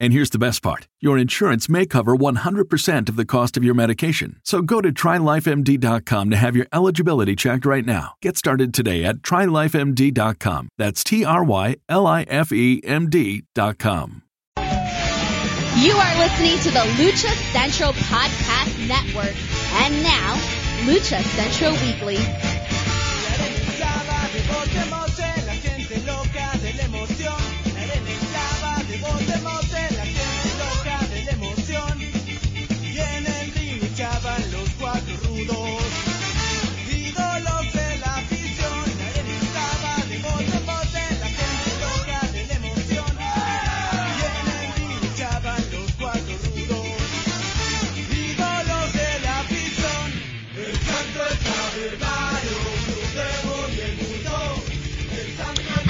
And here's the best part your insurance may cover 100% of the cost of your medication. So go to trylifemd.com to have your eligibility checked right now. Get started today at trylifemd.com. That's T R Y L I F E M D.com. You are listening to the Lucha Central Podcast Network. And now, Lucha Central Weekly.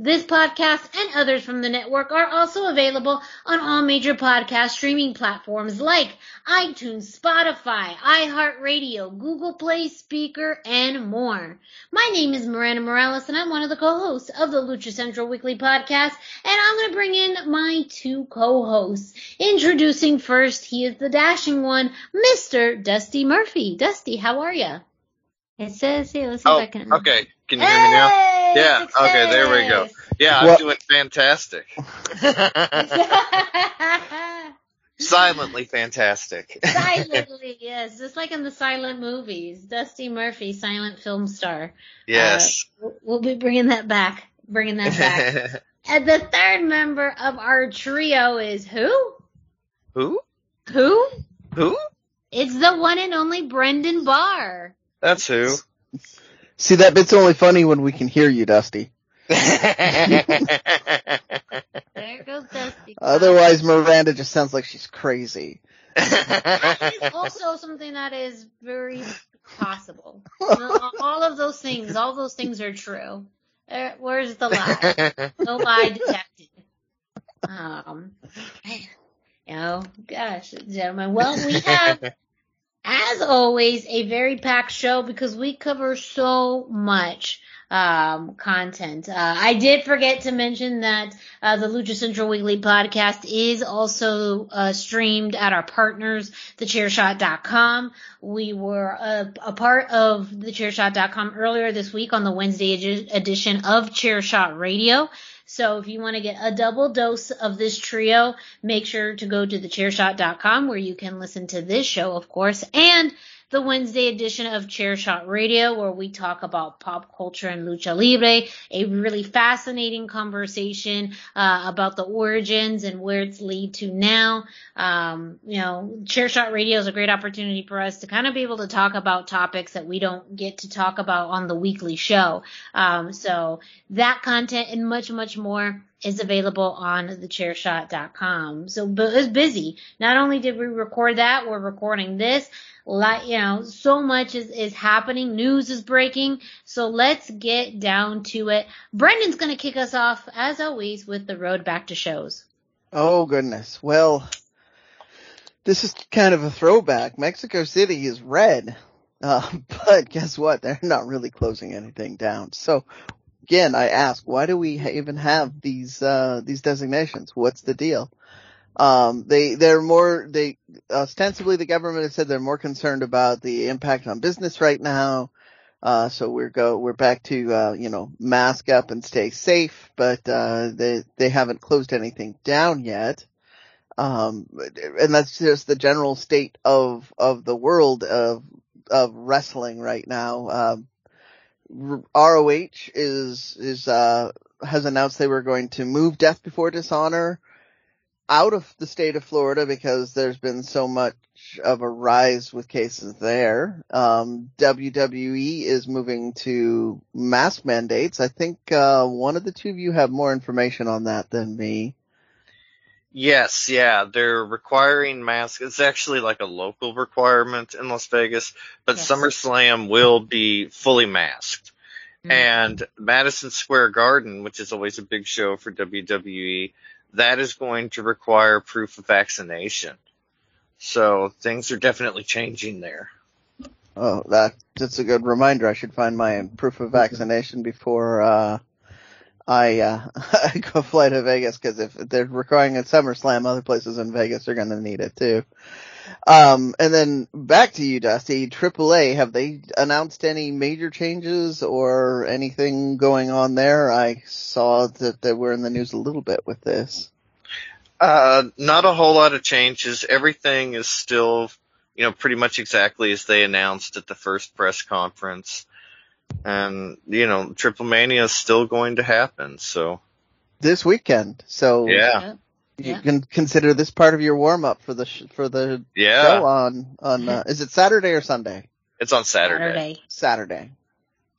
This podcast and others from the network are also available on all major podcast streaming platforms like iTunes, Spotify, iHeartRadio, Google Play, Spreaker, and more. My name is Miranda Morales and I'm one of the co-hosts of the Lucha Central Weekly Podcast and I'm going to bring in my two co-hosts. Introducing first, he is the dashing one, Mr. Dusty Murphy. Dusty, how are you? It says here, let's see oh, if I can. Okay, can you hear me now? Yeah, Success! okay, there we go. Yeah, I'm Well- doing fantastic. Silently fantastic. Silently, yes, just like in the silent movies. Dusty Murphy, silent film star. yes. Uh, we'll- we'll be bringing that back. Bringing that back. and the third member of our trio is who? Who? Who? Who? It's the one and only Brendan Barr. That's who. See, that bit's only funny when we can hear you, Dusty. There goes Dusty. Otherwise, Miranda just sounds like she's crazy. That is also something that is very possible. all of those things, all those things are true. Uh, where's the lie? No lie detected. Um, you know, gosh, gentlemen. Well, we have, as always, a very packed show because we cover so much um, content. Uh, I did forget to mention that uh, the Lucha Central Weekly podcast is also uh, streamed at our partners, thechairshot.com. We were a, a part of thechairshot.com earlier this week on the Wednesday edi- edition of Chairshot Radio. So if you want to get a double dose of this trio, make sure to go to thechairshot.com where you can listen to this show, of course, and the Wednesday edition of Chairshot Radio, where we talk about pop culture and lucha libre, a really fascinating conversation uh, about the origins and where it's lead to now. Um, you know, Chairshot Radio is a great opportunity for us to kind of be able to talk about topics that we don't get to talk about on the weekly show. Um, so that content and much, much more is available on thechairshot.com. So but it's busy. Not only did we record that, we're recording this. Like, you know, so much is, is happening. News is breaking. So let's get down to it. Brendan's going to kick us off, as always, with the road back to shows. Oh goodness. Well, this is kind of a throwback. Mexico City is red. Uh, but guess what? They're not really closing anything down. So again, I ask, why do we even have these, uh, these designations? What's the deal? Um, they, they're more, they, ostensibly the government has said they're more concerned about the impact on business right now. Uh, so we're go, we're back to, uh, you know, mask up and stay safe, but, uh, they, they haven't closed anything down yet. Um, and that's just the general state of, of the world of, of wrestling right now. Um, ROH is, is, uh, has announced they were going to move Death Before Dishonor out of the state of Florida because there's been so much of a rise with cases there. Um, WWE is moving to mask mandates. I think, uh, one of the two of you have more information on that than me. Yes, yeah, they're requiring masks. It's actually like a local requirement in Las Vegas, but Yes. SummerSlam will be fully masked. Mhm. And Madison Square Garden, which is always a big show for WWE, that is going to require proof of vaccination. So things are definitely changing there. Oh, that, that's a good reminder. I should find my proof of vaccination before, uh, I, uh, I go fly to Vegas because if they're requiring a SummerSlam, other places in Vegas are going to need it too. Um, and then back to you, Dusty. AAA, have they announced any major changes or anything going on there? I saw that they were in the news a little bit with this. Uh, not a whole lot of changes. Everything is still, you know, pretty much exactly as they announced at the first press conference. And, you know, Triple Mania is still going to happen, so. This weekend. So Yeah. You Yeah. can consider this part of your warm up for the, sh- for the show Yeah. on, on, uh, is it Saturday or Sunday? It's on Saturday. Saturday. Saturday.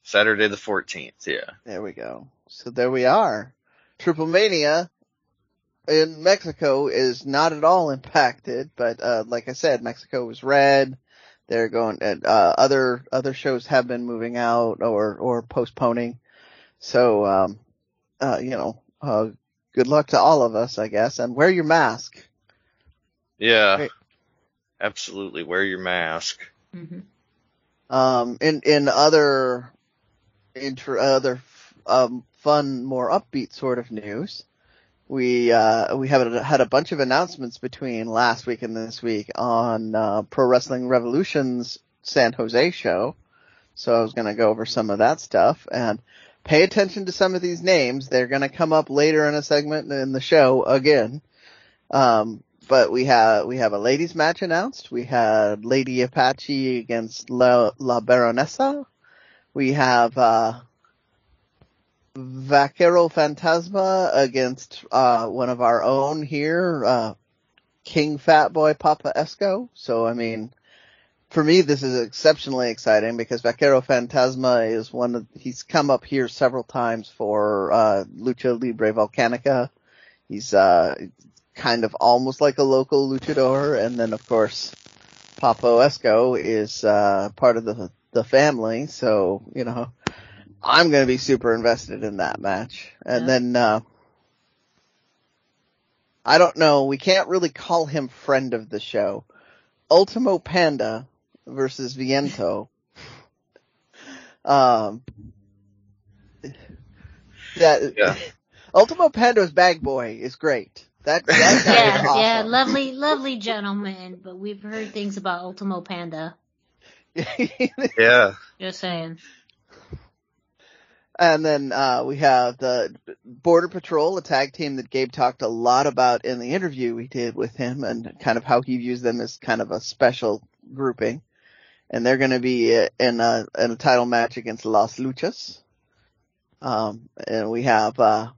Saturday the 14th, yeah. There we go. So there we are. Triple Mania in Mexico is not at all impacted, but uh like I said, Mexico was red. They're going and uh other other shows have been moving out or or postponing. So um uh you know, uh good luck to all of us, I guess, and wear your mask. Yeah. Great. Absolutely. Wear your mask. Mhm. Um, in in other, inter other um, fun, more upbeat sort of news, we uh, we have had a bunch of announcements between last week and this week on uh, Pro Wrestling Revolution's San Jose show. So I was going to go over some of that stuff and pay attention to some of these names. They're going to come up later in a segment in the show again. Um, but we have we have a ladies match announced. We had Lady Apache against La, La Baronessa. We have uh, Vaquero Fantasma against uh, one of our own here, uh, King Fat Boy Papo Esco. So I mean, for me this is exceptionally exciting because Vaquero Fantasma is one of he's come up here several times for uh, Lucha Libre Volcanica. He's uh, kind of almost like a local luchador, and then of course, Papo Esco is uh, part of the the family, so you know, I'm gonna be super invested in that match. And Yeah. then uh, I don't know, we can't really call him friend of the show. Ultimo Panda versus Viento. um, that Yeah. Ultimo Panda's bag boy is great. That, that Yeah, awesome. yeah, lovely, lovely gentleman, but we've heard things about Ultimo Panda. Yeah. Just saying. And then uh, we have the Border Patrol, a tag team that Gabe talked a lot about in the interview we did with him, and kind of how he views them as kind of a special grouping. And they're going to be in a in a title match against Los Luchas. Um, and we have uh,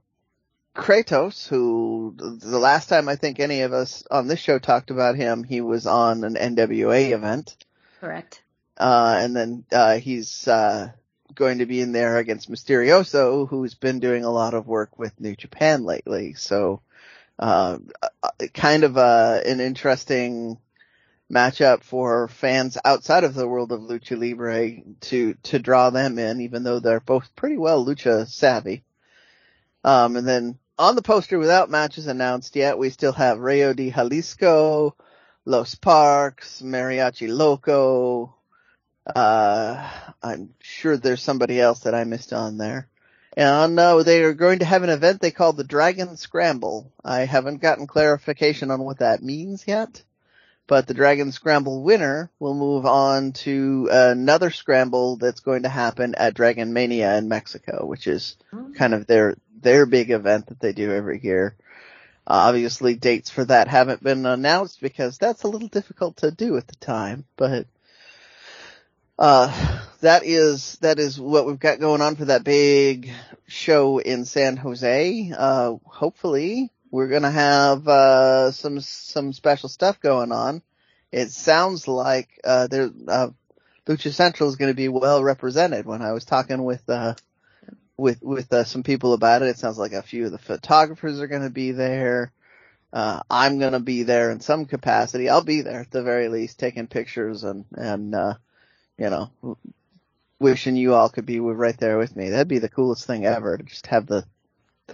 Kratos, who the last time I think any of us on this show talked about him, he was on an NWA event. Correct. Uh, and then uh, he's uh, going to be in there against Mysterioso, who's been doing a lot of work with New Japan lately. So, uh, uh kind of uh, an interesting matchup for fans outside of the world of lucha libre to to draw them in, even though they're both pretty well lucha savvy. Um, and then on the poster, without matches announced yet, we still have Rayo de Jalisco, Los Parks, Mariachi Loco, uh, I'm sure there's somebody else that I missed on there. And uh, they are going to have an event they call the Dragon Scramble. I haven't gotten clarification on what that means yet, but the Dragon Scramble winner will move on to another scramble that's going to happen at Dragon Mania in Mexico, which is kind of their their big event that they do every year. Uh, obviously, dates for that haven't been announced because that's a little difficult to do at the time, but uh, that is that is what we've got going on for that big show in San Jose. Uh, hopefully, we're gonna have uh, some some special stuff going on. It sounds like uh, there uh, Lucha Central is to be well represented. When I was talking with uh, with with uh, some people about it, it sounds like a few of the photographers are to be there. Uh, I'm to be there in some capacity. I'll be there at the very least, taking pictures and and uh, you know, wishing you all could be right there with me. That'd be the coolest thing ever to just have the,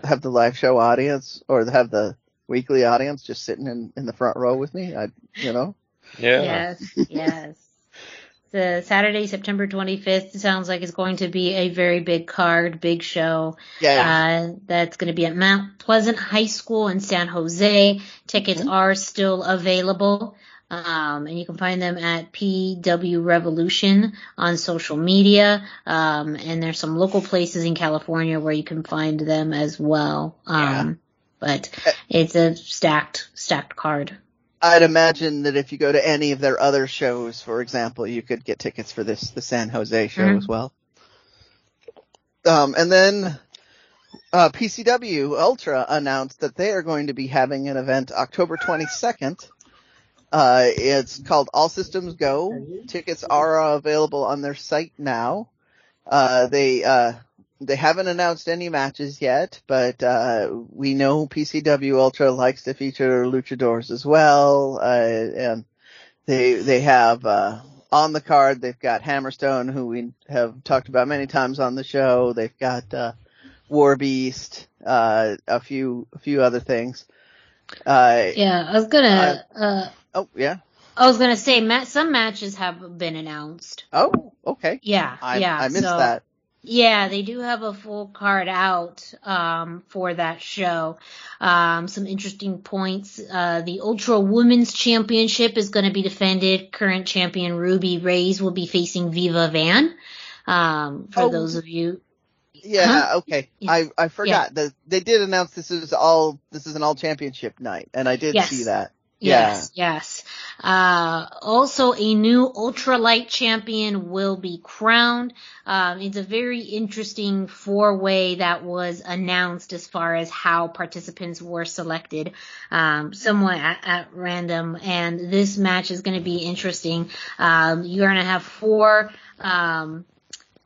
have the live show audience or have the weekly audience just sitting in, in the front row with me. I, you know? Yeah. Yes, yes. the Saturday, September 25th sounds like it's going to be a very big card, big show. Yeah. Uh, that's going to be at Mount Pleasant High School in San Jose. Tickets mm-hmm. are still available. Um, and you can find them at PW Revolution on social media. Um, and there's some local places in California where you can find them as well. Um, yeah. but it's a stacked, stacked card. I'd imagine that if you go to any of their other shows, for example, you could get tickets for this, the San Jose show mm-hmm. as well. Um, and then, uh, PCW Ultra announced that they are going to be having an event October 22nd uh, it's called All Systems Go. Tickets are available on their site now. Uh, they, uh, they haven't announced any matches yet, but, uh, we know PCW Ultra likes to feature luchadors as well, uh, and they, they have, uh, on the card, they've got Hammerstone, who we have talked about many times on the show. They've got, uh, War Beast, uh, a few, a few other things. Uh, yeah, I was gonna, uh, Oh, yeah. I was gonna say, some matches have been announced. Oh, okay. Yeah, I, yeah. I missed so, that. Yeah, they do have a full card out um, for that show. Um, some interesting points. Uh, the Ultra Women's Championship is going to be defended. Current champion Ruby Raze will be facing Viva Van. Um, for oh, those of you. Yeah, huh? okay. Yeah. I I forgot yeah. that they did announce this is all this is an all championship night, and I did yes. see that. Yes, yeah. yes. Uh, also a new ultralight champion will be crowned. Um, it's a very interesting four way that was announced as far as how participants were selected, um, somewhat at, at, random. And this match is going to be interesting. Um, you're going to have four, um,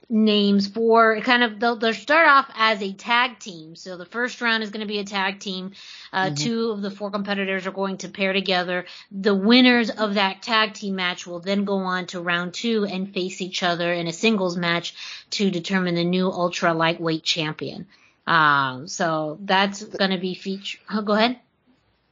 names for kind of they'll, they'll start off as a tag team. So the first round is going to be a tag team. Uh, mm-hmm. Two of the four competitors are going to pair together. The winners of that tag team match will then go on to round two and face each other in a singles match to determine the new ultra lightweight champion. Um, so that's going to be feature. Oh, go ahead.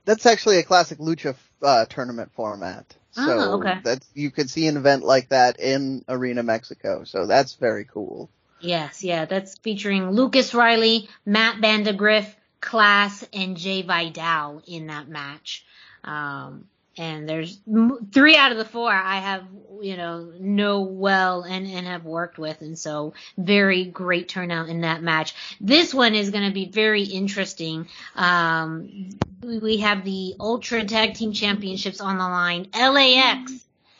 That's actually a classic lucha uh, tournament format. Oh, so okay. That you could see an event like that in Arena Mexico. So that's very cool. Yes, yeah, that's featuring Lucas Riley, Matt Vandagriff, Class, and Jay Vidal in that match. Um, and there's three out of the four I have, you know, know well and, and have worked with. And so very great turnout in that match. This one is going to be very interesting. Um, we have the Ultra Tag Team Championships on the line. LAX.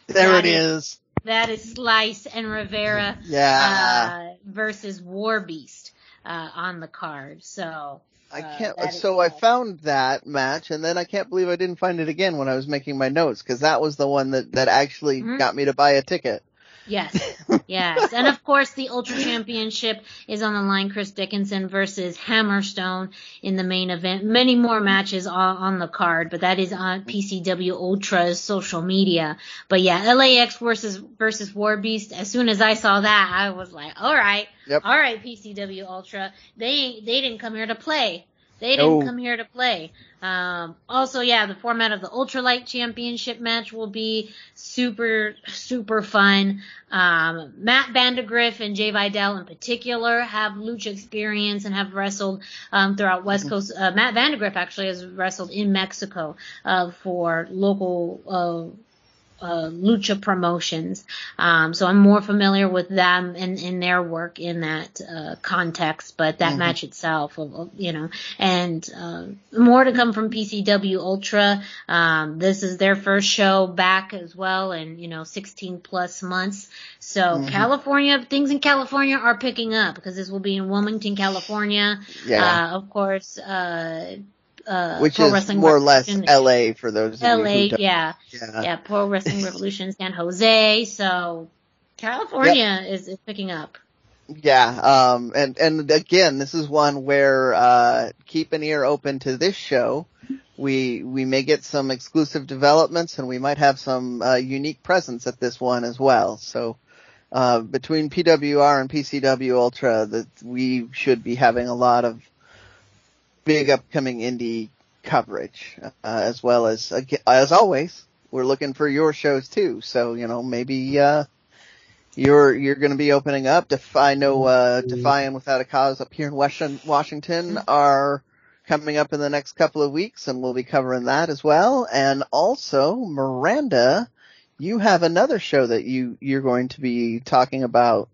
There it is, is. That is Slice and Rivera. Yeah. Uh, versus War Beast, uh, on the card. So, I uh, can't. Uh, so I found that match, and then I can't believe I didn't find it again when I was making my notes because that was the one that that actually mm-hmm. got me to buy a ticket. Yes, yes, and of course the Ultra Championship is on the line. Chris Dickinson versus Hammerstone in the main event. Many more matches are on the card, but that is on PCW Ultra's social media. But yeah, LAX versus versus War Beast. As soon as I saw that, I was like, all right, yep. all right, PCW Ultra. They they didn't come here to play. They didn't come here to play. Um, also, yeah, the format of the Ultralight Championship match will be super, super fun. Um, Matt Vandagriff and Jay Vidal in particular have lucha experience and have wrestled um, throughout West mm-hmm. Coast. Uh, Matt Vandagriff actually has wrestled in Mexico uh, for local uh, uh, lucha promotions. Um, so I'm more familiar with them and, in their work in that uh, context, but that mm-hmm. match itself, you know, and uh, more to come from PCW Ultra. Um, this is their first show back as well, and you know, 16 plus months. So mm-hmm. California, things in California are picking up because this will be in Wilmington, California. Yeah. Uh, of course, uh, which is more or less LA for those. LA, yeah. yeah, yeah, Pro Wrestling Revolution, San Jose. So California yep. is, is picking up. Yeah, um, and and again, this is one where uh, keep an ear open to this show. We we may get some exclusive developments, and we might have some uh, unique presence at this one as well. So. Uh, between PWR and PCW Ultra, that we should be having a lot of big upcoming indie coverage, uh, as well as, as always, we're looking for your shows too. So, you know, maybe, uh, you're, you're going to be opening up. Defy no, uh, Defying Without a Cause up here in Western Washington are coming up in the next couple of weeks and we'll be covering that as well. And also, Miranda, you have another show that you, you're going to be talking about.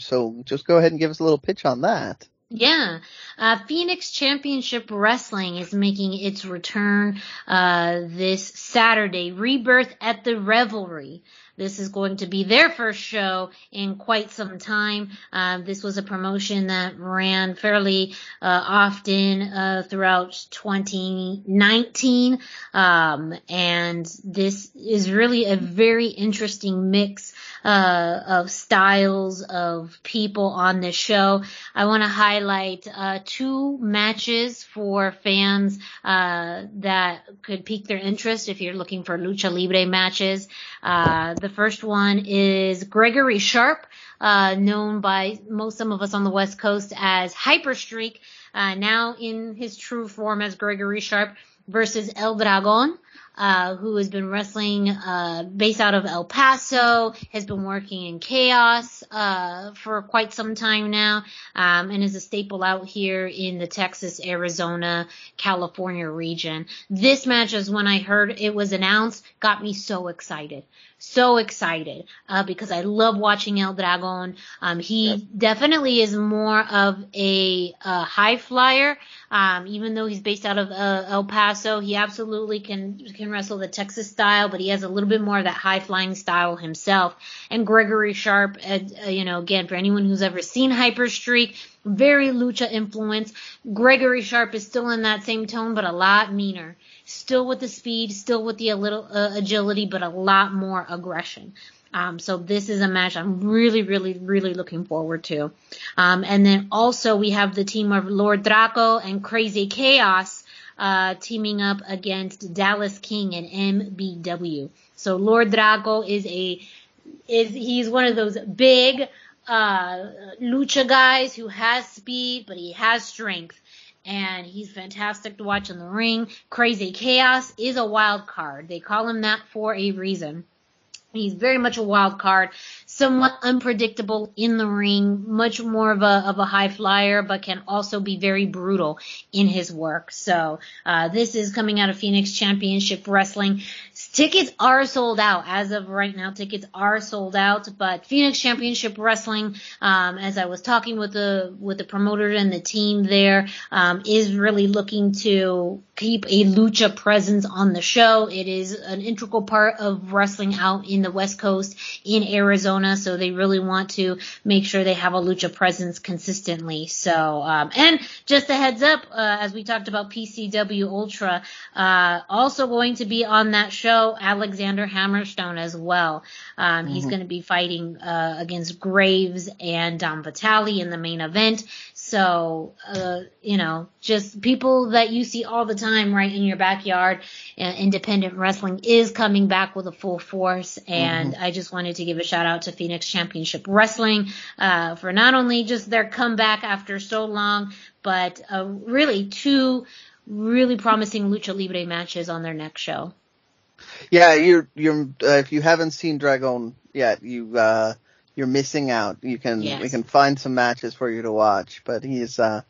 So just go ahead and give us a little pitch on that. Yeah. Uh, Phoenix Championship Wrestling is making its return, uh, this Saturday. Rebirth at the Revelry. This is going to be their first show in quite some time. Uh, this was a promotion that ran fairly uh, often uh, throughout 2019, um, and this is really a very interesting mix uh, of styles of people on this show. I want to highlight uh, two matches for fans uh, that could pique their interest if you're looking for lucha libre matches. Uh, the first one is Gregory Sharp, uh, known by most some of us on the West Coast as Hyperstreak, uh, now in his true form as Gregory Sharp versus El Dragon uh, who has been wrestling uh, based out of El Paso, has been working in Chaos uh, for quite some time now, um, and is a staple out here in the Texas, Arizona, California region. This match is when I heard it was announced, got me so excited so excited uh, because I love watching El Dragon. Um, he yep. definitely is more of a, a high flyer, um, even though he's based out of uh, El Paso. He absolutely can can wrestle the Texas style, but he has a little bit more of that high flying style himself. And Gregory Sharp, uh, uh you know, again for anyone who's ever seen Hyper Streak, very lucha influence. Gregory Sharp is still in that same tone, but a lot meaner still with the speed, still with the a little uh, agility, but a lot more aggression. Um, so this is a match I'm really, really, really looking forward to. Um, and then also we have the team of Lord Draco and Crazy Chaos uh, teaming up against Dallas King and MBW. So Lord Drago is a is he's one of those big uh, lucha guys who has speed, but he has strength and he's fantastic to watch in the ring. Crazy Chaos is a wild card. They call him that for a reason. He's very much a wild card, somewhat unpredictable in the ring, much more of a of a high flyer, but can also be very brutal in his work. So uh, this is coming out of Phoenix Championship Wrestling. Tickets are sold out as of right now. Tickets are sold out, but Phoenix Championship Wrestling, um, as I was talking with the with the promoter and the team there, um, is really looking to keep a lucha presence on the show. It is an integral part of wrestling out in the West Coast in Arizona, so they really want to make sure they have a lucha presence consistently. So, um, and just a heads up, uh, as we talked about PCW Ultra, uh, also going to be on that show, Alexander Hammerstone as well. Um, mm-hmm. he's going to be fighting, uh, against Graves and Don Vitale in the main event. So, uh, you know, just people that you see all the time right in your backyard. Uh, independent wrestling is coming back with a full force. And mm-hmm. I just wanted to give a shout out to Phoenix Championship Wrestling, uh, for not only just their comeback after so long, but, uh, really two really promising lucha libre matches on their next show. Yeah, you're, you're, uh, if you haven't seen Dragon yet, you, uh, you're missing out. You can yes. we can find some matches for you to watch, but he's uh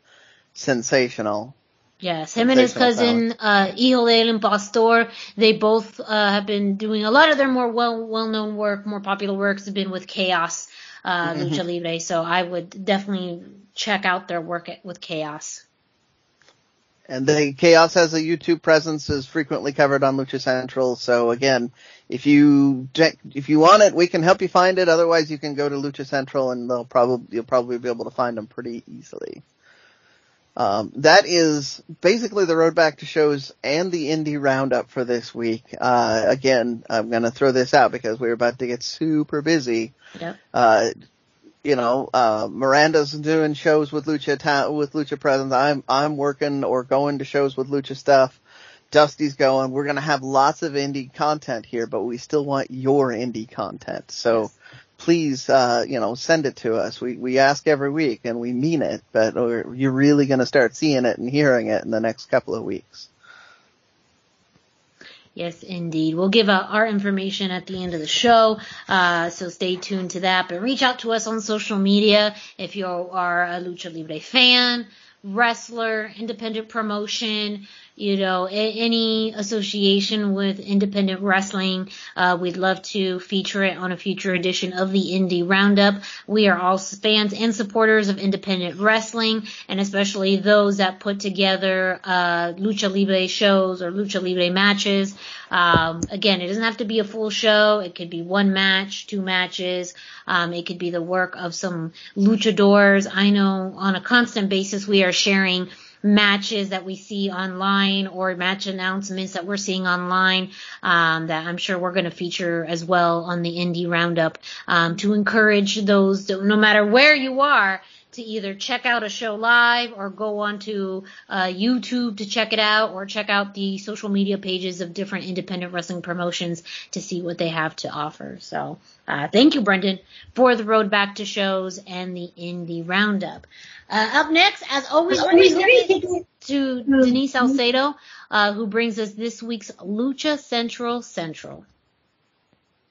sensational. Yes, him and his cousin uh Hijo del Impostor, they both uh have been doing a lot of their more well well known work, more popular works have been with Chaos uh mm-hmm. Lucha Libre, so I would definitely check out their work at, with Chaos. And the Chaos has a YouTube presence is frequently covered on Lucha Central. So again, if you if you want it, we can help you find it. Otherwise, you can go to Lucha Central and they'll probably you'll probably be able to find them pretty easily. Um, that is basically the road back to shows and the indie roundup for this week. Uh, again, I'm going to throw this out because we're about to get super busy. Yep. Uh, you know, uh, Miranda's doing shows with Lucha ta- with Lucha Presence. I'm I'm working or going to shows with Lucha stuff. Dusty's going. We're going to have lots of indie content here, but we still want your indie content. So yes. please, uh, you know, send it to us. We, we ask every week and we mean it, but you're really going to start seeing it and hearing it in the next couple of weeks. Yes, indeed. We'll give out our information at the end of the show, uh, so stay tuned to that. But reach out to us on social media if you are a Lucha Libre fan, wrestler, independent promotion, you know, any association with independent wrestling, uh, we'd love to feature it on a future edition of the Indie Roundup. We are all fans and supporters of independent wrestling, and especially those that put together uh, lucha libre shows or lucha libre matches. Um, again, it doesn't have to be a full show. It could be one match, two matches. Um, it could be the work of some luchadors. I know on a constant basis we are sharing matches that we see online or match announcements that we're seeing online um, that I'm sure we're going to feature as well on the indie roundup. Um, to encourage those no matter where you are to either check out a show live or go onto uh, YouTube to check it out or check out the social media pages of different independent wrestling promotions to see what they have to offer. So uh, thank you, Brendan, for the road back to shows and the indie roundup. Uh, up next, as always, to Denise Salcedo, uh, who brings us this week's Lucha Central Central.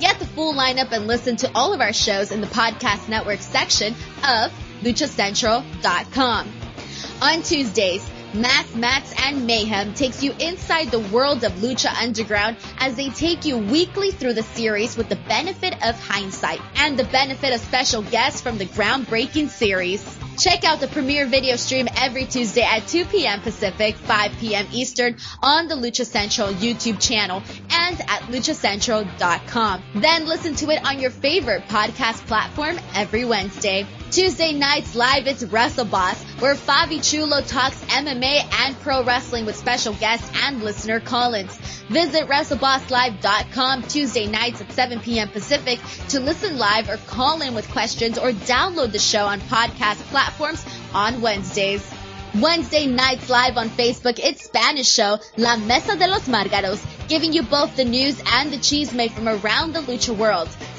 Get the full lineup and listen to all of our shows in the podcast network section of luchacentral.com. On Tuesdays, Mass Mats and Mayhem takes you inside the world of Lucha Underground as they take you weekly through the series with the benefit of hindsight and the benefit of special guests from the groundbreaking series. Check out the premiere video stream every Tuesday at 2 p.m. Pacific, 5 p.m. Eastern on the Lucha Central YouTube channel and at luchacentral.com. Then listen to it on your favorite podcast platform every Wednesday. Tuesday nights live it's Wrestle Boss, where Favi Chulo talks MMA and pro wrestling with special guests and listener call-ins. Visit WrestleBossLive.com Tuesday nights at 7 p.m. Pacific to listen live or call in with questions or download the show on podcast platforms on Wednesdays. Wednesday nights live on Facebook, it's Spanish show La Mesa de los Margaros, giving you both the news and the cheese made from around the lucha world.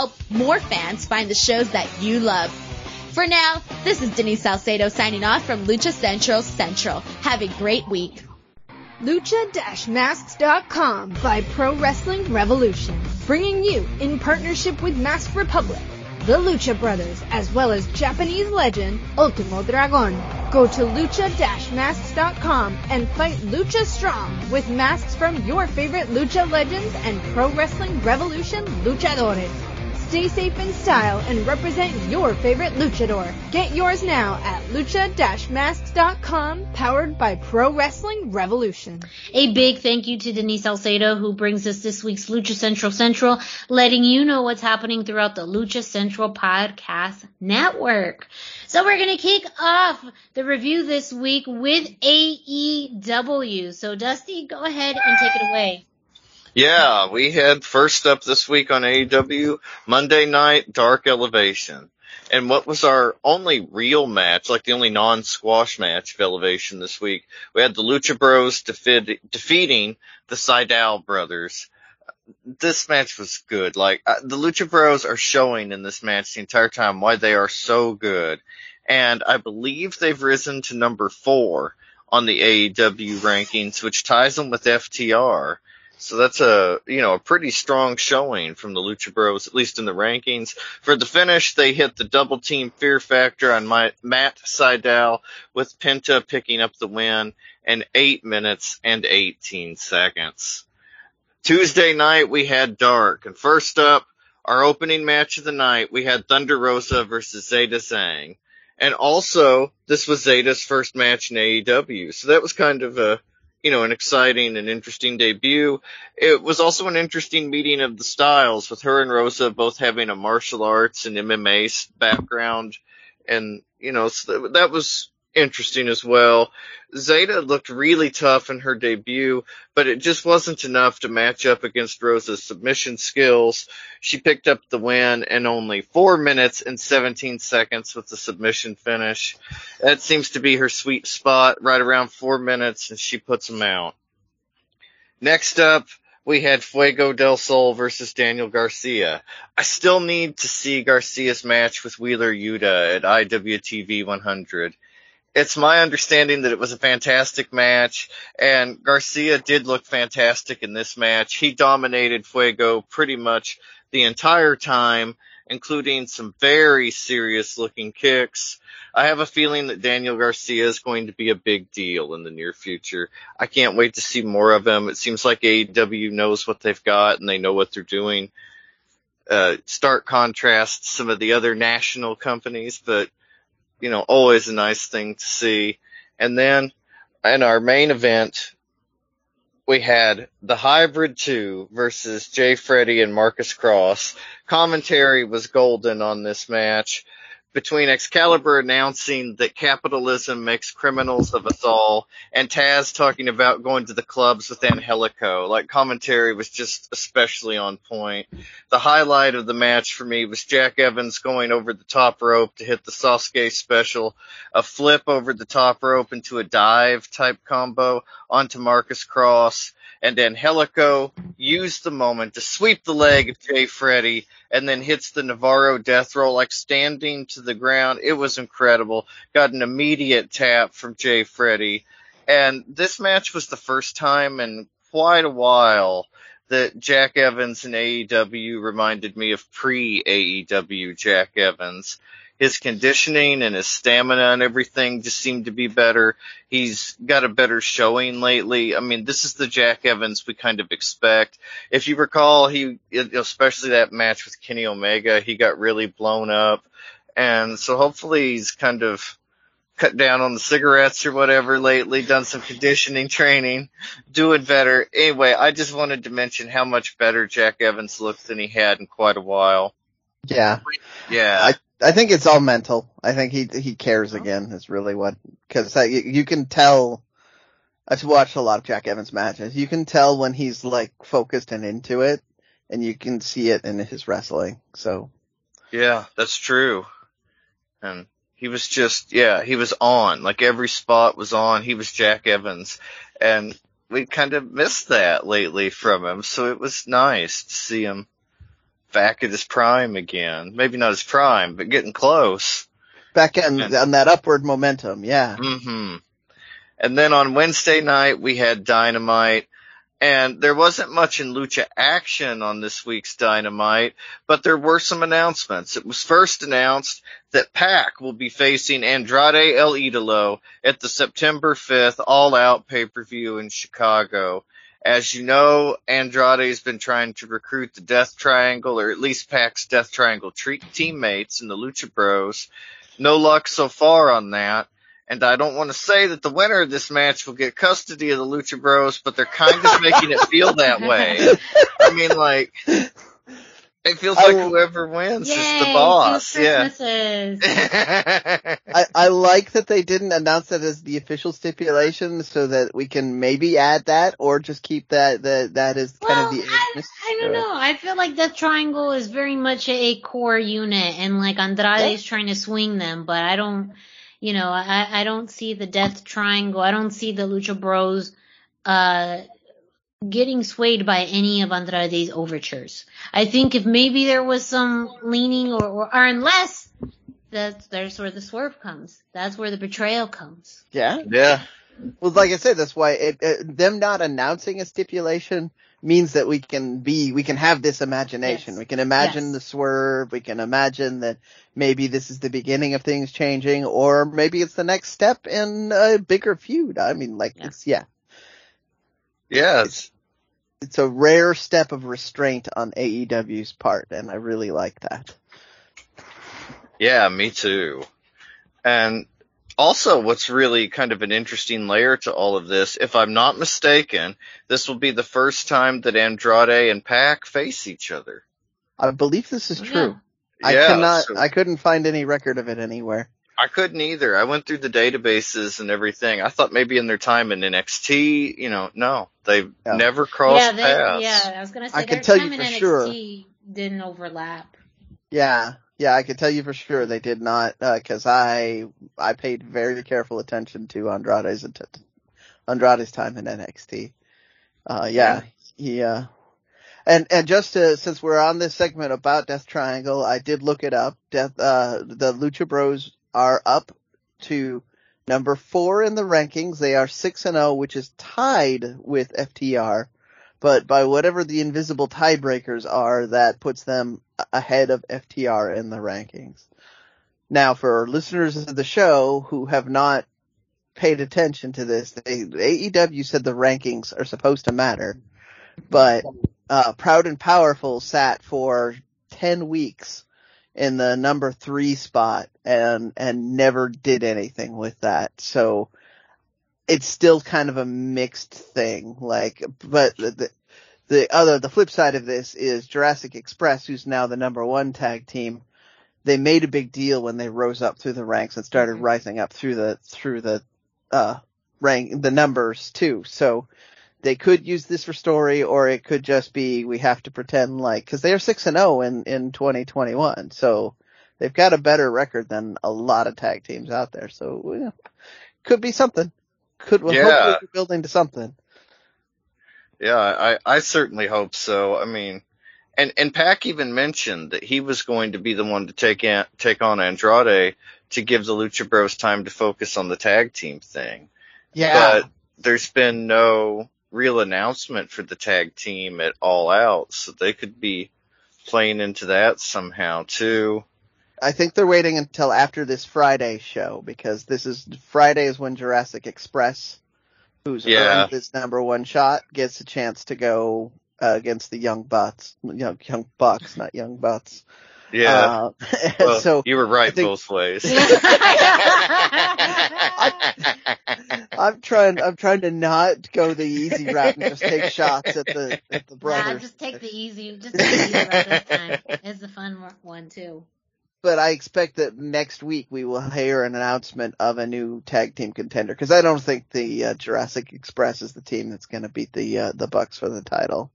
help more fans find the shows that you love. For now, this is Denise Salcedo signing off from Lucha Central Central. Have a great week. Lucha-Masks.com by Pro Wrestling Revolution, bringing you in partnership with Mask Republic the Lucha Brothers, as well as Japanese legend Ultimo Dragon. Go to lucha-masks.com and fight Lucha Strong with masks from your favorite Lucha legends and Pro Wrestling Revolution luchadores. Stay safe in style and represent your favorite luchador. Get yours now at lucha-masks.com, powered by Pro Wrestling Revolution. A big thank you to Denise Salcedo, who brings us this week's Lucha Central Central, letting you know what's happening throughout the Lucha Central Podcast Network. So we're going to kick off the review this week with AEW. So Dusty, go ahead and take it away. Yeah, we had first up this week on AEW, Monday night, Dark Elevation. And what was our only real match, like the only non-squash match of Elevation this week? We had the Lucha Bros defeat, defeating the Sydal brothers. This match was good. Like, uh, the Lucha Bros are showing in this match the entire time why they are so good. And I believe they've risen to number four on the AEW rankings, which ties them with FTR. So that's a, you know, a pretty strong showing from the Lucha Bros, at least in the rankings. For the finish, they hit the double team fear factor on my, Matt Sydal with Penta picking up the win in 8 minutes and 18 seconds. Tuesday night, we had Dark. And first up, our opening match of the night, we had Thunder Rosa versus Zeda Zhang. And also, this was Zeda's first match in AEW. So that was kind of a, you know, an exciting and interesting debut. It was also an interesting meeting of the styles with her and Rosa both having a martial arts and MMA background. And, you know, so that was interesting as well. Zeda looked really tough in her debut, but it just wasn't enough to match up against Rosa's submission skills. She picked up the win in only 4 minutes and 17 seconds with the submission finish. That seems to be her sweet spot, right around 4 minutes, and she puts them out. Next up, we had Fuego del Sol versus Daniel Garcia. I still need to see Garcia's match with Wheeler Yuta at IWTV 100 it's my understanding that it was a fantastic match, and Garcia did look fantastic in this match. He dominated Fuego pretty much the entire time, including some very serious looking kicks. I have a feeling that Daniel Garcia is going to be a big deal in the near future. I can't wait to see more of him. It seems like AEW knows what they've got and they know what they're doing. Uh, stark contrast some of the other national companies, but you know, always a nice thing to see. And then in our main event, we had the Hybrid 2 versus Jay Freddy and Marcus Cross. Commentary was golden on this match between Excalibur announcing that capitalism makes criminals of us all and Taz talking about going to the clubs with Angelico. Like commentary was just especially on point. The highlight of the match for me was Jack Evans going over the top rope to hit the Sasuke special, a flip over the top rope into a dive type combo onto Marcus Cross and Angelico used the moment to sweep the leg of Jay Freddy and then hits the Navarro death roll like standing to the ground. It was incredible. Got an immediate tap from Jay Freddy. And this match was the first time in quite a while that Jack Evans in AEW reminded me of pre AEW Jack Evans. His conditioning and his stamina and everything just seemed to be better. He's got a better showing lately. I mean, this is the Jack Evans we kind of expect. If you recall, he, especially that match with Kenny Omega, he got really blown up. And so hopefully he's kind of cut down on the cigarettes or whatever lately, done some conditioning training, doing better. Anyway, I just wanted to mention how much better Jack Evans looked than he had in quite a while. Yeah. Yeah. I, I think it's all mental. I think he, he cares again is really what, cause you, you can tell, I've watched a lot of Jack Evans matches. You can tell when he's like focused and into it and you can see it in his wrestling. So. Yeah, that's true. And he was just, yeah, he was on. Like every spot was on. He was Jack Evans. And we kind of missed that lately from him. So it was nice to see him back at his prime again. Maybe not his prime, but getting close. Back in, on that upward momentum. Yeah. Mm-hmm. And then on Wednesday night, we had Dynamite. And there wasn't much in Lucha action on this week's Dynamite, but there were some announcements. It was first announced that PAC will be facing Andrade El Idolo at the September 5th All Out pay-per-view in Chicago. As you know, Andrade's been trying to recruit the Death Triangle, or at least PAC's Death Triangle tre- teammates in the Lucha Bros. No luck so far on that. And I don't want to say that the winner of this match will get custody of the Lucha Bros, but they're kind of making it feel that way. I mean, like, it feels like whoever wins Yay, is the boss. Yeah. I, I like that they didn't announce that as the official stipulation so that we can maybe add that or just keep that, that, that is kind of the I, I don't know. I feel like Death Triangle is very much a core unit, and like Andrade is trying to swing them, but I don't, you know, I I don't see the Death Triangle. I don't see the Lucha Bros, uh, getting swayed by any of Andrade's overtures. I think if maybe there was some leaning, or or, or unless that's there's where the swerve comes. That's where the betrayal comes. Yeah. Yeah. Well, like I said, that's why it, it, them not announcing a stipulation means that we can be, we can have this imagination. Yes. We can imagine Yes. the swerve. We can imagine that maybe this is the beginning of things changing, or maybe it's the next step in a bigger feud. I mean, like, Yeah. it's, yeah, Yeah. It's, it's a rare step of restraint on AEW's part, and I really like that. Yeah, me too. And also what's really kind of an interesting layer to all of this, if I'm not mistaken, this will be the first time that Andrade and Pac face each other. I believe this is oh, Yeah. true. I Yeah, cannot, so- I couldn't find any record of it anywhere. I couldn't either. I went through the databases and everything. I thought maybe in their time in NXT, you know, no, they've Yeah. never crossed yeah, they, paths. yeah. I was gonna say I can their tell you time in for NXT sure. didn't overlap. Yeah, yeah, I can tell you for sure they did not, because I I paid very careful attention to Andrade's att- Andrade's time in NXT. Uh, yeah, he uh, and and just to, since we're on this segment about Death Triangle, I did look it up. Death, uh, the Lucha Bros are up to number four in the rankings. They are six and zero, which is tied with FTR. But by whatever the invisible tiebreakers are, that puts them ahead of FTR in the rankings. Now, for listeners of the show who have not paid attention to this, they, AEW said the rankings are supposed to matter, but uh, Proud and Powerful sat for ten weeks in the number three spot and and never did anything with that. So it's still kind of a mixed thing. Like, but the, the other, the flip side of this is Jurassic Express, who's now the number one tag team. They made a big deal when they rose up through the ranks and started Mhm. rising up through the, through the, uh, rank, the numbers too. So they could use this for story or it could just be, we have to pretend like, cause they are 6 and 0 in, in 2021. So they've got a better record than a lot of tag teams out there. So, you know, could be something. Could, well, Yeah. hopefully building to something. Yeah, I, I certainly hope so. I mean, and, and Pac even mentioned that he was going to be the one to take an, take on Andrade to give the Lucha Bros time to focus on the tag team thing. Yeah. But there's been no real announcement for the tag team at All Out, so they could be playing into that somehow too. I think they're waiting until after this Friday show because this is Friday is when Jurassic Express, who's Yeah. earned this number one shot, gets a chance to go uh, against the Young Bucks, young young Bucks, not Young Butts. Yeah. Uh, and well, so you were right think- both ways. I'm trying. I'm trying to not go the easy route and just take shots at the at the Nah, brothers. just take the easy, just take the easy route this time. It's the fun one too. But I expect that next week we will hear an announcement of a new tag team contender because I don't think the uh, Jurassic Express is the team that's going to beat the uh, the Bucks for the title.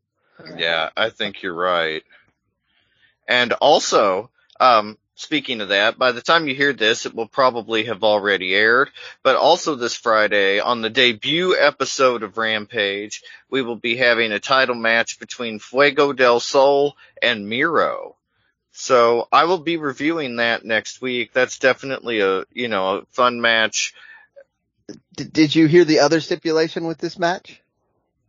Yeah, I think you're right. And also, um, speaking of that, by the time you hear this, it will probably have already aired. But also this Friday, on the debut episode of Rampage, we will be having a title match between Fuego del Sol and Miro. So I will be reviewing that next week. That's definitely a, you know, a fun match. D- did you hear the other stipulation with this match?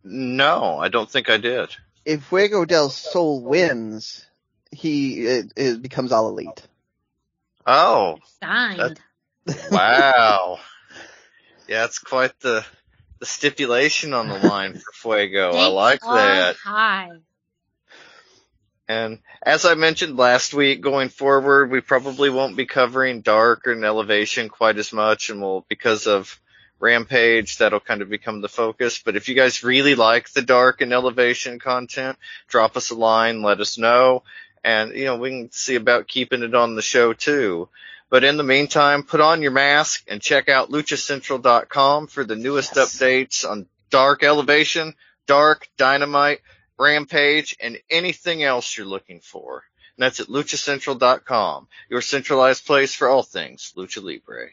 No, I don't think I did. If Fuego del Sol wins, he it, it becomes all elite. Oh, Signed. Wow. yeah, it's quite the the stipulation on the line for Fuego. I like that. High. And as I mentioned last week, going forward, we probably won't be covering Dark and Elevation quite as much, and we'll because of Rampage, that'll kind of become the focus. But if you guys really like the Dark and Elevation content, drop us a line, let us know, and you know we can see about keeping it on the show too. But in the meantime, put on your mask and check out luchacentral.com for the newest Yes. updates on Dark Elevation, Dark, Dynamite, Rampage, and anything else you're looking for. And that's at luchacentral.com, your centralized place for all things Lucha Libre.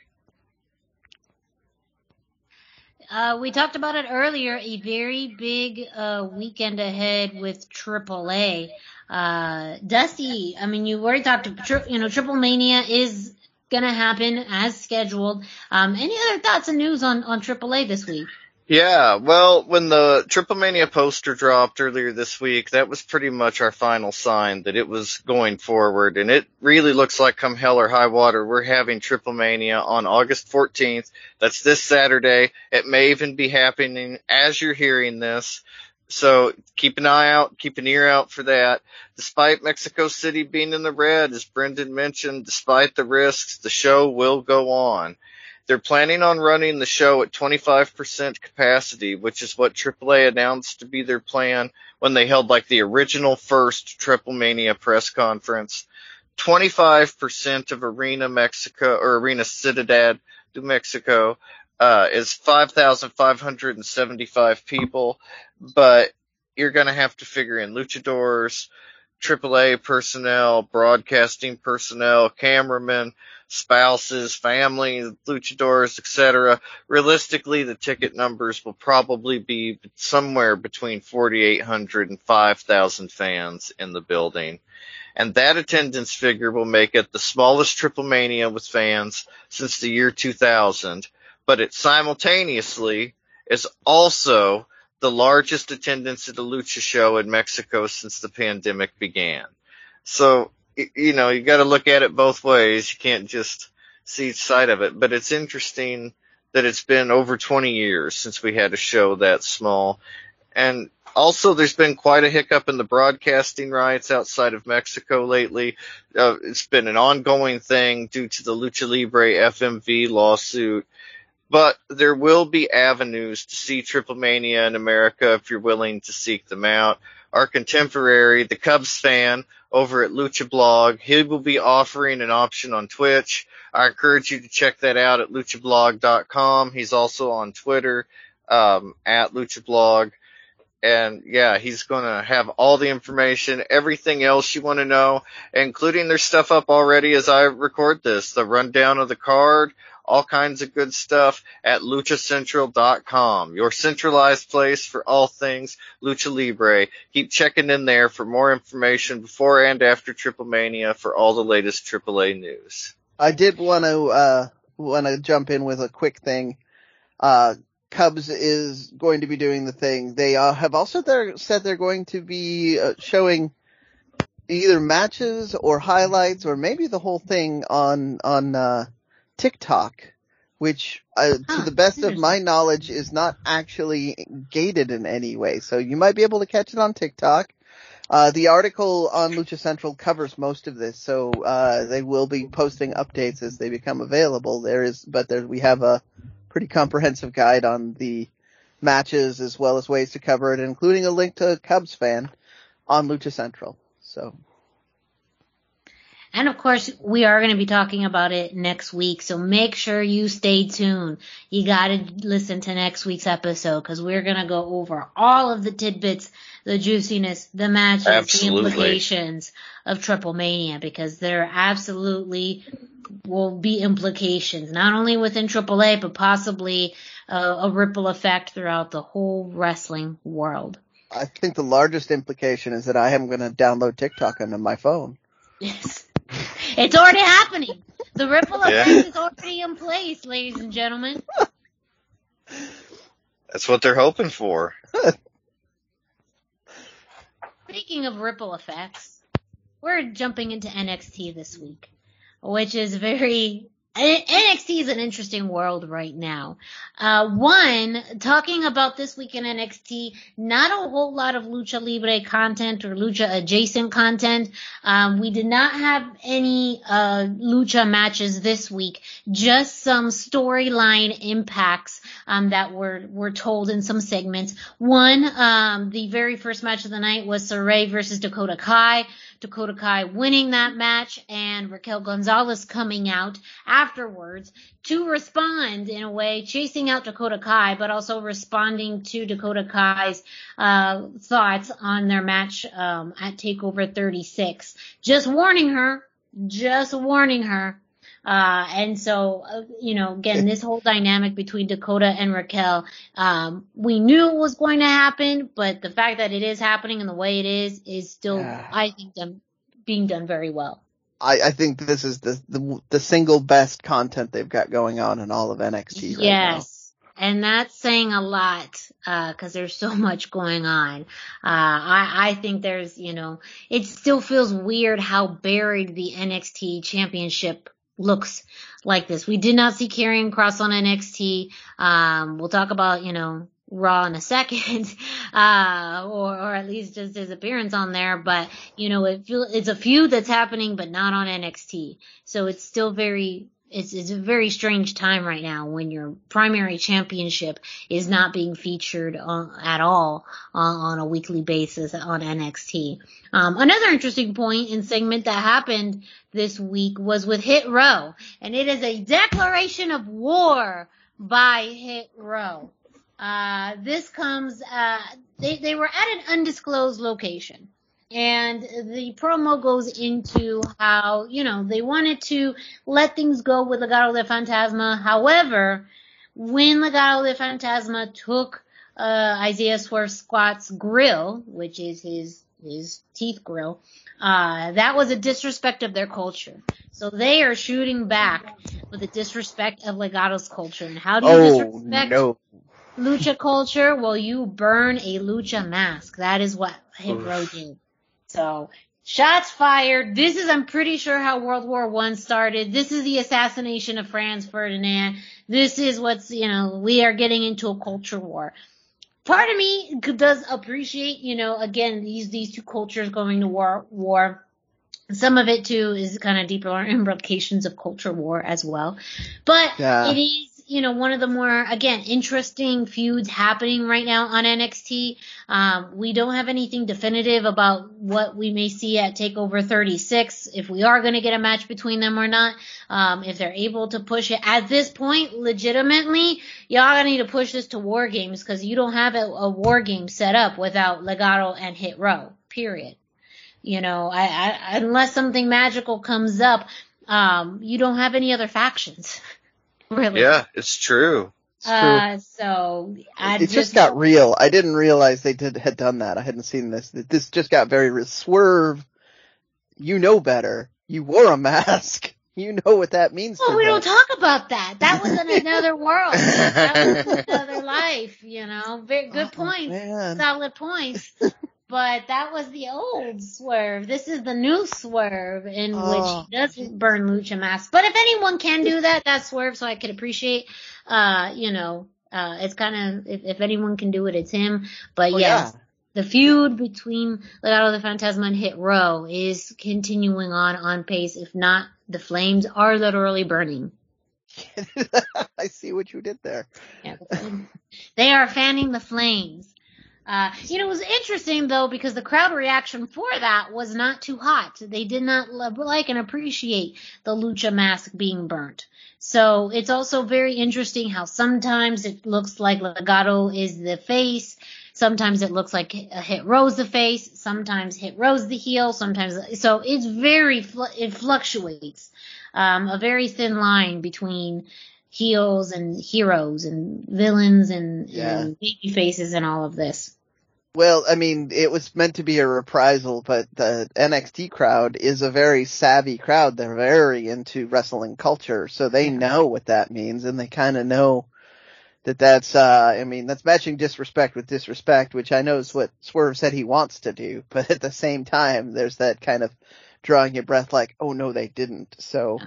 Uh, we talked about it earlier. A very big uh, weekend ahead with AAA. Uh, Dusty, I mean, you already talked. Tri- you know, Triple Mania is gonna happen as scheduled. Um, any other thoughts and news on on AAA this week? Yeah, well, when the Triple Mania poster dropped earlier this week, that was pretty much our final sign that it was going forward, and it really looks like come hell or high water, we're having Triple Mania on August 14th. That's this Saturday. It may even be happening as you're hearing this. So keep an eye out, keep an ear out for that. Despite Mexico City being in the red, as Brendan mentioned, despite the risks, the show will go on. They're planning on running the show at 25% capacity, which is what AAA announced to be their plan when they held like the original first Triple Mania press conference. 25% of Arena Mexico or Arena Ciudad de Mexico uh, is 5,575 people, but you're going to have to figure in luchadors, AAA personnel, broadcasting personnel, cameramen, spouses, families, luchadors, etc. Realistically, the ticket numbers will probably be somewhere between 4,800 and 5,000 fans in the building. And that attendance figure will make it the smallest Triple Mania with fans since the year 2000, but it simultaneously is also the largest attendance at a lucha show in Mexico since the pandemic began. So, you know, you gotta look at it both ways. You can't just see each side of it, but it's interesting that it's been over 20 years since we had a show that small. And also there's been quite a hiccup in the broadcasting rights outside of Mexico lately. Uh, it's been an ongoing thing due to the Lucha Libre FMV lawsuit. But there will be avenues to see Triple Mania in America if you're willing to seek them out. Our contemporary, the Cubs fan over at Lucha Blog, he will be offering an option on Twitch. I encourage you to check that out at luchablog.com. He's also on Twitter, um, at luchablog. And yeah, he's going to have all the information, everything else you want to know, including their stuff up already as I record this, the rundown of the card, all kinds of good stuff at luchacentral.com, your centralized place for all things Lucha Libre. Keep checking in there for more information before and after Triple Mania for all the latest AAA news. I did want to uh want to jump in with a quick thing. Uh Cubs is going to be doing the thing. They uh, have also there said they're going to be uh, showing either matches or highlights or maybe the whole thing on on uh, TikTok, which uh, Huh, to the best of my knowledge is not actually gated in any way. So you might be able to catch it on TikTok. Uh, the article on Lucha Central covers most of this, so uh, they will be posting updates as they become available. There is, but there we have a pretty comprehensive guide on the matches as well as ways to cover it, including a link to Cubs fan on Lucha Central. So And of course, we are going to be talking about it next week, so make sure you stay tuned. You got to listen to next week's episode because we're going to go over all of the tidbits, the juiciness, the matches, Absolutely. the implications of Triple Mania because there absolutely will be implications, not only within AAA, but possibly uh, a ripple effect throughout the whole wrestling world. I think the largest implication is that I am going to download TikTok onto my phone. Yes. It's already happening. The ripple Yeah. effect is already in place, ladies and gentlemen. That's what they're hoping for. Speaking of ripple effects, we're jumping into NXT this week, which is very NXT is an interesting world right now. Uh, one, talking about this week in NXT, not a whole lot of lucha libre content or lucha adjacent content. Um, we did not have any uh, lucha matches this week, just some storyline impacts um, that were were told in some segments. One, um, the very first match of the night was Sarray versus Dakota Kai. Dakota Kai winning that match and Raquel Gonzalez coming out afterwards to respond in a way, chasing out Dakota Kai, but also responding to Dakota Kai's uh, thoughts on their match um, at Takeover 36. Just warning her, just warning her. Uh, and so, uh, you know, again, this whole dynamic between Dakota and Raquel, um, we knew it was going to happen, but the fact that it is happening and the way it is, is still, Yeah. I think, done, being done very well. I, I think this is the, the the single best content they've got going on in all of NXT right yes. And that's saying a lot, uh, cause there's so much going on. Uh, I, I think there's, you know, it still feels weird how buried the NXT championship looks like this. We did not see Karrion Cross on NXT. Um, we'll talk about, you know, Raw in a second, uh, or, or at least just his appearance on there. But, you know, it feel, it's a feud that's happening, but not on NXT. So it's still very, it's, it's a very strange time right now when your primary championship is not being featured on, at all on, a weekly basis on NXT. Um, another interesting point and segment that happened this week was with Hit Row, and it is a declaration of war by Hit Row. Uh, this comes, uh, they, they were at an undisclosed location. And the promo goes into how, you know, they wanted to let things go with Legado de Fantasma. However, when Legado de Fantasma took, uh, Isaiah Swerve Scott's grill, which is his, his teeth grill, uh, that was a disrespect of their culture. So they are shooting back with a disrespect of Legado's culture. And how do you Oh disrespect no! lucha culture? Well, you burn a lucha mask. That is what Hit Row did. So, shots fired. This is, I'm pretty sure, how World War One started. This is the assassination of Franz Ferdinand. This is what's, you know, we are getting into a culture war. Part of me does appreciate, you know, again, these, these two cultures going to war, war. Some of it too is kind of deeper implications of culture war as well. But Yeah. it is, you know, one of the more, again, interesting feuds happening right now on NXT. Um, we don't have anything definitive about what we may see at TakeOver 36, if we are going to get a match between them or not. Um, if they're able to push it at this point, legitimately, y'all gonna need to push this to War Games because you don't have a, a War Game set up without Legado and Hit Row, period. You know, I, I, unless something magical comes up, um, you don't have any other factions. really. Yeah, it's true. It's true. Uh, so I it just got real. I didn't realize they did had done that. I hadn't seen this. This just got very real. Swerve. You know better. You wore a mask. You know what that means. Well, to we them. don't talk about that. That was in another world. That was another life. You know, very good Oh, points, man. solid points. But that was the old swerve. This is the new swerve in Oh. which he doesn't burn lucha masks. But if anyone can do that, that swerve. So I could appreciate. Uh, you know, uh, it's kind of if, if anyone can do it, it's him. But Oh, yes, yeah. the feud between Legado de Fantasma and Hit Row is continuing on on pace. If not, the flames are literally burning. I see what you did there. Yeah, they are fanning the flames. Uh, you know, it was interesting though because the crowd reaction for that was not too hot. They did not like and appreciate the lucha mask being burnt. So it's also very interesting how sometimes it looks like Legado is the face, sometimes it looks like Hit Row's the face, sometimes Hit Row's the heel, sometimes so it's very it fluctuates. Um, a very thin line between heels and heroes and villains and, Yeah. and baby faces and all of this. Well, I mean, it was meant to be a reprisal, but the NXT crowd is a very savvy crowd. They're very into wrestling culture, so they know what that means, and they kind of know that that's, uh, I mean, that's matching disrespect with disrespect, which I know is what Swerve said he wants to do, but at the same time, there's that kind of drawing your breath like, oh no, they didn't. So,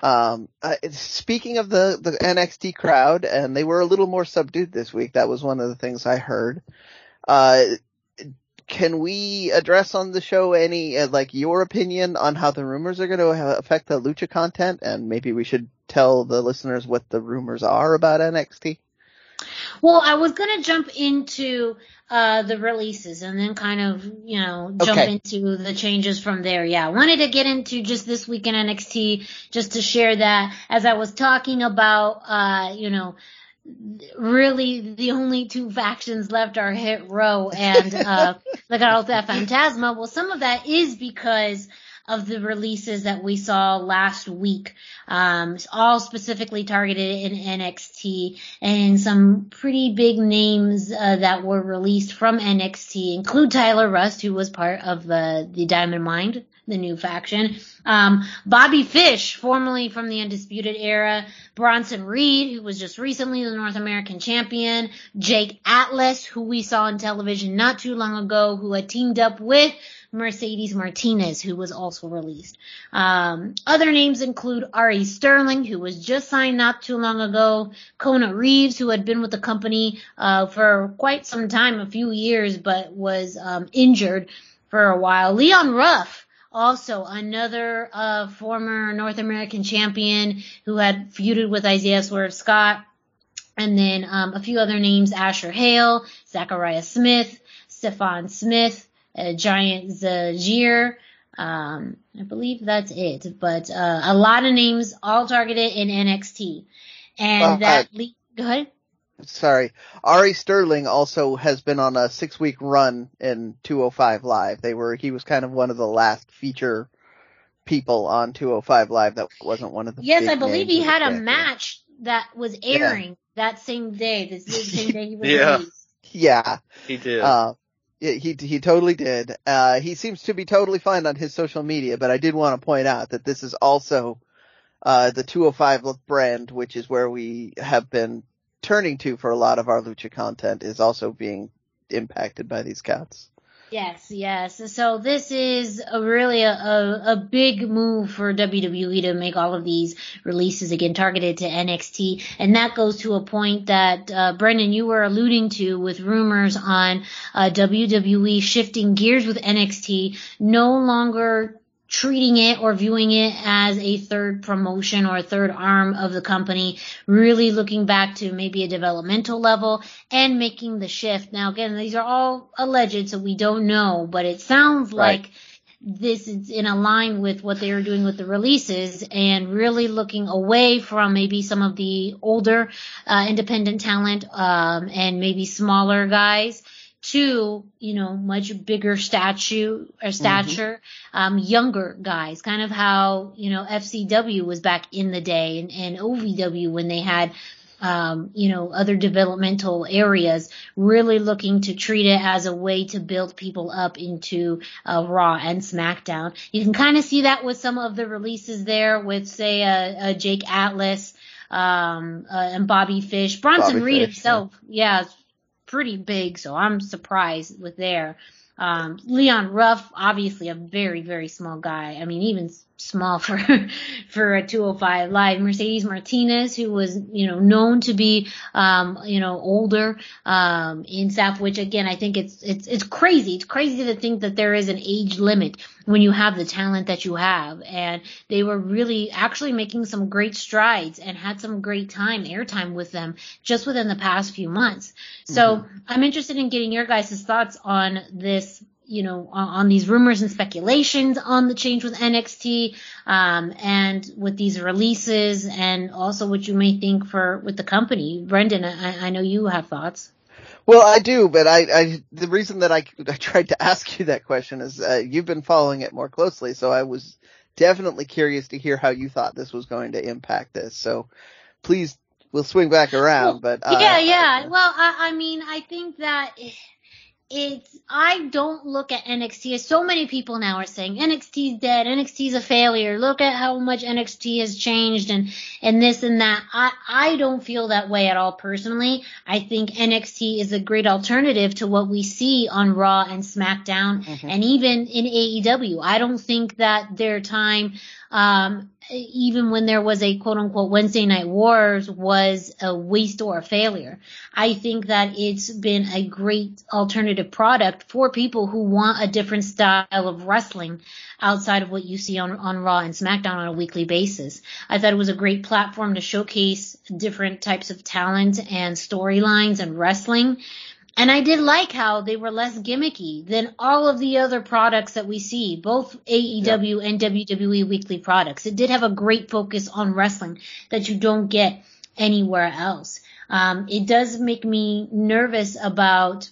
um, uh, speaking of the, the NXT crowd, and they were a little more subdued this week. That was one of the things I heard. Uh, can we address on the show any, uh, like your opinion on how the rumors are going to affect the Lucha content? And maybe we should tell the listeners what the rumors are about NXT? Well, I was gonna jump into uh the releases and then kind of, you know, jump Okay. into the changes from there. Yeah, I wanted to get into just this week in NXT just to share that as I was talking about uh, you know, really the only two factions left are Hit Row and uh Legado de Fantasma. Well, some of that is because of the releases that we saw last week, um, all specifically targeted in NXT and some pretty big names uh, that were released from NXT include Tyler Rust, who was part of the the Diamond Mind, the new faction. Um, Bobby Fish, formerly from the Undisputed Era. Bronson Reed, who was just recently the North American champion. Jake Atlas, who we saw on television not too long ago, who had teamed up with Mercedes Martinez, who was also released. Um, other names include Ari Sterling, who was just signed not too long ago, Kona Reeves, who had been with the company uh, for quite some time, a few years, but was um, injured for a while. Leon Ruff, also another uh, former North American champion who had feuded with Isaiah Swerve Scott. And then um, a few other names, Asher Hale, Zachariah Smith, Stefan Smith, uh, Giant Zanjeer. Um, I believe that's it. But uh, a lot of names all targeted in NXT. And Uh, that le- go ahead. Sorry. Ari Sterling also has been on a six week run in 205 Live. They were, he was kind of one of the last feature people on 205 Live that wasn't one of the Yes, big I believe names he had a character. match that was airing that same day, the same day he was Yeah. released. Yeah. He did. Uh, yeah, he he totally did. Uh, he seems to be totally fine on his social media, but I did want to point out that this is also uh, the 205 brand, which is where we have been turning to for a lot of our lucha content, is also being impacted by these cats. Yes, yes. So this is a really a, a, a big move for WWE to make all of these releases again targeted to NXT, and that goes to a point that uh, Brendan you were alluding to with rumors on uh, WWE shifting gears with NXT, no longer treating it or viewing it as a third promotion or a third arm of the company, really looking back to maybe a developmental level and making the shift. Now again, these are all alleged, so we don't know, but it sounds Right. like this is in a line with what they are doing with the releases and really looking away from maybe some of the older uh, independent talent um, and maybe smaller guys to you know much bigger statue or stature um younger guys kind of how you know FCW was back in the day and, and OVW when they had um, you know, other developmental areas, really looking to treat it as a way to build people up into uh, Raw and SmackDown. You can kind of see that with some of the releases there with, say, uh, uh, Jake Atlas, um, uh, and Bobby Fish. Bronson Bobby Reed Fish, himself, yeah. yeah, pretty big, so I'm surprised with there. Um, Leon Ruff, obviously a very, very small guy. I mean, even small for for a 205 live. Mercedes Martinez, who was you know known to be um, you know older um, in SAF, which again I think it's it's it's crazy. It's crazy to think that there is an age limit when you have the talent that you have. And they were really actually making some great strides and had some great time airtime with them just within the past few months. So mm-hmm. I'm interested in getting your guys' thoughts on this you know, on, on, these rumors and speculations on the change with NXT, um, and with these releases and also what you may think for, with the company. Brendan, I, I know you have thoughts. Well, I do, but I, I, the reason that I, I tried to ask you that question is, uh, you've been following it more closely, so I was definitely curious to hear how you thought this was going to impact this. So please, we'll swing back around, well, but, uh, yeah, yeah. Well, I, I mean, I think that, it's I don't look at NXT as so many people now are saying NXT's dead, NXT's a failure. Look at how much NXT has changed and and this and that. I I don't feel that way at all personally. I think NXT is a great alternative to what we see on Raw and SmackDown mm-hmm. and even in AEW. I don't think that their time um, even when there was a quote unquote Wednesday night wars was a waste or a failure. I think that it's been a great alternative product for people who want a different style of wrestling outside of what you see on, on Raw and SmackDown on a weekly basis. I thought it was a great platform to showcase different types of talent and storylines and wrestling. And I did like how they were less gimmicky than all of the other products that we see, both AEW yeah. and WWE weekly products. It did have a great focus on wrestling that you don't get anywhere else. Um, it does make me nervous about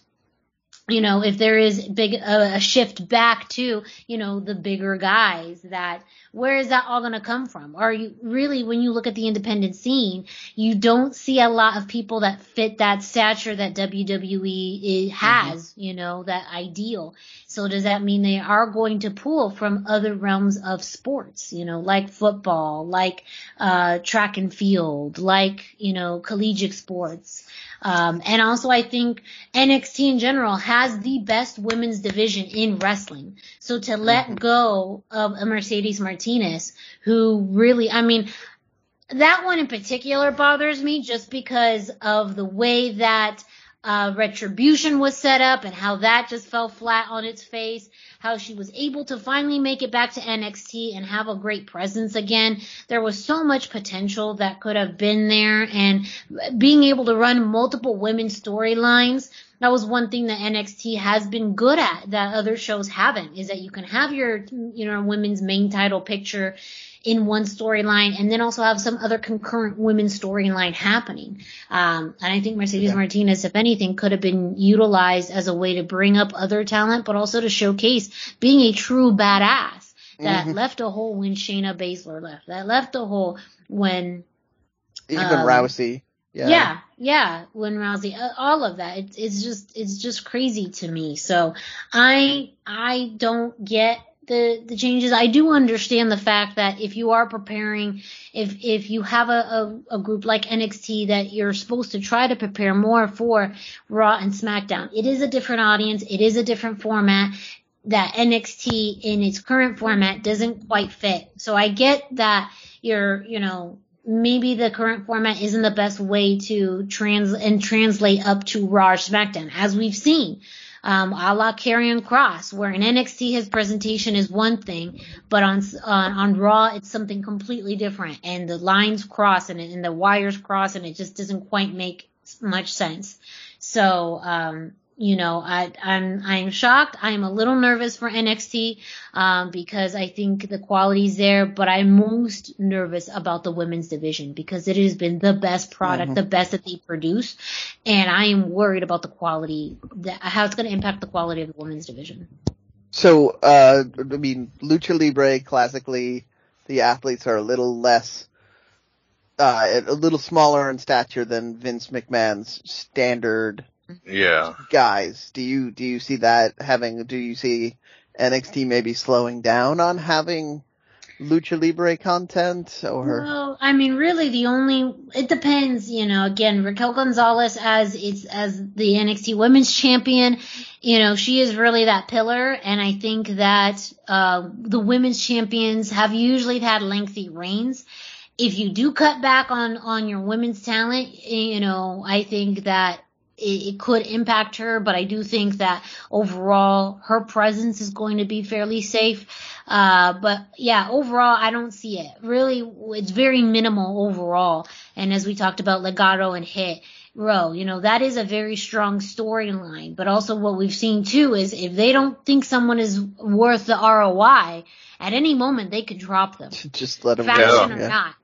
you know, if there is big uh, a shift back to, you know, the bigger guys that where is that all going to come from? Are you really, when you look at the independent scene, you don't see a lot of people that fit that stature that WWE has, mm-hmm. you know, that ideal. So does that mean they are going to pull from other realms of sports, you know, like football, like, uh, track and field, like, you know, collegiate sports? Um, and also I think NXT in general has the best women's division in wrestling. So to let mm-hmm. go of a Mercedes Martinez, who really, I mean, that one in particular bothers me just because of the way that uh, Retribution was set up and how that just fell flat on its face how she was able to finally make it back to NXT and have a great presence again. There was so much potential that could have been there and being able to run multiple women's storylines. That was one thing that NXT has been good at that other shows haven't is that you can have your, you know, women's main title picture in one storyline and then also have some other concurrent women's storyline happening. Um, and I think Mercedes yeah. Martinez, if anything, could have been utilized as a way to bring up other talent, but also to showcase being a true badass that mm-hmm. left a hole when Shayna Baszler left, that left a hole when even um, Rousey. Yeah. yeah, yeah, when Rousey, uh, all of that. It's it's just it's just crazy to me. So I I don't get the the changes. I do understand the fact that if you are preparing, if if you have a, a, a, group like NXT that you're supposed to try to prepare more for Raw and SmackDown, it is a different audience, it is a different format. That NXT in its current format doesn't quite fit. So I get that you're, you know, maybe the current format isn't the best way to trans and translate up to Raw SmackDown, as we've seen um, a la Karrion Cross, where in NXT his presentation is one thing, but on on, on Raw it's something completely different, and the lines cross and, and the wires cross, and it just doesn't quite make much sense. So um, you know, I, I'm I'm shocked. I'm a little nervous for NXT um, because I think the quality's there, but I'm most nervous about the women's division because it has been the best product, mm-hmm. the best that they produce, and I am worried about the quality, that, how it's going to impact the quality of the women's division. So, uh, I mean, lucha libre classically, the athletes are a little less uh, a little smaller in stature than Vince McMahon's standard Yeah. guys. Do you do you see that having? Do you see NXT maybe slowing down on having lucha libre content or? Well, I mean, really, the only it depends. You know, again, Raquel Gonzalez as it's as the NXT Women's Champion. You know, she is really that pillar, and I think that uh, the women's champions have usually had lengthy reigns. If you do cut back on on your women's talent, you know, I think that it, it could impact her, but I do think that overall her presence is going to be fairly safe. Uh, but yeah, overall, I don't see it. Really, it's very minimal overall. And as we talked about Legado and Hit Row, you know, that is a very strong storyline. But also what we've seen too is if they don't think someone is worth the ROI, at any moment they could drop them. Just let them Faction go. or Yeah. not.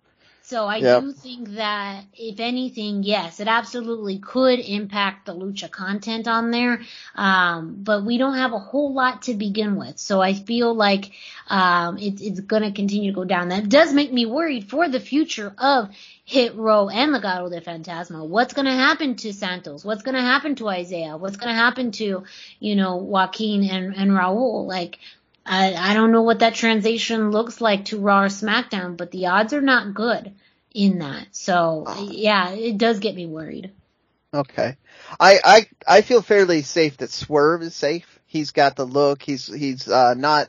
So I Yep. do think that if anything, yes, it absolutely could impact the lucha content on there. Um, but we don't have a whole lot to begin with. So I feel like, um, it's, it's going to continue to go down. That does make me worried for the future of Hit Row and Legado de Fantasma. What's going to happen to Santos? What's going to happen to Isaiah? What's going to happen to, you know, Joaquin and, and Raul? Like, I, I don't know what that transition looks like to Raw or SmackDown, but the odds are not good in that. So yeah, it does get me worried. Okay. I, I, I feel fairly safe that Swerve is safe. He's got the look. He's, he's, uh, not,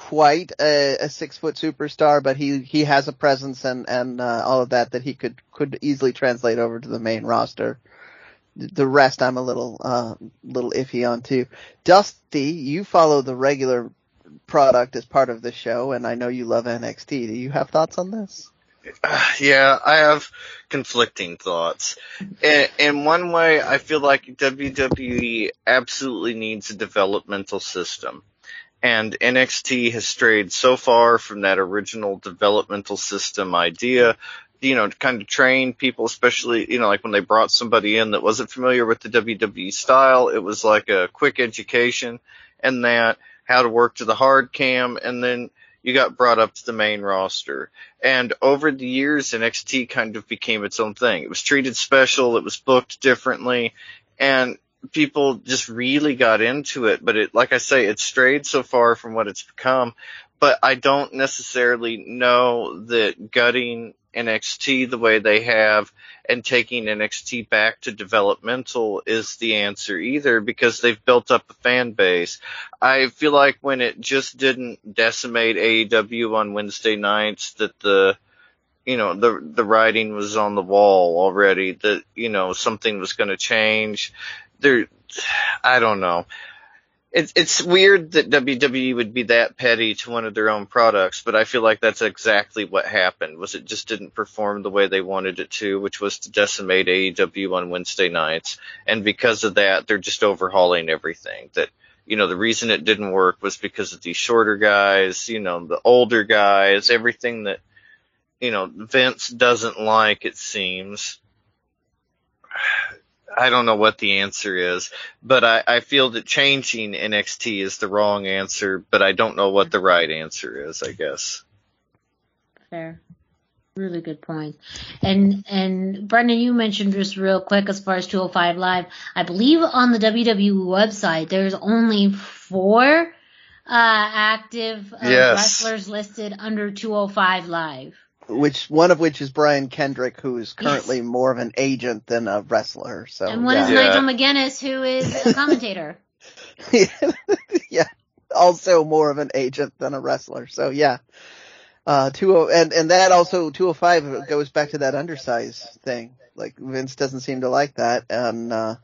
quite a, a six foot superstar, but he, he has a presence and, and, uh, all of that that he could, could easily translate over to the main roster. The rest I'm a little, uh, little iffy on too. Dusty, you follow the regular product as part of the show and I know you love NXT. Do you have thoughts on this? Yeah, I have conflicting thoughts. In, in one way, I feel like WWE absolutely needs a developmental system. And NXT has strayed so far from that original developmental system idea, you know, to kind of train people, especially, you know, like when they brought somebody in that wasn't familiar with the WWE style, it was like a quick education and that, how to work to the hard cam, and then you got brought up to the main roster. And over the years, NXT kind of became its own thing. It was treated special, it was booked differently, and people just really got into it. But it, like I say, it strayed so far from what it's become. But I don't necessarily know that gutting NXT the way they have and taking NXT back to developmental is the answer either because they've built up a fan base. I feel like when it just didn't decimate AEW on Wednesday nights that the you know, the, the writing was on the wall already that, you know, something was going to change. There, I don't know. It's, it's weird that WWE would be that petty to one of their own products, but I feel like that's exactly what happened, was it just didn't perform the way they wanted it to, which was to decimate AEW on Wednesday nights. And because of that, they're just overhauling everything that, you know, the reason it didn't work was because of these shorter guys, you know, the older guys, everything that, you know, Vince doesn't like, it seems. I don't know what the answer is, but I, I feel that changing NXT is the wrong answer, but I don't know what the right answer is, I guess. Fair. Really good point. And and Brendan, you mentioned just real quick as far as 205 Live. I believe on the WWE website there's only four uh, active uh, Yes. wrestlers listed under 205 Live. Which one of which is Brian Kendrick, who is currently more of an agent than a wrestler. So and one yeah. is Nigel McGuinness, who is a commentator. yeah, also more of an agent than a wrestler. So yeah, uh, two oh, and and that also two hundred five goes back to that undersize thing. Like Vince doesn't seem to like that, and uh,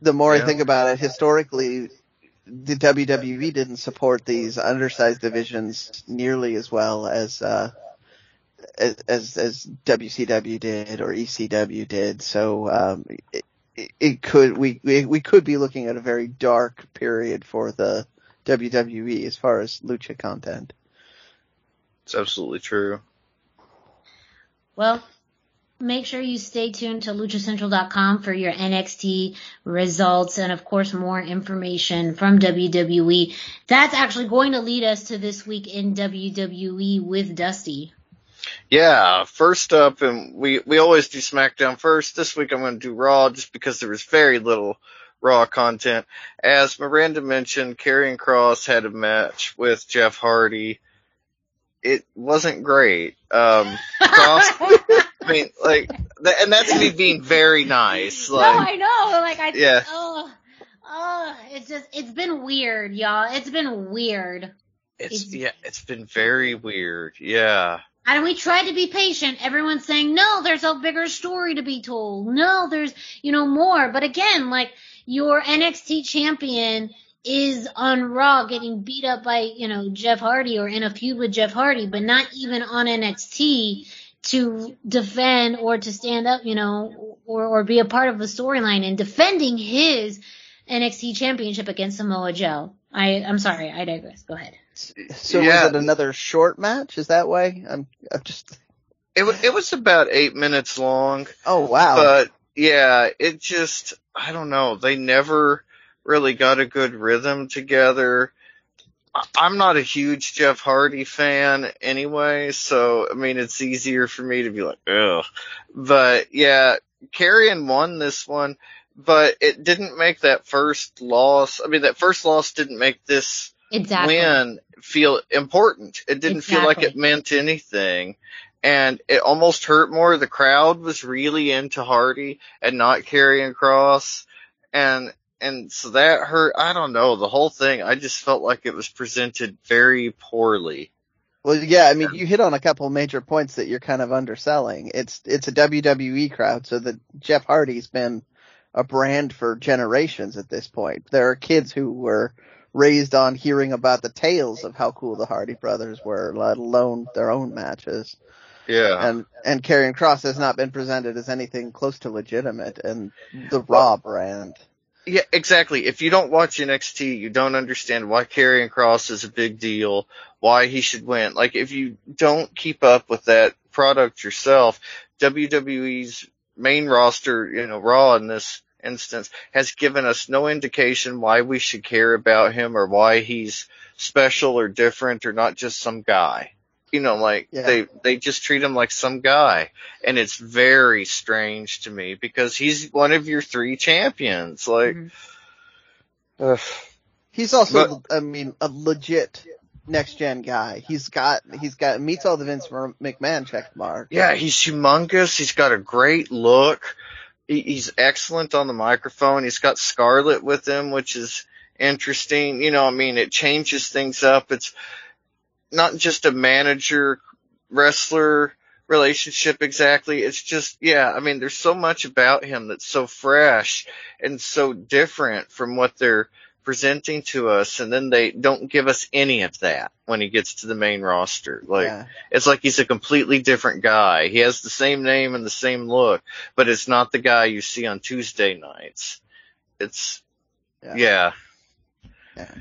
the more I think about it, historically, the WWE didn't support these undersized divisions nearly as well as. Uh, as, as as WCW did or ECW did, so um, it, it, it could we, we we could be looking at a very dark period for the WWE as far as lucha content. It's absolutely true. Well, make sure you stay tuned to luchacentral.com for your NXT results and of course more information from WWE. That's actually going to lead us to this week in WWE with Dusty. Yeah, first up, and we, we always do SmackDown first. This week I'm going to do Raw just because there was very little Raw content. As Miranda mentioned, Karrion Cross had a match with Jeff Hardy. It wasn't great. Um, Cross, I mean, like, th- and that's me being very nice. no, I know. Like I Yeah. oh, oh, it's just it's been weird, y'all. It's been weird. it's, yeah, it's been very weird. Yeah. And we tried to be patient. Everyone's saying, no, there's a bigger story to be told. No, there's, you know, more. But again, like, your NXT champion is on Raw getting beat up by, you know, Jeff Hardy or in a feud with Jeff Hardy, but not even on NXT to defend or to stand up, you know, or, or be a part of the storyline and defending his NXT championship against Samoa Joe. I, I'm sorry, I digress. Go ahead. So Yeah. was it another short match? Is that why? I'm I'm just It, it was about eight minutes long. oh wow. But yeah, it just, I don't know. They never really got a good rhythm together. I'm not a huge Jeff Hardy fan anyway, so I mean, it's easier for me to be like, ugh. But yeah, Karrion won this one, but it didn't make that first loss. I mean, that first loss didn't make this Exactly. win feel important. It didn't feel like it meant anything. And it almost hurt more. The crowd was really into Hardy and not Karrion Cross. And, and so that hurt. I don't know. The whole thing, I just felt like it was presented very poorly. Well, yeah, I mean, you hit on a couple major points that you're kind of underselling. It's it's a WWE crowd, so that Jeff Hardy's been a brand for generations at this point. There are kids who were raised on hearing about the tales of how cool the Hardy brothers were, let alone their own matches. Yeah. And and Karrion Cross has not been presented as anything close to legitimate and the Raw brand. Yeah, exactly. If you don't watch NXT, you don't understand why Karrion Cross is a big deal, why he should win. Like, if you don't keep up with that product yourself, WWE's main roster, you know, Raw in this instance, has given us no indication why we should care about him or why he's special or different or not just some guy. You know, like Yeah. they they just treat him like some guy, and it's very strange to me because he's one of your three champions. Like, Mhm. He's also, I mean, a legit next gen guy. He's got, he's got, meets all the Vince McMahon check mark. yeah, he's humongous. He's got a great look. He, he's excellent on the microphone. He's got Scarlett with him, which is interesting. You know, I mean, it changes things up. It's not just a manager wrestler relationship exactly. It's just, yeah, I mean, there's so much about him that's so fresh and so different from what they're presenting to us. And then they don't give us any of that when he gets to the main roster. Like, Yeah. it's like he's a completely different guy. He has the same name and the same look, but it's not the guy you see on Tuesday nights. It's, yeah. Yeah.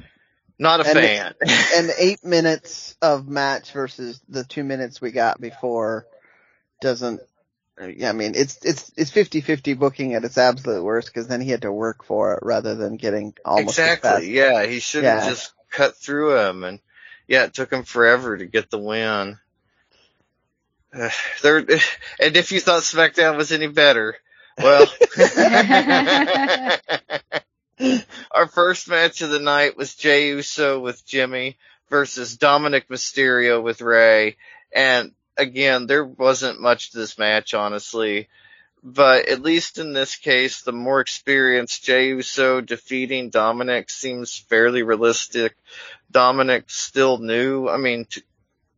Not a And fan. and eight minutes of match versus the two minutes we got before doesn't. Yeah, I mean it's it's it's fifty fifty booking at its absolute worst because then he had to work for it rather than getting almost exactly. Yeah, he should have Yeah. just cut through him, and yeah, it took him forever to get the win. Uh, there, and if you thought SmackDown was any better, well, our first match of the night was Jey Uso with Jimmy versus Dominic Mysterio with Rey, and again, there wasn't much to this match, honestly. But at least in this case, the more experienced Jey Uso defeating Dominic seems fairly realistic. Dominic still new, I mean, t-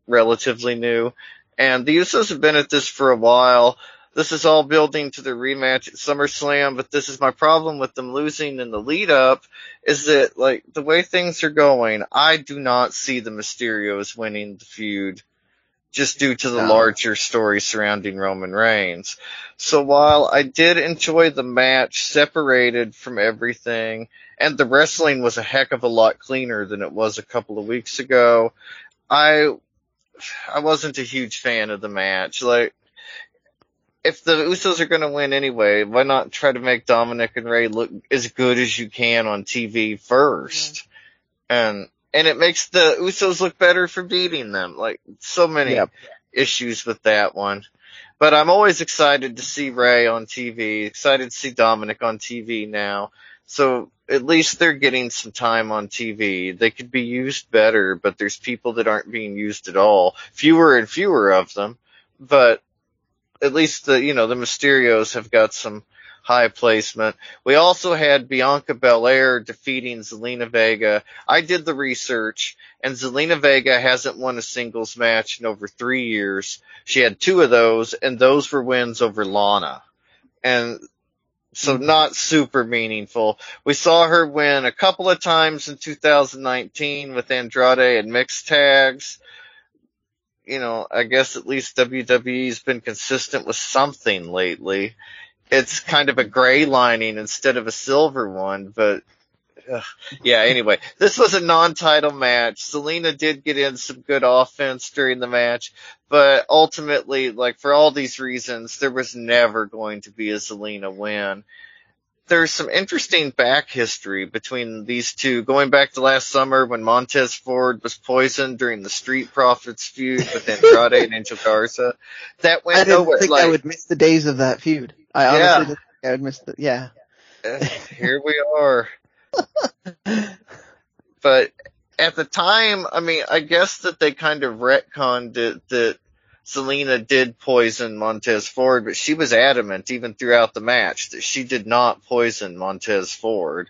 relatively new. And the Usos have been at this for a while. This is all building to the rematch at SummerSlam, but this is my problem with them losing in the lead up is that like the way things are going, I do not see the Mysterios winning the feud just due to the No. larger story surrounding Roman Reigns. So while I did enjoy the match separated from everything, and the wrestling was a heck of a lot cleaner than it was a couple of weeks ago, I I wasn't a huge fan of the match. Like if the Usos are going to win anyway, why not try to make Dominic and Rey look as good as you can on TV first? And and it makes the Usos look better for beating them. Like so many Yep. issues with that one. But I'm always excited to see Rey on TV, excited to see Dominic on TV now. So at least they're getting some time on TV. They could be used better, but there's people that aren't being used at all. Fewer and fewer of them. But at least the, you know, the Mysterios have got some high placement. We also had Bianca Belair defeating Zelina Vega. I did the research and Zelina Vega hasn't won a singles match in over three years. She had two of those and those were wins over Lana. And so mm-hmm. not super meaningful. We saw her win a couple of times in 2019 with Andrade and mixed tags. You know, I guess at least WWE's been consistent with something lately. It's kind of a gray lining instead of a silver one, but yeah, anyway, this was a non-title match. Zelina did get in some good offense during the match, but ultimately, like for all these reasons, there was never going to be a Zelina win. There's some interesting back history between these two, going back to last summer when Montez Ford was poisoned during the Street Profits feud with Andrade and Angel Garza. That went I didn't nowhere. think like, I would miss the days of that feud. I honestly Yeah. didn't think I would miss the yeah. here we are. but at the time, I mean, I guess that they kind of retconned it that Zelina did poison Montez Ford, but she was adamant even throughout the match that she did not poison Montez Ford.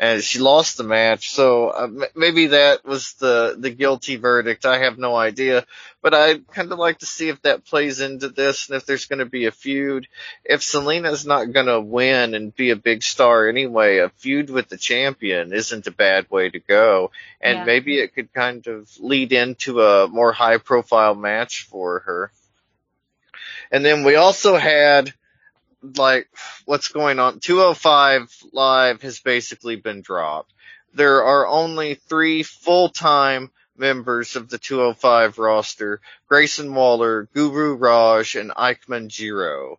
And she lost the match, so uh, m- maybe that was the the guilty verdict. I have no idea, but I'd kind of like to see if that plays into this and if there's going to be a feud. If Zelina's not going to win and be a big star anyway, a feud with the champion isn't a bad way to go. And Yeah. maybe it could kind of lead into a more high profile match for her. And then we also had like what's going on? 205 live has basically been dropped. There are only three full-time members of the 205 roster Grayson Waller Guru Raaj and Ikemen Jiro.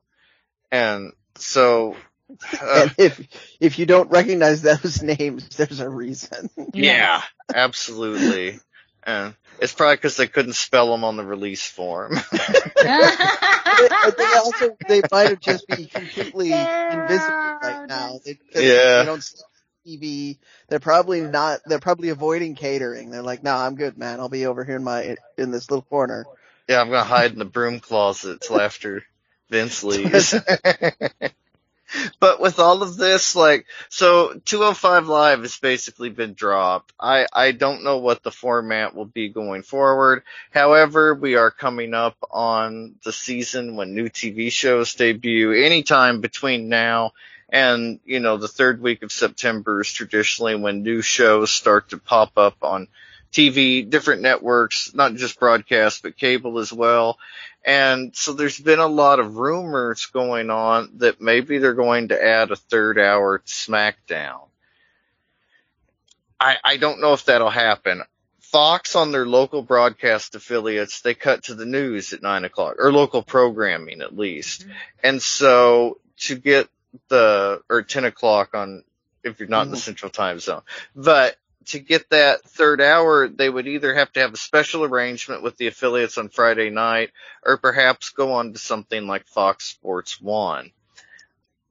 And so uh, and if if you don't recognize those names, there's a reason. yeah absolutely and it's probably because they couldn't spell them on the release form but they also they might have just be completely invisible right now. They, 'cause Yeah. They don't see TV. They're probably not. They're probably avoiding catering. They're like, no, I'm good, man. I'll be over here in my in this little corner. yeah i'm gonna hide in the broom closet till after vince leaves but with all of this, like, so 205 Live has basically been dropped. I, I don't know what the format will be going forward. However, we are coming up on the season when new TV shows debut anytime between now and, you know, the third week of September is traditionally when new shows start to pop up on TV, different networks, not just broadcast, but cable as well. And so there's been a lot of rumors going on that maybe they're going to add a third hour to SmackDown. I, I don't know if that'll happen. Fox on their local broadcast affiliates, they cut to the news at nine o'clock, or local programming at least. Mm-hmm. And so to get the, or 10 o'clock on, if you're not mm-hmm. in the mm-hmm. central time zone, but to get that third hour, they would either have to have a special arrangement with the affiliates on Friday night or perhaps go on to something like Fox Sports 1.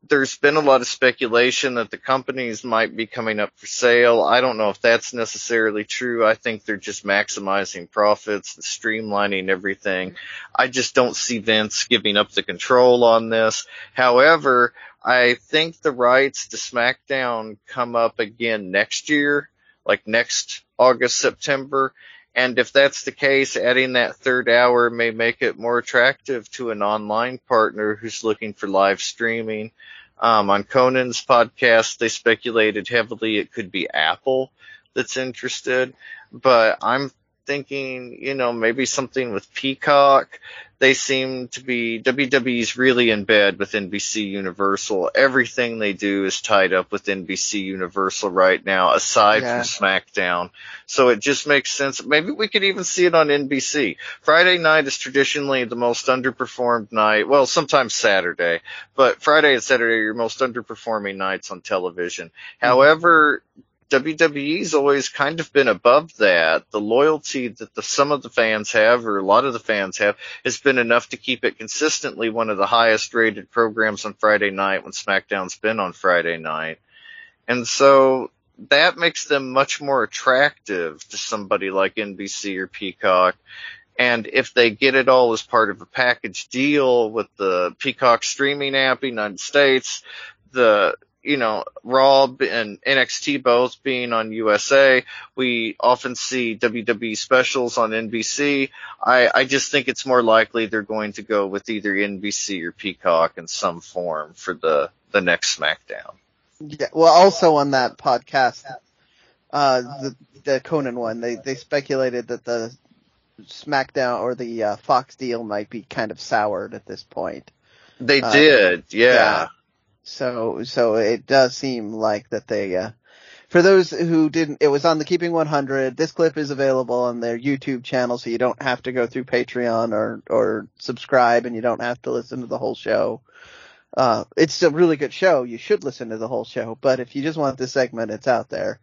There's been a lot of speculation that the companies might be coming up for sale. I don't know if that's necessarily true. I think they're just maximizing profits and streamlining everything. I just don't see Vince giving up the control on this. However, I think the rights to SmackDown come up again next year like next August, September. And if that's the case, adding that third hour may make it more attractive to an online partner who's looking for live streaming. Um, on Konnan's podcast, they speculated heavily it could be Apple that's interested, but I'm thinking, you know, maybe something with Peacock they seem to be WWE's really in bed with NBC Universal. Everything they do is tied up with NBC Universal right now, aside yeah. from SmackDown. So it just makes sense. Maybe we could even see it on NBC. Friday night is traditionally the most underperformed night. Well, sometimes Saturday, but Friday and Saturday are your most underperforming nights on television. Mm-hmm. However, WWE's always kind of been above that. The loyalty that the, some of the fans have, or a lot of the fans have, has been enough to keep it consistently one of the highest rated programs on Friday night when SmackDown's been on Friday night. And so that makes them much more attractive to somebody like NBC or Peacock. And if they get it all as part of a package deal with the Peacock streaming app, in the United States, the you know, Raw and NXT both being on USA. We often see WWE specials on NBC. I, I just think it's more likely they're going to go with either NBC or Peacock in some form for the, the next SmackDown. Yeah, well, also on that podcast, uh, the, the Konnan one, they, they speculated that the SmackDown or the uh, Fox deal might be kind of soured at this point. They uh, did, yeah. yeah. So, so it does seem like that they, uh, for those who didn't, it was on the Keeping 100. This clip is available on their YouTube channel, so you don't have to go through Patreon or, or subscribe and you don't have to listen to the whole show. Uh, it's a really good show. You should listen to the whole show, but if you just want this segment, it's out there.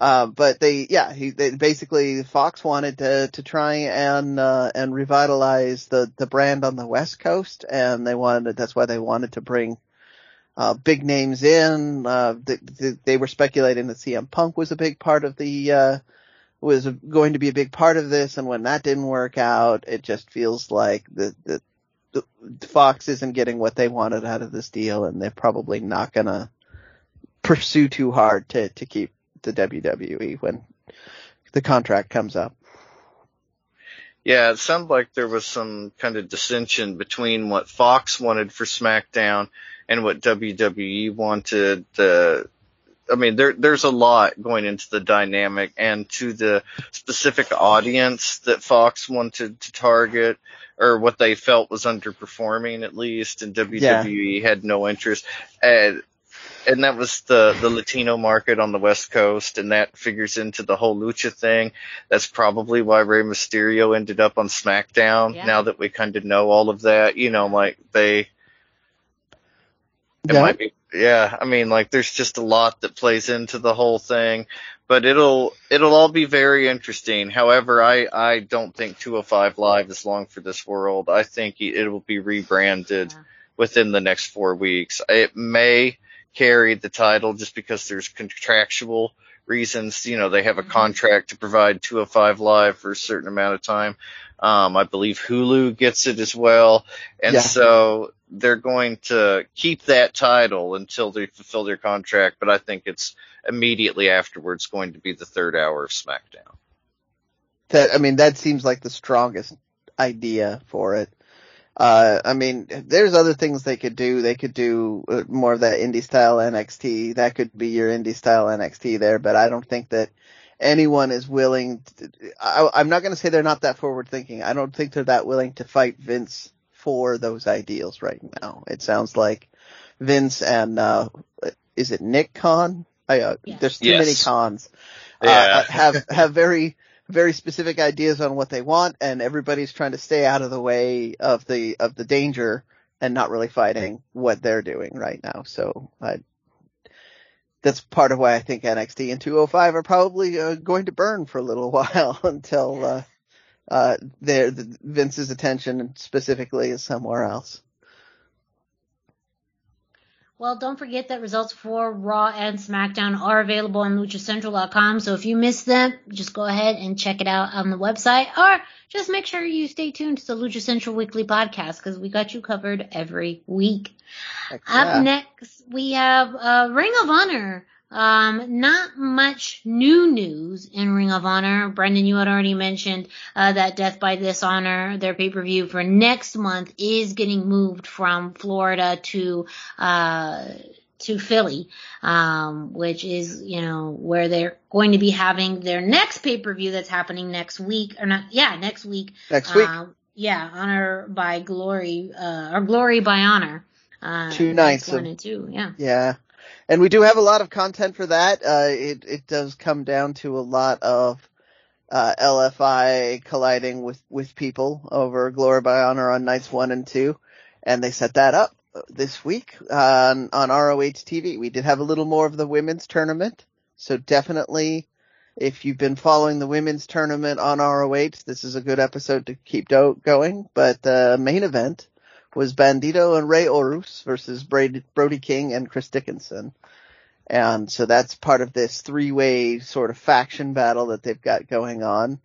Uh, but they, yeah, he, they basically, Fox wanted to, to try and, uh, and revitalize the, the brand on the West Coast, and they wanted, that's why they wanted to bring, uh, big names in. Uh, th- th- they were speculating that CM Punk was a big part of the, uh, was going to be a big part of this. And when that didn't work out, it just feels like the, the, the Fox isn't getting what they wanted out of this deal and they're probably not gonna pursue too hard to, to keep the WWE when the contract comes up. Yeah, it sounded like there was some kind of dissension between what Fox wanted for SmackDown and what WWE wanted. The, I mean, there, there's a lot going into the dynamic and to the specific audience that Fox wanted to target or what they felt was underperforming at least and WWE yeah. had no interest. And, and that was the, the Latino market on the West Coast, and that figures into the whole lucha thing. That's probably why Rey Mysterio ended up on SmackDown. Yeah. Now that we kind of know all of that, you know, like they, it yeah. might be, yeah. I mean, like, there's just a lot that plays into the whole thing, but it'll it'll all be very interesting. However, I I don't think 205 Live is long for this world. I think it will be rebranded yeah. within the next four weeks. It may carry the title just because there's contractual reasons. You know, they have a contract to provide 205 live for a certain amount of time. Um, I believe Hulu gets it as well. And Yeah. so they're going to keep that title until they fulfill their contract, but I think it's immediately afterwards going to be the third hour of SmackDown. That I mean, that seems like the strongest idea for it. Uh, I mean, there's other things they could do. They could do uh, more of that indie style NXT. That could be your indie style NXT there, but I don't think that anyone is willing. To, I, I'm not going to say they're not that forward thinking. I don't think they're that willing to fight Vince for those ideals right now. It sounds like Vince and uh, is it Nick Khan? I, uh, There's too many cons. Yeah. Uh, have have very very specific ideas on what they want, and everybody's trying to stay out of the way of the of the danger and not really fighting what they're doing right now. So I, that's part of why I think NXT and 205 are probably uh, going to burn for a little while until uh, uh, Vince's attention specifically is somewhere else. Well, don't forget that results for Raw and SmackDown are available on luchacentral.com. So if you missed them, just go ahead and check it out on the website or just make sure you stay tuned to the Lucha Central Weekly podcast because we got you covered every week. Heck Up yeah. next, we have uh, Ring of Honor. Um, not much new news in Ring of Honor. Brendan, you had already mentioned uh, that Death by Dishonor, their pay-per-view for next month, is getting moved from Florida to uh, to Philly, um, which is you know where they're going to be having their next pay-per-view that's happening next week, or not? Yeah, next week. Next week. Um, yeah, Honor by Glory, uh, or Glory by Honor. Uh, Two nights one of- and two, yeah. Yeah. And we do have a lot of content for that. Uh, it, it does come down to a lot of, uh, LFI colliding with, with people over Glory by Honor on nights one and two. And they set that up this week on, on ROH TV. We did have a little more of the women's tournament. So definitely, if you've been following the women's tournament on ROH, this is a good episode to keep do- going. But the main event was Bandito and Rey Horus versus Brady, Brody King and Chris Dickinson. And so that's part of this three-way sort of faction battle that they've got going on.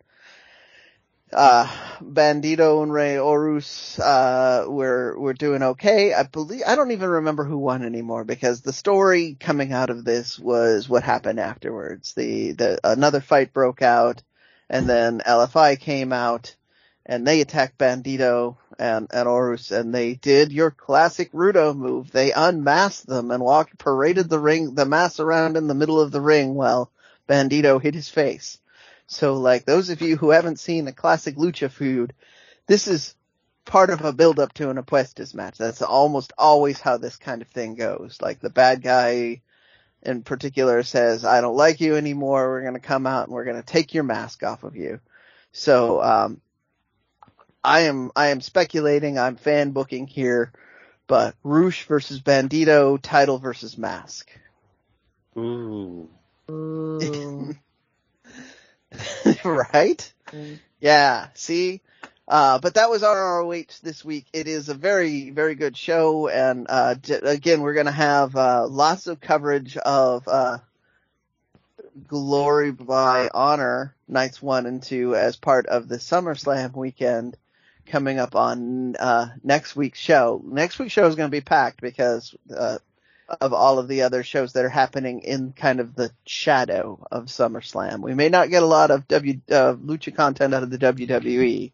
Uh, Bandito and Rey Horus, uh, were, were doing okay. I believe, I don't even remember who won anymore because the story coming out of this was what happened afterwards. The, the, another fight broke out and then LFI came out and they attacked Bandito and, and Horus and they did your classic Rudo move. They unmasked them and walked, paraded the ring, the mask around in the middle of the ring while Bandito hit his face. So like those of you who haven't seen a classic lucha feud, this is part of a build up to an Apuestas match. That's almost always how this kind of thing goes. Like the bad guy in particular says, I don't like you anymore. We're going to come out and we're going to take your mask off of you. So, um, I am, I am speculating. I'm fan booking here, but Rush versus Bandito, title versus mask. Ooh. Ooh. right? Mm. Yeah, see? Uh, but that was our ROH this week. It is a very, very good show. And, uh, j- again, we're going to have, uh, lots of coverage of, uh, Glory by Honor nights one and two as part of the SummerSlam weekend coming up on, uh, next week's show. Next week's show is going to be packed because, uh, of all of the other shows that are happening in kind of the shadow of SummerSlam. We may not get a lot of W uh, lucha content out of the WWE,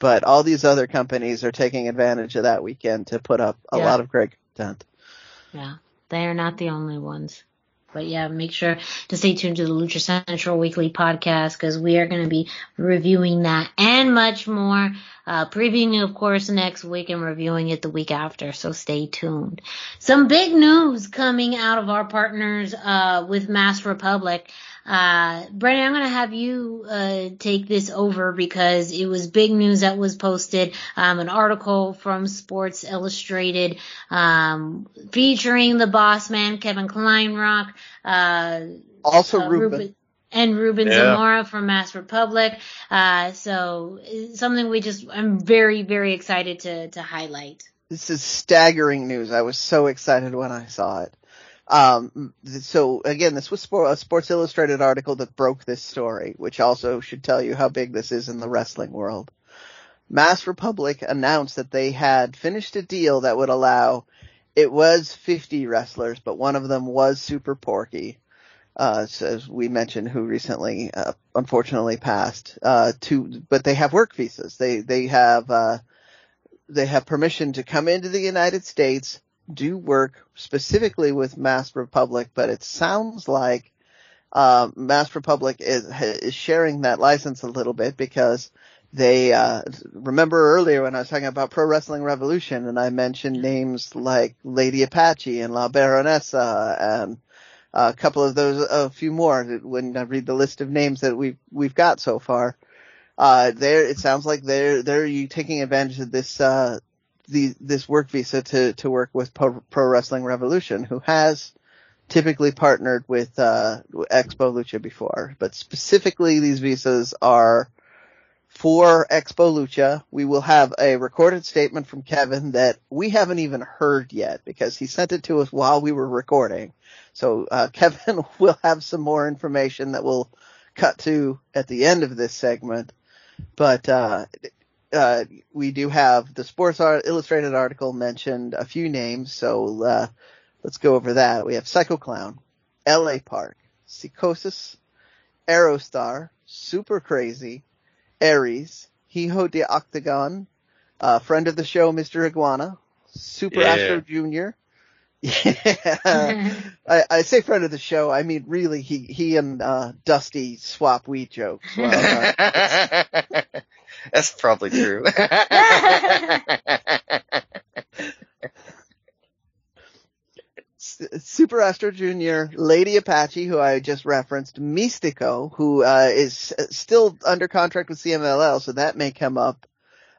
but all these other companies are taking advantage of that weekend to put up a Yeah. lot of great content. Yeah, they are not the only ones. But yeah, make sure to stay tuned to the Lucha Central Weekly podcast because we are going to be reviewing that and much more. Uh, previewing, of course, next week and reviewing it the week after. So stay tuned. Some big news coming out of our partners, uh, with Masked Republic. Uh, Brennan, I'm going to have you, uh, take this over because it was big news that was posted, um, an article from Sports Illustrated, um, featuring the boss man, Kevin Kleinrock, uh, Also, uh, Ruben. and Ruben Yeah. Zamora from Masked Republic. Uh, so something we just, I'm very, very excited to, to highlight. This is staggering news. I was so excited when I saw it. Um, so again, this was a Sports Illustrated article that broke this story, which also should tell you how big this is in the wrestling world. Masked Republic announced that they had finished a deal that would allow, it was 50 wrestlers, but one of them was Super Porky, uh, as we mentioned, who recently, uh, unfortunately passed, uh, to, but they have work visas. They, they have, uh, they have permission to come into the United States, do work specifically with Masked Republic, but it sounds like uh, Masked Republic is, is sharing that license a little bit because they uh, remember earlier when I was talking about Pro Wrestling Revolution and I mentioned names like Lady Apache and La Baronessa and a couple of those, a few more when I read the list of names that we've we've got so far. Uh, there, it sounds like they're they're you taking advantage of this uh, the this work visa to to work with Pro, Pro Wrestling Revolution, who has typically partnered with uh, Expo Lucha before, but specifically these visas are for Expo Lucha. We will have a recorded statement from Kevin that we haven't even heard yet because he sent it to us while we were recording. So uh, Kevin will have some more information that we'll cut to at the end of this segment. But uh, uh, we do have the Sports Illustrated article mentioned a few names, so uh, let's go over that. We have Psycho Clown, LA Park, Psicosis, Aerostar, Super Crazy, Aries, Hijo de Octagon, uh, friend of the show, Mr. Iguana, Super yeah. Astro Jr. Yeah, I, I, say friend of the show. I mean, really, he he and uh, Dusty swap weed jokes. Well, uh, That's probably true. Super Astro Jr., Lady Apache, who I just referenced, Místico, who uh, is still under contract with CMLL, so that may come up.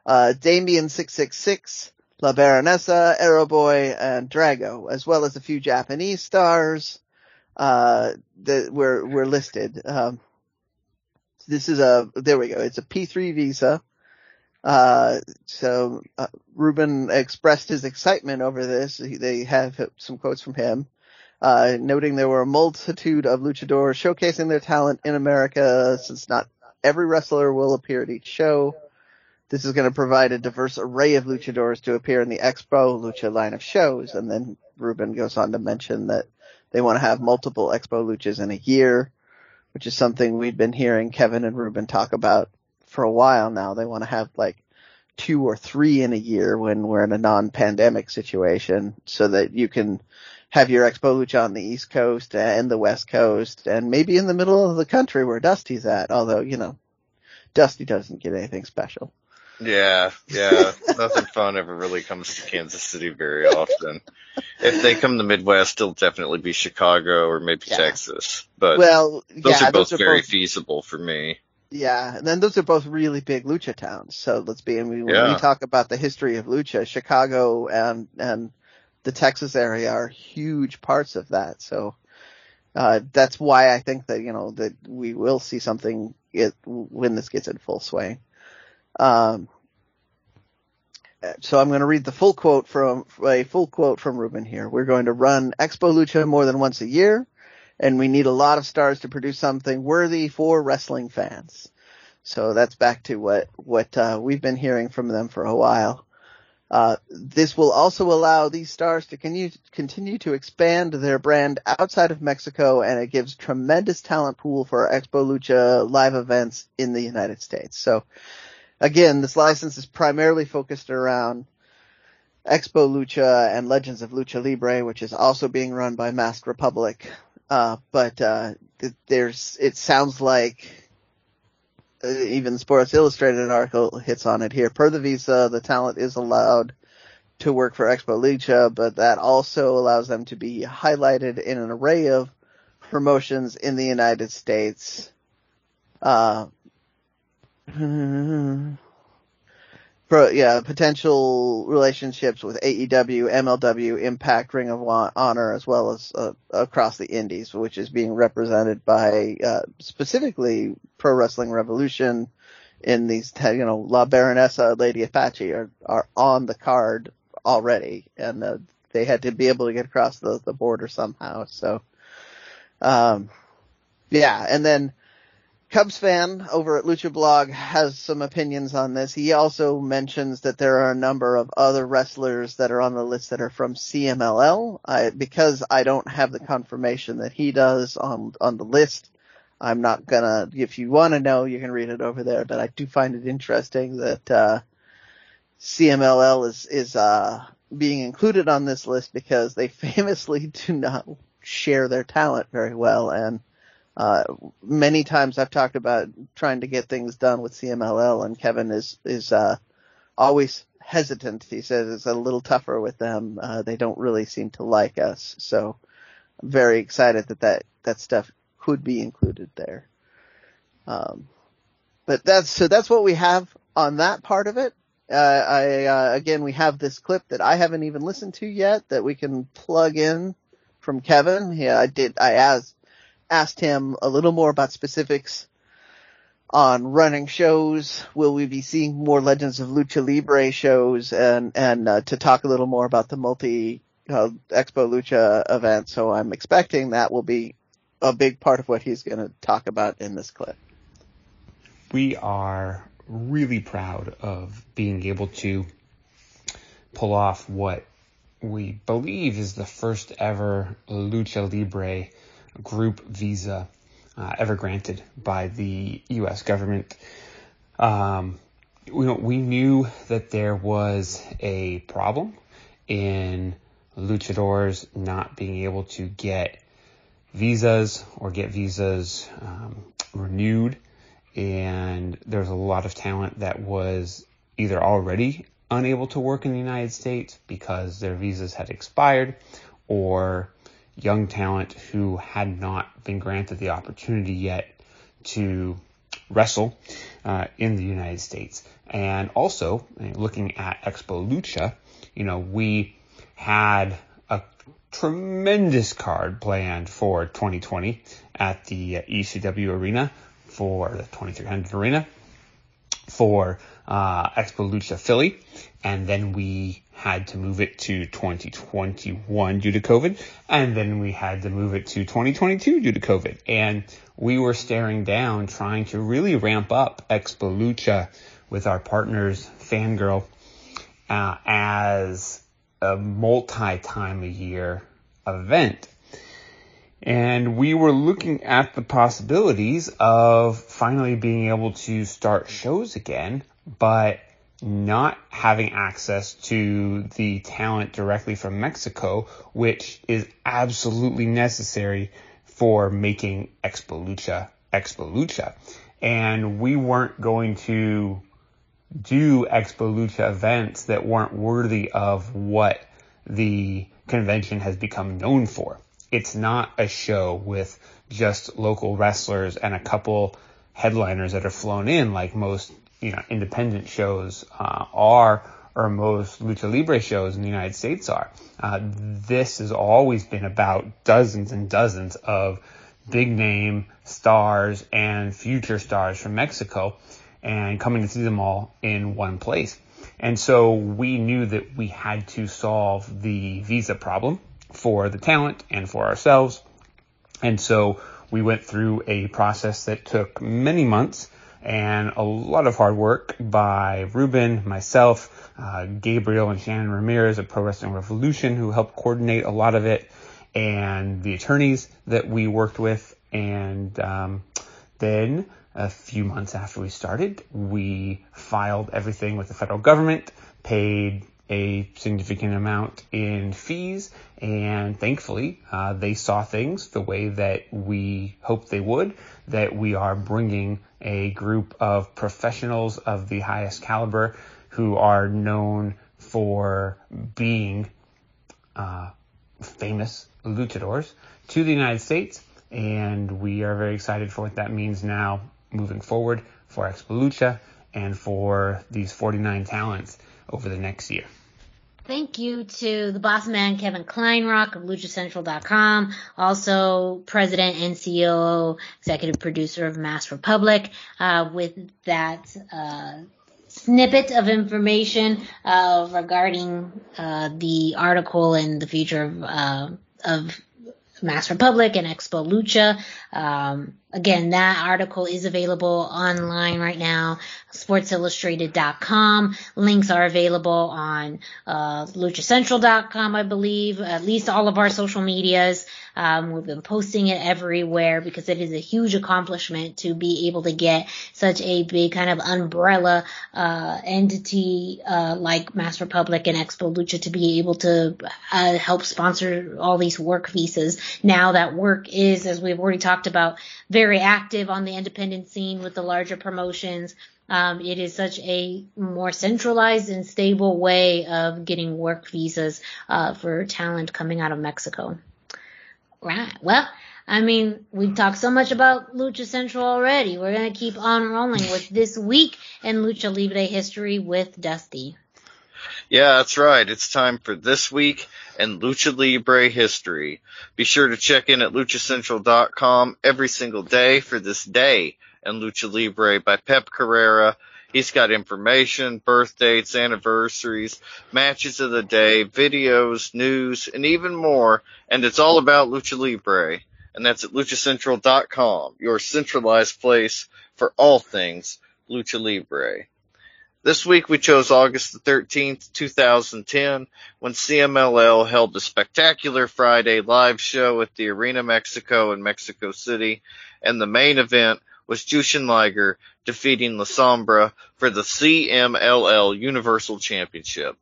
Uh, Damien six six six, La Baronessa, Aeroboy, and Drago, as well as a few Japanese stars uh, that were were listed. Um, this is a there we go. It's a P3 visa. Uh, so uh, Ruben expressed his excitement over this. He, they have some quotes from him, uh, noting there were a multitude of luchadors showcasing their talent in America, since not every wrestler will appear at each show. This is going to provide a diverse array of luchadors to appear in the Expo Lucha line of shows. And then Ruben goes on to mention that they want to have multiple Expo Luchas in a year, which is something we've been hearing Kevin and Ruben talk about for a while now. They want to have like two or three in a year when we're in a non-pandemic situation so that you can have your Expo Lucha on the East Coast and the West Coast and maybe in the middle of the country where Dusty's at, although, you know, Dusty doesn't get anything special. Yeah, yeah. Nothing fun ever really comes to Kansas City very often. If they come to Midwest, it'll definitely be Chicago or maybe yeah. Texas. But well, those yeah, are both those are very both, feasible for me. Yeah, and then those are both really big lucha towns. So let's be. I mean, when yeah. we talk about the history of lucha, Chicago and and the Texas area are huge parts of that. So uh, that's why I think that you know that we will see something it, when this gets in full swing. Um, so I'm going to read the full quote from a full quote from Ruben here. We're going to run Expo Lucha more than once a year, and we need a lot of stars to produce something worthy for wrestling fans. So that's back to what what uh, we've been hearing from them for a while. Uh, this will also allow these stars to continue, continue to expand their brand outside of Mexico, and it gives tremendous talent pool for Expo Lucha live events in the United States. So again, this license is primarily focused around Expo Lucha and Legends of Lucha Libre, which is also being run by Masked Republic. Uh, but uh, there's, it sounds like uh, even Sports Illustrated article hits on it here. Per the visa, the talent is allowed to work for Expo Lucha, but that also allows them to be highlighted in an array of promotions in the United States. Uh, Pro, yeah, potential relationships with AEW, MLW, Impact, Ring of Honor, as well as uh, across the Indies, which is being represented by uh, specifically Pro Wrestling Revolution. In these, you know, La Baronessa, Lady Apache are are on the card already, and uh, they had to be able to get across the, the border somehow. So, um, yeah, and then Cubs fan over at Lucha Blog has some opinions on this. He also mentions that there are a number of other wrestlers that are on the list that are from CMLL. I, because I don't have the confirmation that he does on on the list, I'm not gonna. If you want to know, you can read it over there. But I do find it interesting that uh, CMLL is is uh, being included on this list because they famously do not share their talent very well and uh, many times I've talked about trying to get things done with CMLL and Kevin is, is, uh, always hesitant. He says it's a little tougher with them. Uh, they don't really seem to like us. So I'm very excited that that, that stuff could be included there. Um, but that's, so that's what we have on that part of it. Uh, I, uh, again, we have this clip that I haven't even listened to yet that we can plug in from Kevin. Yeah, I did, I asked, asked him a little more about specifics on running shows. Will we be seeing more Legends of Lucha Libre shows and, and, uh, to talk a little more about the multi, uh, Expo Lucha event. So I'm expecting that will be a big part of what he's going to talk about in this clip. We are really proud of being able to pull off what we believe is the first ever Lucha Libre group visa uh, ever granted by the U.S. government. Um, we, we knew that there was a problem in luchadors not being able to get visas or get visas um, renewed. And there's a lot of talent that was either already unable to work in the United States because their visas had expired or young talent who had not been granted the opportunity yet to wrestle uh, in the United States. And also, looking at Expo Lucha, you know, we had a tremendous card planned for 2020 at the ECW Arena for the 2300 Arena for uh, Expo Lucha Philly, and then we had to move it to 2021 due to COVID, and then we had to move it to 2022 due to COVID. And we were staring down trying to really ramp up Expo with our partners, Fangirl, uh, as a multi-time a year event. And we were looking at the possibilities of finally being able to start shows again, but not having access to the talent directly from Mexico, which is absolutely necessary for making Expo Lucha Expo Lucha. And we weren't going to do Expo Lucha events that weren't worthy of what the convention has become known for. It's not a show with just local wrestlers and a couple headliners that are flown in like most you know, independent shows uh, are, or most lucha libre shows in the United States are. Uh, this has always been about dozens and dozens of big name stars and future stars from Mexico and coming to see them all in one place. And so we knew that we had to solve the visa problem for the talent and for ourselves. And so we went through a process that took many months and a lot of hard work by Ruben, myself, uh, Gabriel and Shannon Ramirez of Pro Wrestling Revolution who helped coordinate a lot of it and the attorneys that we worked with. And um, then a few months after we started, we filed everything with the federal government, paid a significant amount in fees, and thankfully, uh, they saw things the way that we hoped they would, that we are bringing a group of professionals of the highest caliber who are known for being uh, famous luchadors to the United States. And we are very excited for what that means now moving forward for Expo Lucha and for these 49 talents over the next year. Thank you to the boss man, Kevin Kleinrock of LuchaCentral.com, also president and CEO, executive producer of Masked Republic. Uh, with that, uh, snippet of information uh, regarding uh, the article and the future of, uh, of Masked Republic and Expo Lucha. Um, again, that article is available online right now, sportsillustrated.com. Links are available on uh, luchacentral.com, I believe, at least all of our social medias. Um, we've been posting it everywhere because it is a huge accomplishment to be able to get such a big kind of umbrella uh, entity uh, like Masked Republic and Expo Lucha to be able to uh, help sponsor all these work visas. Now that work is, as we've already talked about, very active on the independent scene with the larger promotions. Um, it is such a more centralized and stable way of getting work visas uh, for talent coming out of Mexico. Right. Well, I mean, we've talked so much about Lucha Central already. We're going to keep on rolling with this week in Lucha Libre history with Dusty. Yeah, that's right. It's time for this week and Lucha Libre history. Be sure to check in at luchacentral.com every single day for this day and Lucha Libre by Pep Carrera. He's got information, birth dates, anniversaries, matches of the day, videos, news, and even more. And it's all about Lucha Libre. And that's at luchacentral.com, your centralized place for all things Lucha Libre. This week we chose August the 13th, 2010, when CMLL held a spectacular Friday live show at the Arena Mexico in Mexico City, and the main event was Jushin Liger defeating La Sombra for the CMLL Universal Championship.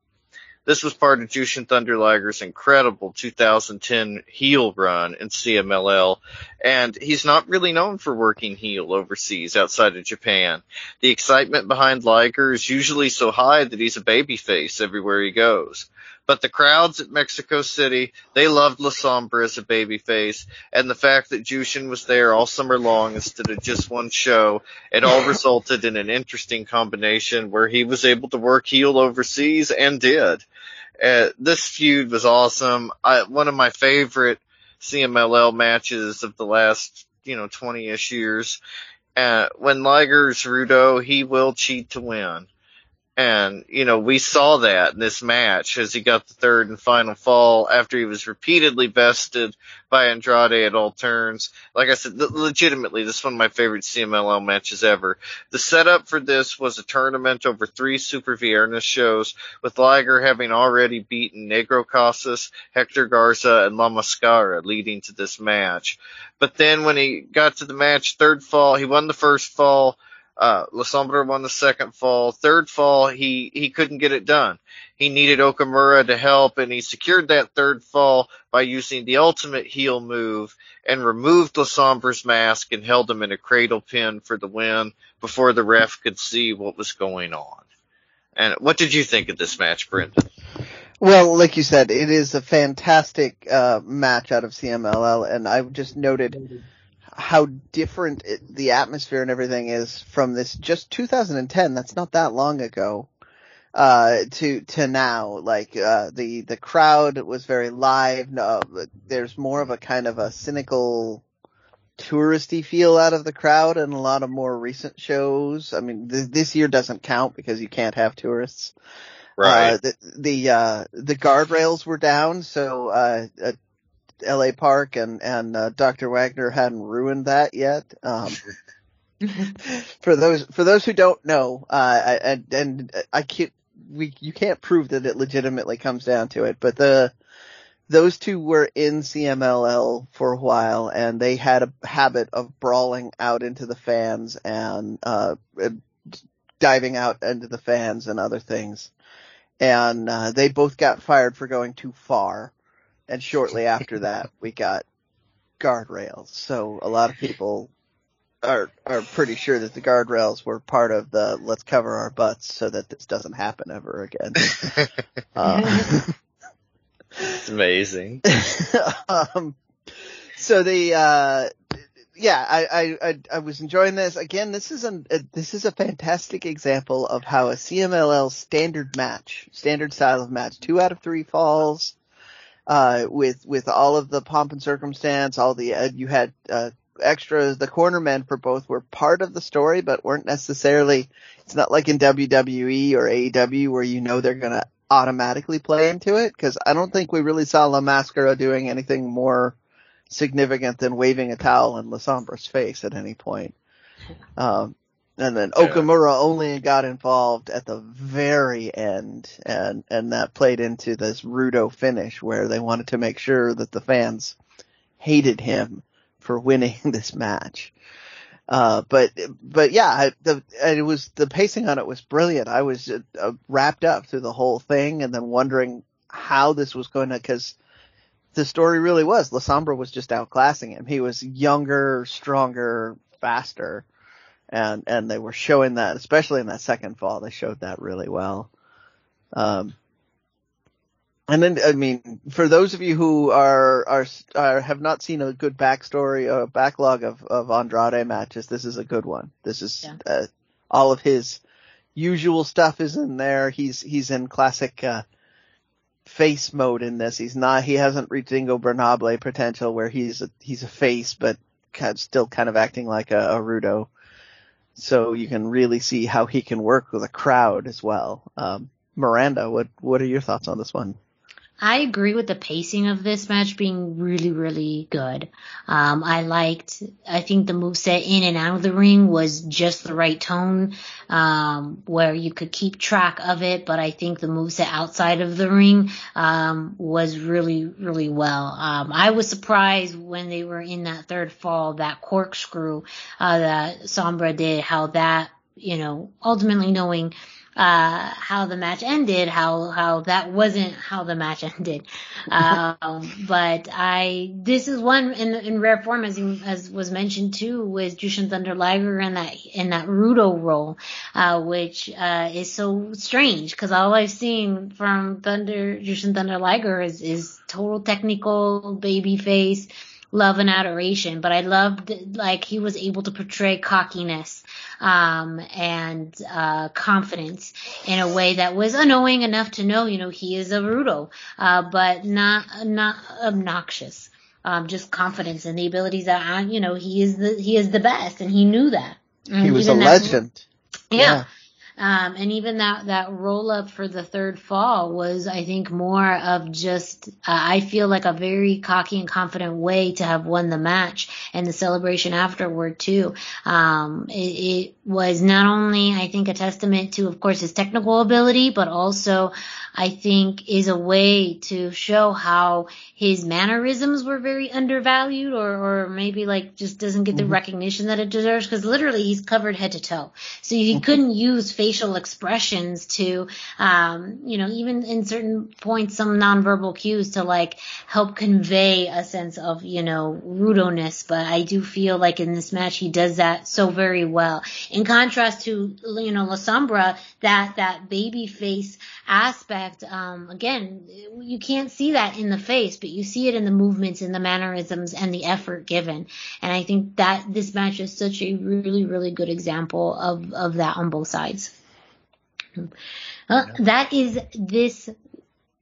This was part of Jushin Thunder Liger's incredible 2010 heel run in CMLL, and he's not really known for working heel overseas outside of Japan. The excitement behind Liger is usually so high that he's a babyface everywhere he goes. But the crowds at Mexico City, they loved La Sombra as a babyface, and the fact that Jushin was there all summer long instead of just one show, it all resulted in an interesting combination where he was able to work heel overseas and did. Uh, this feud was awesome. I, one of my favorite CMLL matches of the last, you know, 20-ish years. Uh, when Liger's Rudo, he will cheat to win. And, you know, we saw that in this match as he got the third and final fall after he was repeatedly bested by Andrade at all turns. Like I said, legitimately, this is one of my favorite CMLL matches ever. The setup for this was a tournament over three Super Viernes shows, with Liger having already beaten Negro Casas, Hector Garza, and La Mascara leading to this match. But then when he got to the match third fall, he won the first fall, uh, La Sombra won the second fall. Third fall, he, he couldn't get it done. He needed Okamura to help and he secured that third fall by using the ultimate heel move and removed La Sombra's mask and held him in a cradle pin for the win before the ref could see what was going on. And what did you think of this match, Brendan? Well, like you said, it is a fantastic uh, match out of CMLL, and I just noted how different it, the atmosphere and everything is from this just 2010. That's not that long ago. Uh, to, to now, like, uh, the, the crowd was very live. No, there's more of a kind of a cynical, touristy feel out of the crowd and a lot of more recent shows. I mean, th- this year doesn't count because you can't have tourists. Right. Uh, the, the, uh, the guardrails were down, so, uh, L.A. Park and and uh, Dr. Wagner hadn't ruined that yet. Um, for those for those who don't know, uh, and and I can't we you can't prove that it legitimately comes down to it, but the those two were in CMLL for a while, and they had a habit of brawling out into the fans and uh, diving out into the fans and other things. And uh, they both got fired for going too far and shortly after that we got guardrails. So a lot of people are are pretty sure that the guardrails were part of the let's cover our butts so that this doesn't happen ever again. uh, it's amazing. um, so the uh, yeah, I, I I was enjoying this. Again, this is a, a this is a fantastic example of how a CMLL standard match, standard style of match, two out of three falls uh, with with all of the pomp and circumstance, all the uh, you had uh, extras, the cornermen for both were part of the story, but weren't necessarily, it's not like in WWE or AEW where you know they're gonna automatically play into it, cause I don't think we really saw La Mascara doing anything more significant than waving a towel in La Sombra's face at any point. Um, and then Yeah. Okamura only got involved at the very end, and and that played into this Rudo finish where they wanted to make sure that the fans hated him for winning this match. Uh, but but yeah, the it was the pacing on it was brilliant. I was uh, wrapped up through the whole thing, and then wondering how this was going to because the story really was La Sombra was just outclassing him. He was younger, stronger, faster and and they were showing that, especially in that second fall, they showed that really well. Um, and then I mean, for those of you who are are, are have not seen a good backstory, a backlog of of Andrade matches, this is a good one. This is uh, all of his usual stuff is in there. He's he's in classic. Uh, face mode in this. He's not, he hasn't reached Ingobernable potential where he's a, he's a face, but kind of still kind of acting like a, a Rudo. So you can really see how he can work with a crowd as well. Um, Miranda, what, what are your thoughts on this one? I agree with the pacing of this match being really, really good. Um, I liked, I think the move set in and out of the ring was just the right tone, um, where you could keep track of it, but I think the move set outside of the ring, um, was really, really well. Um, I was surprised when they were in that third fall, that corkscrew, uh, that Sombra did, how that, you know, ultimately knowing, uh, how the match ended, how, how that wasn't how the match ended. Um, but I, this is one in, in rare form as, as was mentioned too with Jushin Thunder Liger in that, in that Rudo role, uh, which, uh, is so strange because all I've seen from Thunder, Jushin Thunder Liger is, is total technical baby face, love and adoration, but I loved like he was able to portray cockiness um and uh confidence in a way that was annoying enough to know, you know, he is a Rudo, uh but not not obnoxious. Um just confidence and the abilities that I, you know, he is the he is the best and he knew that. And He was a that- legend. yeah. Um, and even that, that roll up for the third fall was, I think, more of just, uh, I feel like a very cocky and confident way to have won the match and the celebration afterward too. Um, it, it was not only, I think, a testament to, of course, his technical ability, but also, I think, is a way to show how his mannerisms were very undervalued or, or maybe like just doesn't get the recognition that it deserves because literally he's covered head to toe. So he couldn't use facial expressions to, um, you know, even in certain points, some nonverbal cues to like help convey a sense of, you know, rudeness. But I do feel like in this match, he does that so very well. In contrast to, you know, La Sombra, that, that baby face aspect, um, again, you can't see that in the face, but you see it in the movements and the mannerisms and the effort given. And I think that this match is such a really, really good example of, of that on both sides. Uh, that is this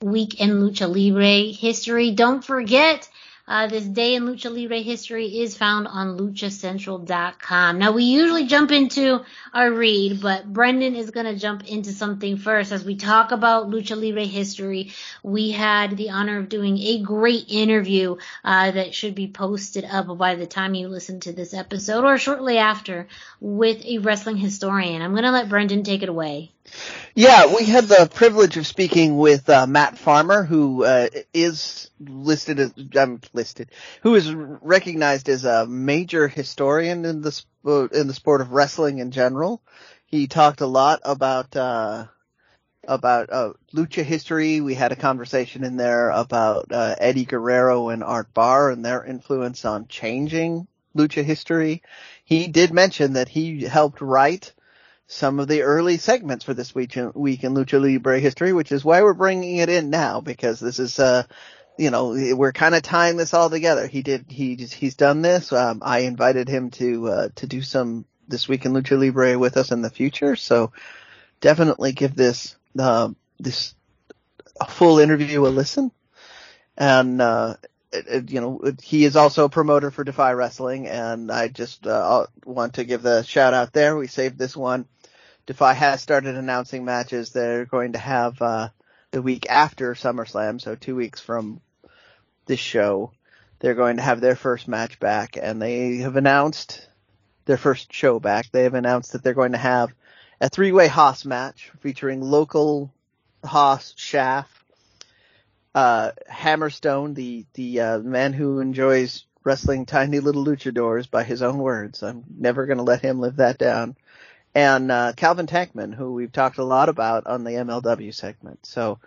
week in Lucha Libre history. Don't forget, uh, this day in Lucha Libre history is found on luchacentral.com. Now we usually jump into our read, but Brendan is going to jump into something first as we talk about Lucha Libre history. We had the honor of doing a great interview, uh, that should be posted up by the time you listen to this episode or shortly after with a wrestling historian. I'm going to let Brendan take it away. Yeah, we had the privilege of speaking with uh, Matt Farmer, who uh, is listed as um, listed, who is recognized as a major historian in the sp- in the sport of wrestling in general. He talked a lot about uh, about uh, lucha history. We had a conversation in there about uh, Eddie Guerrero and Art Barr and their influence on changing lucha history. He did mention that he helped write some of the early segments for this week in, week in Lucha Libre history, which is why we're bringing it in now because this is, uh, you know, we're kind of tying this all together. He did, he, he's done this. Um, I invited him to, uh, to do some this week in Lucha Libre with us in the future. So definitely give this, uh, this a full interview a listen. And, uh, you know, he is also a promoter for Defy Wrestling, and I just uh, want to give the shout out there. We saved this one. Defy has started announcing matches they're going to have uh, the week after SummerSlam, so two weeks from this show. They're going to have their first match back, and they have announced their first show back. They have announced that they're going to have a three-way hoss match featuring local hoss Shaft, uh, Hammerstone, the the uh, man who enjoys wrestling tiny little luchadors by his own words. I'm never going to let him live that down. And uh, Calvin Tankman, who we've talked a lot about on the MLW segment. So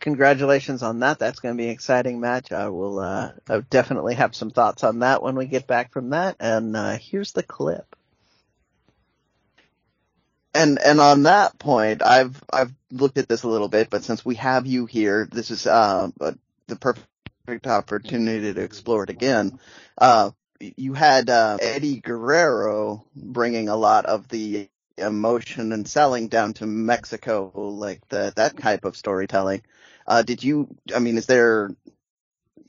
congratulations on that. That's going to be an exciting match. I will uh, I'll definitely have some thoughts on that when we get back from that. And uh, here's the clip. And and on that point, I've I've looked at this a little bit, but since we have you here, this is uh, the perfect opportunity to explore it again. Uh, you had uh, Eddie Guerrero bringing a lot of the emotion and selling down to Mexico, like the, that type of storytelling. Uh, did you? I mean, is there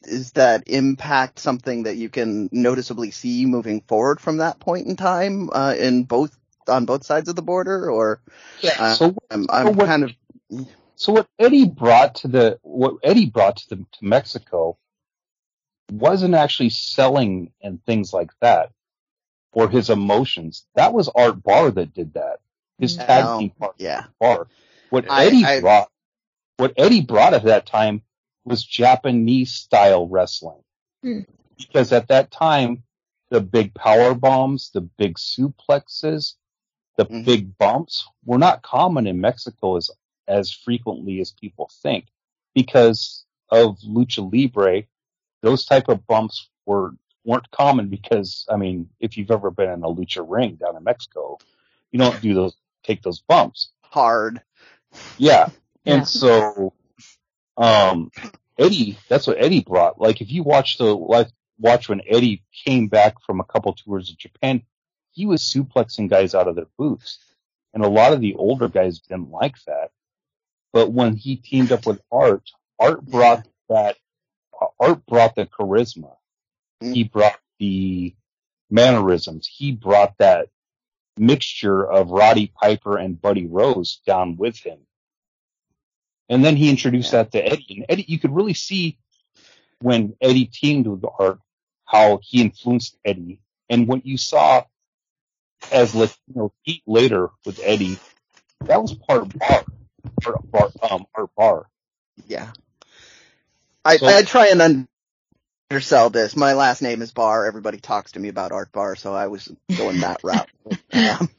is that impact something that you can noticeably see moving forward from that point in time uh, in both on both sides of the border, or yeah. Uh, so I'm, I'm so what, kind of so what Eddie brought to the what Eddie brought to the to Mexico wasn't actually selling and things like that or his emotions. That was Art Barr that did that. His no, tag team partner, yeah. Barr. What I, Eddie I, brought, what Eddie brought at that time was Japanese style wrestling. Hmm. Because at that time, the big power bombs, the big suplexes, the mm-hmm. big bumps were not common in Mexico as as frequently as people think because of lucha libre. Those type of bumps were weren't common because I mean, if you've ever been in a lucha ring down in Mexico, you don't do those take those bumps hard. Yeah, and yeah. so um, Eddie, that's what Eddie brought. Like if you watch the like watch when Eddie came back from a couple tours of Japan, he was suplexing guys out of their boots. And a lot of the older guys didn't like that. But when he teamed up with Art, Art brought that, uh, Art brought the charisma. Mm-hmm. He brought the mannerisms. He brought that mixture of Roddy Piper and Buddy Rose down with him. And then he introduced yeah. that to Eddie. And Eddie, you could really see when Eddie teamed with Art, how he influenced Eddie. And what you saw as Latino Heat later with Eddie, that was part of Barr, part of Barr, um, part Barr. Yeah. I, so, I try and undersell this. My last name is Barr. Everybody talks to me about Art Barr, so I was going that route. um,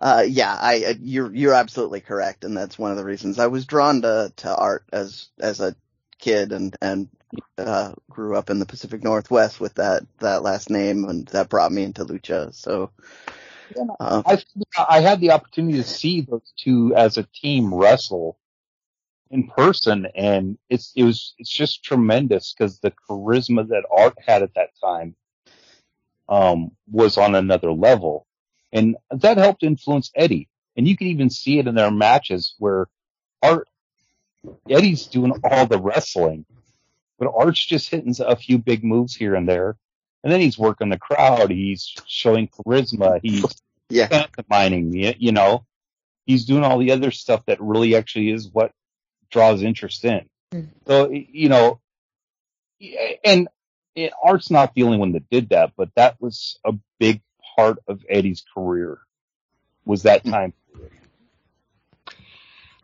uh, yeah, I, you're, you're absolutely correct. And that's one of the reasons I was drawn to, to art as, as a kid and, and, uh, grew up in the Pacific Northwest with that, that last name and that brought me into lucha. So. Uh, I, I had the opportunity to see those two as a team wrestle in person, and it's it was it's just tremendous because the charisma that Art had at that time um, was on another level, and that helped influence Eddie. And you can even see it in their matches where Art Eddie's doing all the wrestling, but Art's just hitting a few big moves here and there, and then he's working the crowd. He's showing charisma. He's yeah. pantomiming, you know, he's doing all the other stuff that really actually is what draws interest in. Mm-hmm. So, you know, and it, Art's not the only one that did that, but that was a big part of Eddie's career was that hmm. time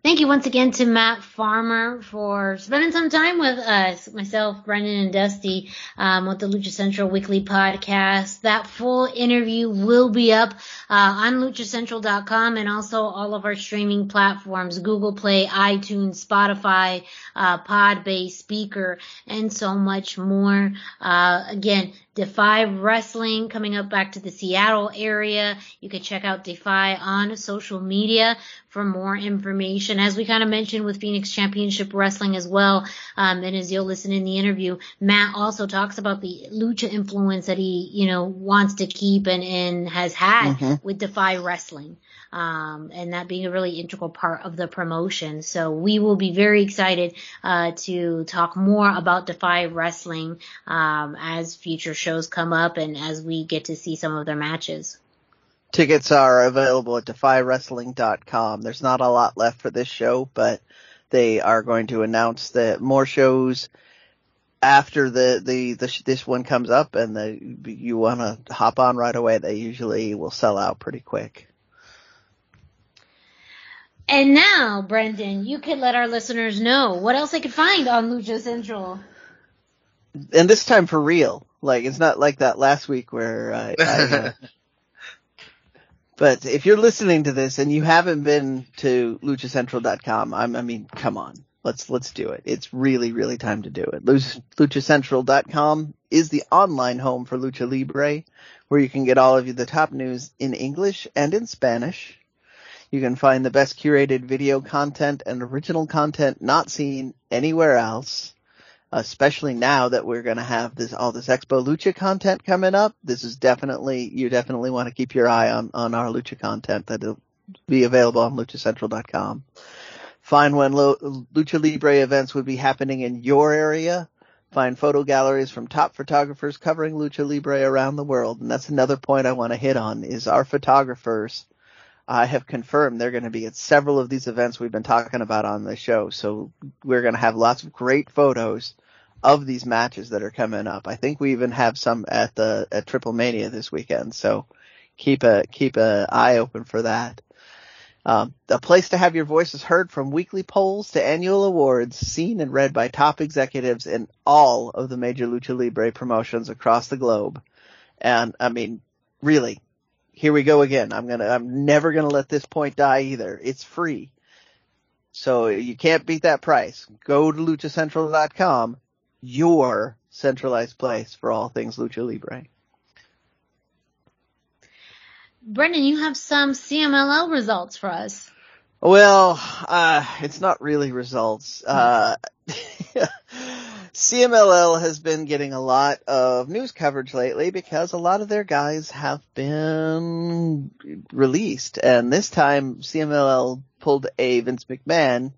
Thank you once again to Matt Farmer for spending some time with us, myself, Brendan, and Dusty, um, with the Lucha Central Weekly Podcast. That full interview will be up uh, on luchacentral.com and also all of our streaming platforms: Google Play, iTunes, Spotify, uh, Podbase, Spreaker, and so much more. Uh, again, Defy Wrestling coming up back to the Seattle area. You can check out Defy on social media for more information. As we kind of mentioned with Phoenix Championship Wrestling as well, um, and as you'll listen in the interview, Matt also talks about the lucha influence that he, you know, wants to keep and, and has had mm-hmm. with Defy Wrestling um, and that being a really integral part of the promotion. So we will be very excited uh, to talk more about Defy Wrestling um, as future shows come up and as we get to see some of their matches. Tickets are available at defywrestling.com. There's not a lot left for this show, but they are going to announce that more shows after the, the, the this one comes up and the you want to hop on right away. They usually will sell out pretty quick. And now, Brendan, you could let our listeners know what else they could find on Lucha Central. And this time for real. Like, it's not like that last week where I, I uh, but if you're listening to this and you haven't been to luchacentral.com, I'm, I mean, come on. Let's, let's do it. It's really, really time to do it. Luchacentral.com is the online home for Lucha Libre, where you can get all of the top news in English and in Spanish you can find the best curated video content and original content not seen anywhere else. Especially now that we're going to have this all this Expo Lucha content coming up, this is definitely you definitely want to keep your eye on on our Lucha content that'll be available on LuchaCentral.com. Find when Lo- Lucha Libre events would be happening in your area. Find photo galleries from top photographers covering Lucha Libre around the world. And that's another point I want to hit on is our photographers I have confirmed they're going to be at several of these events we've been talking about on the show. So we're going to have lots of great photos of these matches that are coming up. I think we even have some at the at Triple Mania this weekend. So keep a keep a eye open for that. Um, a place to have your voices heard from weekly polls to annual awards, seen and read by top executives in all of the major lucha libre promotions across the globe. And I mean, really, here we go again. I'm gonna, I'm never gonna let this point die either. It's free. So you can't beat that price. Go to luchacentral.com, your centralized place for all things lucha libre. Brendan, you have some CMLL results for us. Well, uh, it's not really results. Uh, CMLL has been getting a lot of news coverage lately because a lot of their guys have been released. And this time CMLL pulled a Vince McMahon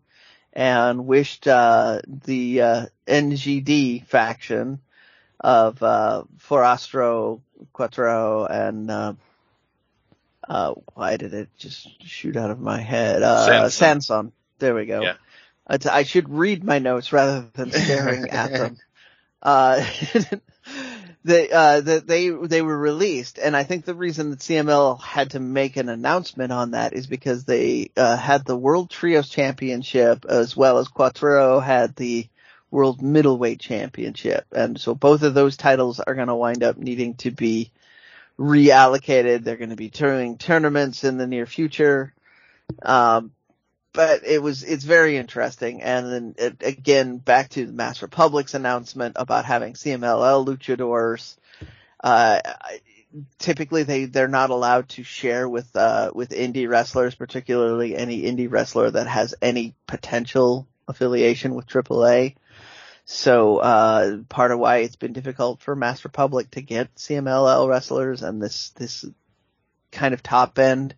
and wished, uh, the, uh, NGD faction of, uh, Forastero, Cuatrero, and, uh, uh, why did it just shoot out of my head? Uh, Sanson. There we go. Yeah. I should read my notes rather than staring at them. Uh, they, uh, they, they were released and I think the reason that CML had to make an announcement on that is because they, uh, had the World Trios Championship as well as Cuatrero had the World Middleweight Championship. And so both of those titles are going to wind up needing to be reallocated. They're going to be doing tournaments in the near future. Um, but it was it's very interesting. And then it, again, back to the Masked Republic's announcement about having CMLL luchadors. Uh, typically they they're not allowed to share with uh with indie wrestlers, particularly any indie wrestler that has any potential affiliation with AAA. So uh part of why it's been difficult for Masked Republic to get CMLL wrestlers and this this kind of top end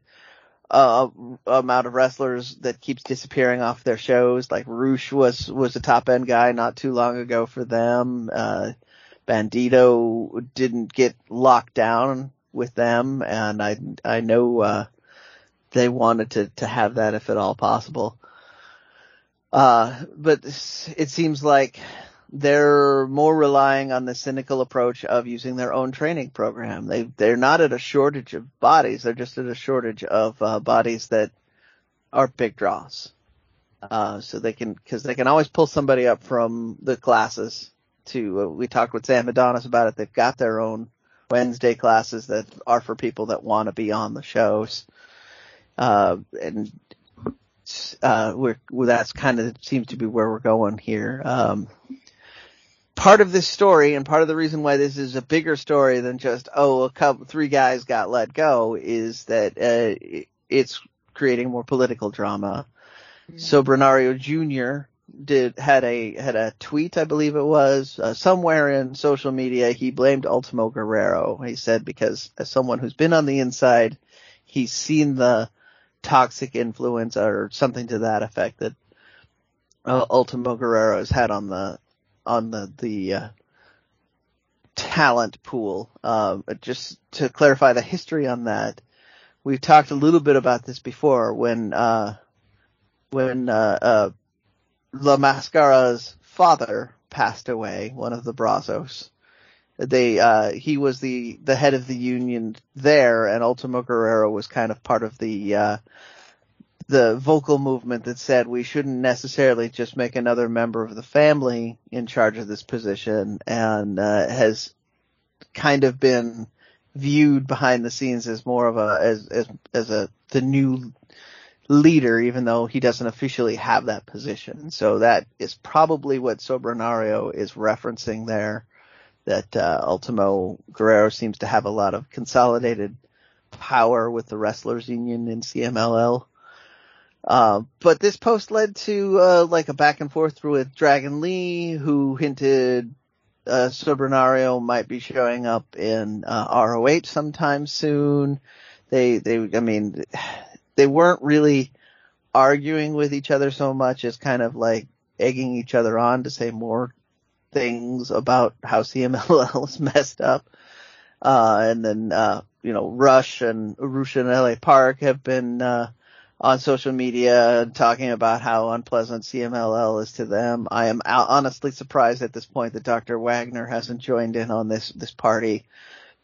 uh, amount of wrestlers that keeps disappearing off their shows. Like Rush was was a top end guy not too long ago for them. Uh, Bandito didn't get locked down with them, and I I know uh, they wanted to to have that if at all possible. Uh, but it seems like they're more relying on the cynical approach of using their own training program. They they're not at a shortage of bodies. They're just at a shortage of uh, bodies that are big draws. Uh, so they can because they can always pull somebody up from the classes. To uh, we talked with Sam Adonis about it. They've got their own Wednesday classes that are for people that want to be on the shows. Uh, and uh, we're that's kind of seems to be where we're going here. Um, part of this story and part of the reason why this is a bigger story than just oh a couple three guys got let go is that uh, it's creating more political drama. Mm-hmm. Soberano Jr. did had a had a tweet I believe it was uh, somewhere in social media he blamed Ultimo Guerrero. He said because as someone who's been on the inside, he's seen the toxic influence or something to that effect that uh, Ultimo Guerrero has had on the on the the uh, talent pool. Uh, just to clarify the history on that, we've talked a little bit about this before when uh, when uh, uh, La Mascara's father passed away, one of the Brazos. They uh, he was the the head of the union there, and Ultimo Guerrero was kind of part of the uh, the vocal movement that said we shouldn't necessarily just make another member of the family in charge of this position and uh, has kind of been viewed behind the scenes as more of a as as as a the new leader even though he doesn't officially have that position. So that is probably what Soberano is referencing there that uh, Ultimo Guerrero seems to have a lot of consolidated power with the wrestlers union in CMLL uh, but this post led to uh, like a back and forth with Dragon Lee, who hinted uh, might be showing up in uh, ROH sometime soon. They, they, I mean, they weren't really arguing with each other so much as kind of like egging each other on to say more things about how CMLL is messed up. Uh, and then, uh, you know, Rush and Arusha and LA Park have been, uh, on social media talking about how unpleasant CMLL is to them. I am honestly surprised at this point that Dr. Wagner hasn't joined in on this this party.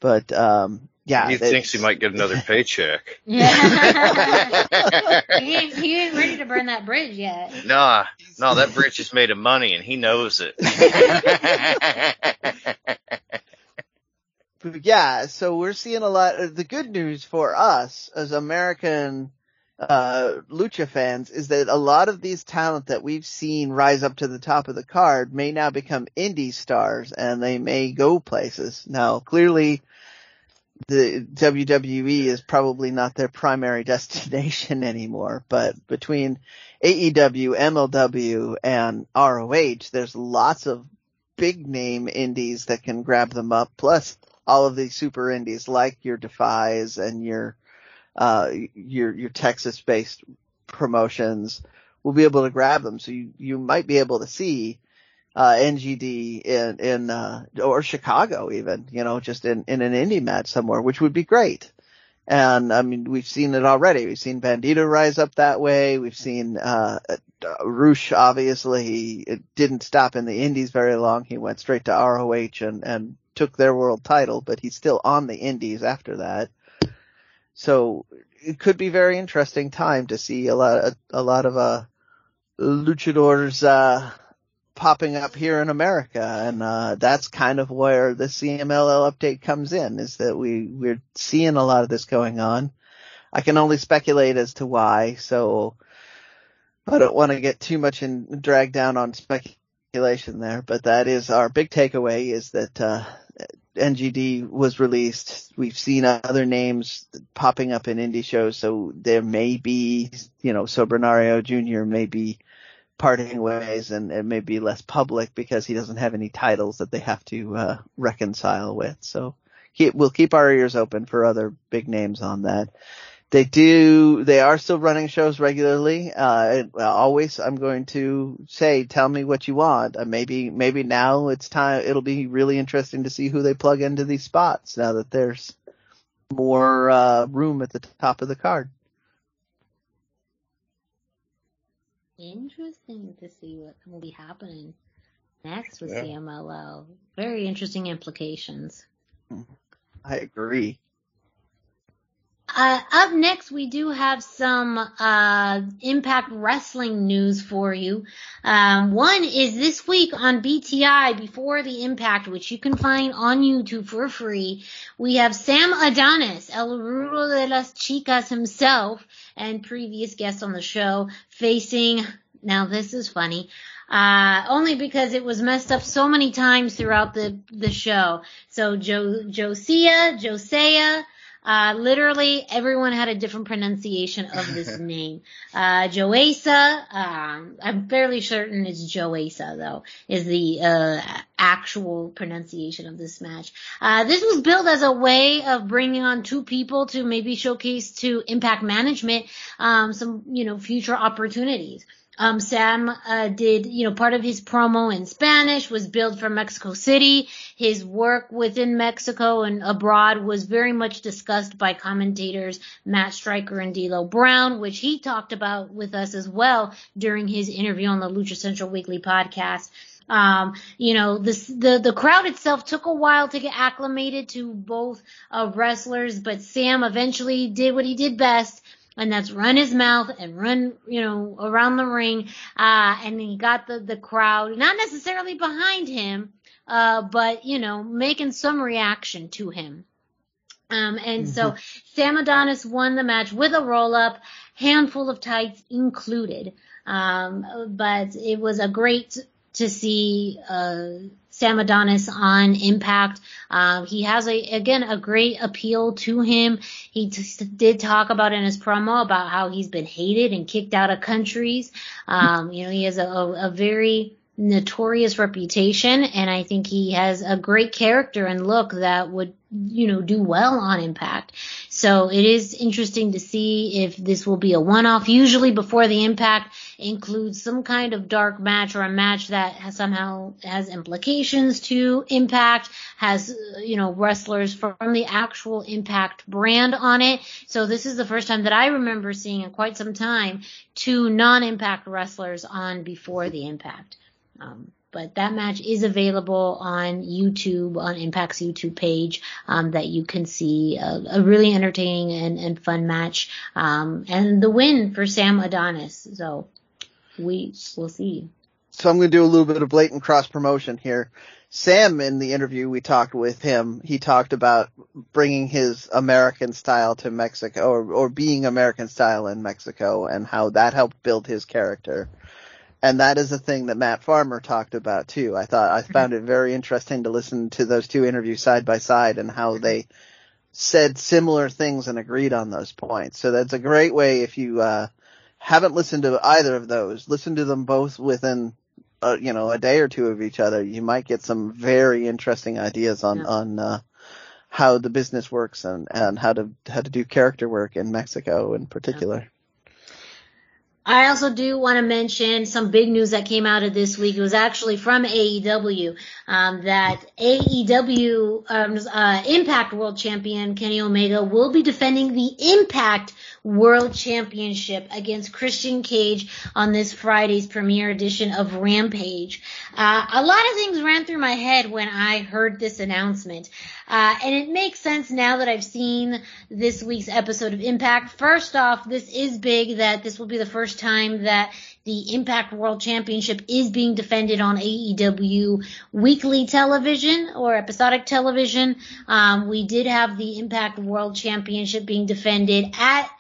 But um yeah, he thinks he might get another paycheck. Yeah, he, he ain't ready to burn that bridge yet. Nah, no, that bridge is made of money, and he knows it. yeah, so we're seeing a lot. Of, the good news for us as American uh, lucha fans is that a lot of these talent that we've seen rise up to the top of the card may now become indie stars and they may go places. Now, clearly, the WWE is probably not their primary destination anymore, but between AEW, MLW, and ROH, there's lots of big name indies that can grab them up, plus all of these super indies like your Defies and your uh, your your Texas based promotions will be able to grab them. So you you might be able to see uh, NGD in in uh, or Chicago even, you know, just in in an indie match somewhere, which would be great. And I mean, we've seen it already. We've seen Bandito rise up that way. We've seen uh, Rush obviously it didn't stop in the Indies very long. He went straight to ROH and and took their world title, but he's still on the Indies after that. So it could be very interesting time to see a lot of, a lot of, uh, luchadors, uh, popping up here in America. And, uh, that's kind of where the CMLL update comes in is that we, we're seeing a lot of this going on. I can only speculate as to why. So I don't want to get too much in dragged down on speculation there, but that is our big takeaway is that, uh, NGD was released. We've seen other names popping up in indie shows, so there may be, you know, Soberano Jr. may be parting ways and it may be less public because he doesn't have any titles that they have to uh, reconcile with. So we'll keep our ears open for other big names on that they do they are still running shows regularly. Uh always i'm going to say tell me what you want. Uh, maybe maybe now it's time it'll be really interesting to see who they plug into these spots now that there's more uh room at the top of the card. Interesting to see what will be happening next with yeah. cmll very interesting implications. I agree uh, up next, we do have some uh, Impact Wrestling news for you. Um, one is this week on BTI Before the Impact, which you can find on YouTube for free. We have Sam Adonis, El Rudo de las Chicas himself, and previous guests on the show facing now this is funny. Uh, only because it was messed up so many times throughout the, the show. So jo, Josiah, Josiah, uh, literally everyone had a different pronunciation of this name. Uh, Joasa, um, I'm fairly certain it's Joasa though, is the, uh, actual pronunciation of this match. Uh, this was built as a way of bringing on two people to maybe showcase to impact management, um, some, you know, future opportunities. Um, Sam uh, did, you know, part of his promo in Spanish was billed from Mexico City. His work within Mexico and abroad was very much discussed by commentators Matt Striker and D'Lo Brown, which he talked about with us as well during his interview on the Lucha Central Weekly podcast. Um, you know, this, the, the crowd itself took a while to get acclimated to both uh, wrestlers, but Sam eventually did what he did best and that's run his mouth and run, you know, around the ring. Uh, and he got the, the crowd, not necessarily behind him, uh, but, you know, making some reaction to him. Um, and mm-hmm. so Sam Adonis won the match with a roll up, handful of tights included. Um, but it was a great to see, uh, Sam Adonis on Impact. Uh, he has a again a great appeal to him. He t- did talk about in his promo about how he's been hated and kicked out of countries. Um, you know, he has a, a, a very notorious reputation and I think he has a great character and look that would you know do well on impact. So it is interesting to see if this will be a one-off. Usually before the impact includes some kind of dark match or a match that has somehow has implications to impact has you know wrestlers from the actual impact brand on it. So this is the first time that i remember seeing in quite some time two non-impact wrestlers on before the impact um, but that match is available on YouTube, on Impact's YouTube page, um, that you can see a, a really entertaining and, and fun match, um, and the win for Sam Adonis. So we will see. So I'm going to do a little bit of blatant cross promotion here. Sam, in the interview we talked with him, he talked about bringing his American style to Mexico, or, or being American style in Mexico, and how that helped build his character and that is a thing that Matt Farmer talked about too. I thought I found it very interesting to listen to those two interviews side by side and how they said similar things and agreed on those points. So that's a great way if you uh, haven't listened to either of those, listen to them both within uh, you know a day or two of each other. You might get some very interesting ideas on yeah. on uh, how the business works and and how to how to do character work in Mexico in particular. Yeah. I also do want to mention some big news that came out of this week. It was actually from AEW um, that AEW um, uh, Impact World Champion Kenny Omega will be defending the Impact World Championship against Christian Cage on this Friday's premiere edition of Rampage. Uh, a lot of things ran through my head when I heard this announcement. Uh, and it makes sense now that I've seen this week's episode of Impact. First off, this is big that this will be the first time that the Impact World Championship is being defended on AEW weekly television or episodic television. Um, we did have the Impact World Championship being defended at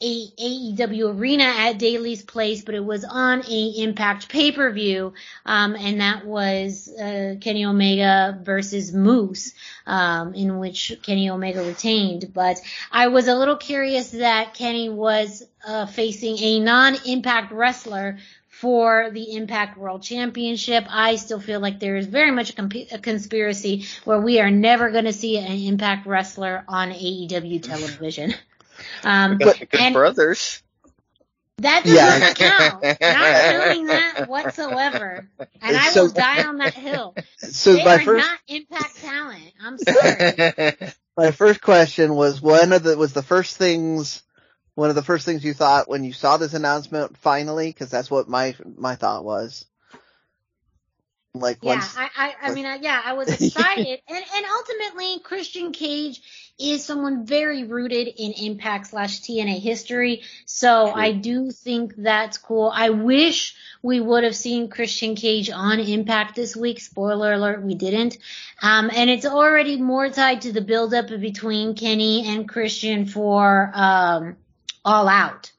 a AEW arena at Daly's Place, but it was on a Impact pay per view, um, and that was uh, Kenny Omega versus Moose, um, in which Kenny Omega retained. But I was a little curious that Kenny was uh, facing a non-Impact wrestler for the Impact World Championship. I still feel like there is very much a, comp- a conspiracy where we are never going to see an Impact wrestler on AEW television. Um, good, good brothers. That doesn't yeah. count. Not doing that whatsoever. And I so, will die on that hill. So they my are first, not impact talent. I'm sorry. My first question was one of the was the first things one of the first things you thought when you saw this announcement finally because that's what my my thought was. Like yeah, once, I, I, I mean, I, yeah, I was excited, and and ultimately Christian Cage is someone very rooted in Impact slash TNA history, so I do think that's cool. I wish we would have seen Christian Cage on Impact this week. Spoiler alert, we didn't. Um, and it's already more tied to the buildup between Kenny and Christian for um, All Out.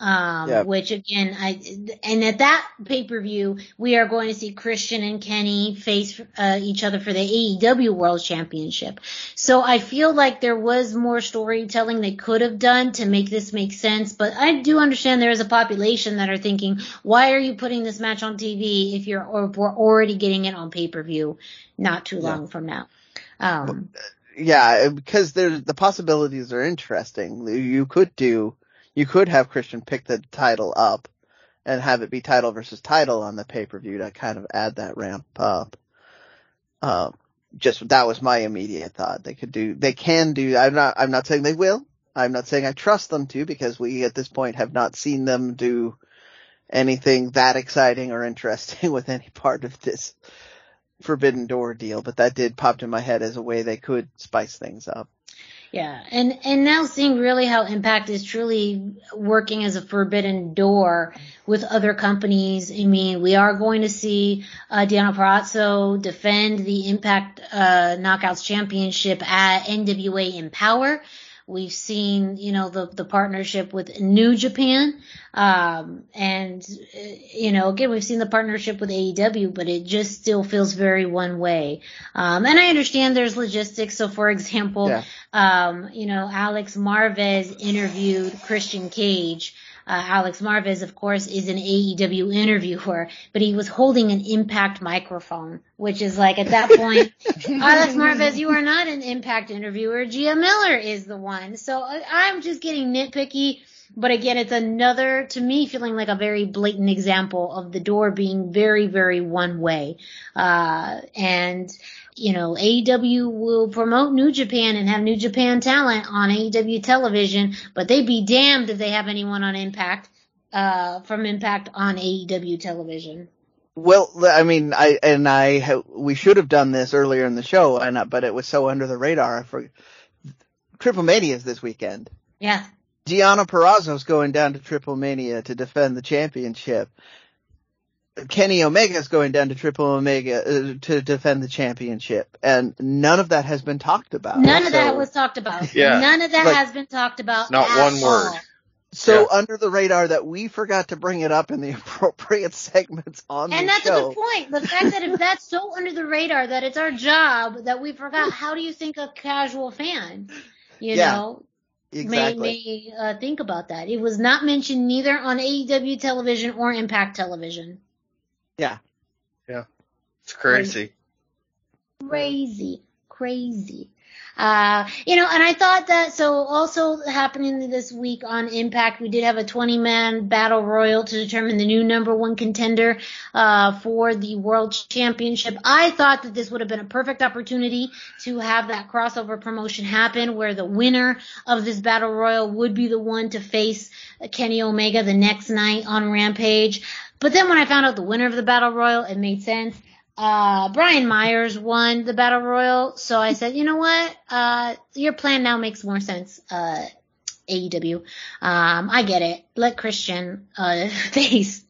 Um, which again, I, and at that pay-per-view, we are going to see Christian and Kenny face, uh, each other for the AEW World Championship. So I feel like there was more storytelling they could have done to make this make sense, but I do understand there is a population that are thinking, why are you putting this match on TV if you're, or we're already getting it on pay-per-view not too long from now? Um, yeah, because there's the possibilities are interesting. You could do, you could have Christian pick the title up and have it be title versus title on the pay per view to kind of add that ramp up. Um, just that was my immediate thought. They could do, they can do. I'm not, I'm not saying they will. I'm not saying I trust them to because we at this point have not seen them do anything that exciting or interesting with any part of this Forbidden Door deal, but that did pop in my head as a way they could spice things up. Yeah, and and now seeing really how Impact is truly working as a forbidden door with other companies. I mean, we are going to see uh, Deonna Purrazzo defend the Impact uh, Knockouts Championship at NWA Empower. We've seen, you know, the the partnership with New Japan, um, and you know, again, we've seen the partnership with AEW, but it just still feels very one way. Um, and I understand there's logistics. So, for example, Yeah. um, you know, Alex Marvez interviewed Christian Cage. Uh, Alex Marvez, of course, is an AEW interviewer, but he was holding an impact microphone, which is like at that point, Alex Marvez, you are not an impact interviewer. Gia Miller is the one. So I'm just getting nitpicky. But again, it's another, to me, feeling like a very blatant example of the door being very, very one way. Uh, and, you know, AEW will promote New Japan and have New Japan talent on AEW television, but they'd be damned if they have anyone on Impact, uh, from Impact on AEW television. Well, I mean, I and I ha- we should have done this earlier in the show, and I- but it was so under the radar. For. Triple Mania is this weekend. Yeah. Deonna Purrazzo's going down to Triple Mania to defend the championship. Kenny Omega's going down to Triple Omega uh, to defend the championship, and none of that has been talked about. None of that was talked about. Yeah. None of that Like- has been talked about. Not at one word. all. So under the radar that we forgot to bring it up in the appropriate segments on And the that's show. a good point. The fact that if that's so under the radar that it's our job that we forgot, how do you think a casual fan, you Yeah, know, exactly. may, may uh, think about that? It was not mentioned neither on AEW television or Impact television. Yeah. Yeah. It's crazy. Crazy, crazy. Uh, you know, and I thought that, so also happening this week on Impact, we did have a 20 man battle royal to determine the new number one contender, uh, for the world championship. I thought that this would have been a perfect opportunity to have that crossover promotion happen where the winner of this battle royal would be the one to face Kenny Omega the next night on Rampage. But then when I found out the winner of the battle royal, it made sense uh, Brian Myers won the battle royal, so I said, you know what, uh, your plan now makes more sense, uh, AEW. Um, I get it. Let Christian, uh, face,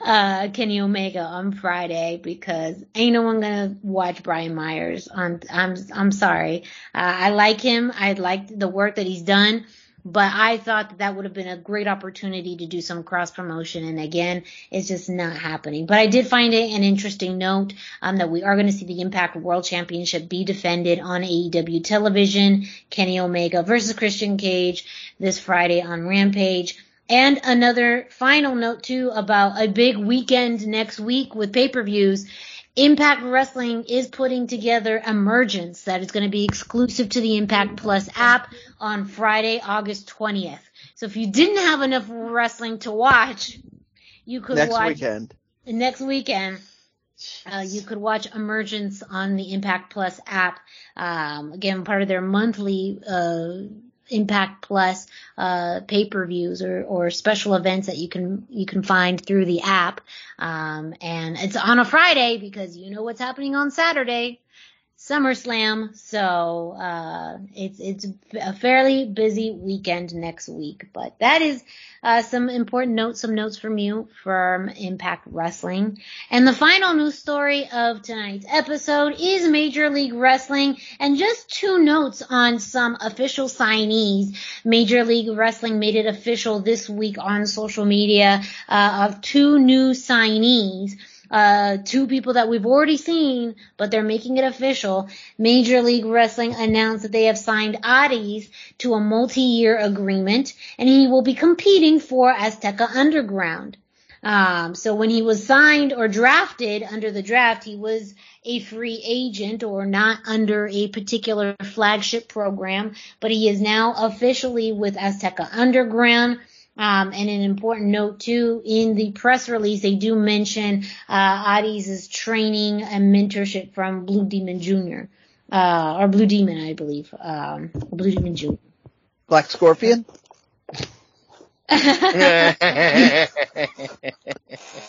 uh, Kenny Omega on Friday because ain't no one gonna watch Brian Myers. I'm, I'm, I'm sorry. Uh, I like him. I like the work that he's done. But I thought that that would have been a great opportunity to do some cross promotion. And again, it's just not happening. But I did find it an interesting note, um, that we are going to see the Impact World Championship be defended on AEW television. Kenny Omega versus Christian Cage this Friday on Rampage. And another final note too about a big weekend next week with pay-per-views. Impact Wrestling is putting together Emergence that is going to be exclusive to the Impact Plus app on Friday, August 20th. So if you didn't have enough wrestling to watch, you could watch Next watch weekend. next weekend. Uh, you could watch Emergence on the Impact Plus app. Um, again, part of their monthly uh, Impact Plus uh, pay-per-views or, or special events that you can you can find through the app. Um, and it's on a Friday because you know what's happening on Saturday. SummerSlam. So uh, it's it's a fairly busy weekend next week. But that is uh, some important notes, some notes from you from Impact Wrestling. And the final news story of tonight's episode is Major League Wrestling, and just two notes on some official signees. Major League Wrestling made it official this week on social media uh, of two new signees uh, two people that we've already seen, but they're making it official. Major League Wrestling announced that they have signed Arez to a multi-year agreement, and he will be competing for Azteca Underground. Um, so when he was signed or drafted under the draft, he was a free agent or not under a particular flagship program, but he is now officially with Azteca Underground. Um, and an important note too, in the press release, they do mention uh, Arez' training and mentorship from Blue Demon Jr. Uh, or Blue Demon, I believe. Um, Blue Demon Jr. Black Scorpion?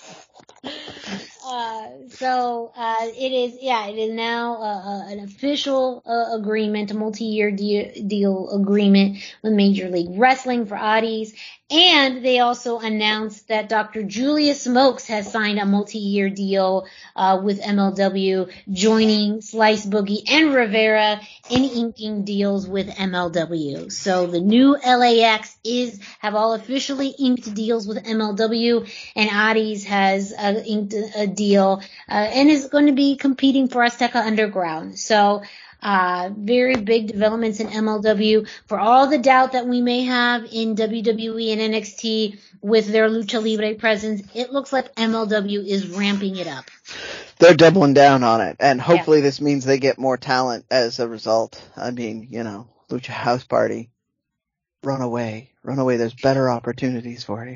Uh, so uh, it is, yeah, it is now uh, uh an official uh, agreement, a multi-year de- deal agreement with Major League Wrestling for Arez, and they also announced that Dr. Julius Smokes has signed a multi-year deal with MLW, joining Slice Boogie and Rivera in inking deals with MLW. So the new LAX is have all officially inked deals with MLW, and Arez has inked a deal uh, and is going to be competing for Azteca Underground. So uh, very big developments in MLW. For all the doubt that we may have in WWE and NXT with their lucha libre presence, it looks like MLW is ramping it up. They're doubling down on it, and hopefully yeah. this means they get more talent as a result. I mean, you know, Lucha House Party, run away, run away. There's better opportunities for you.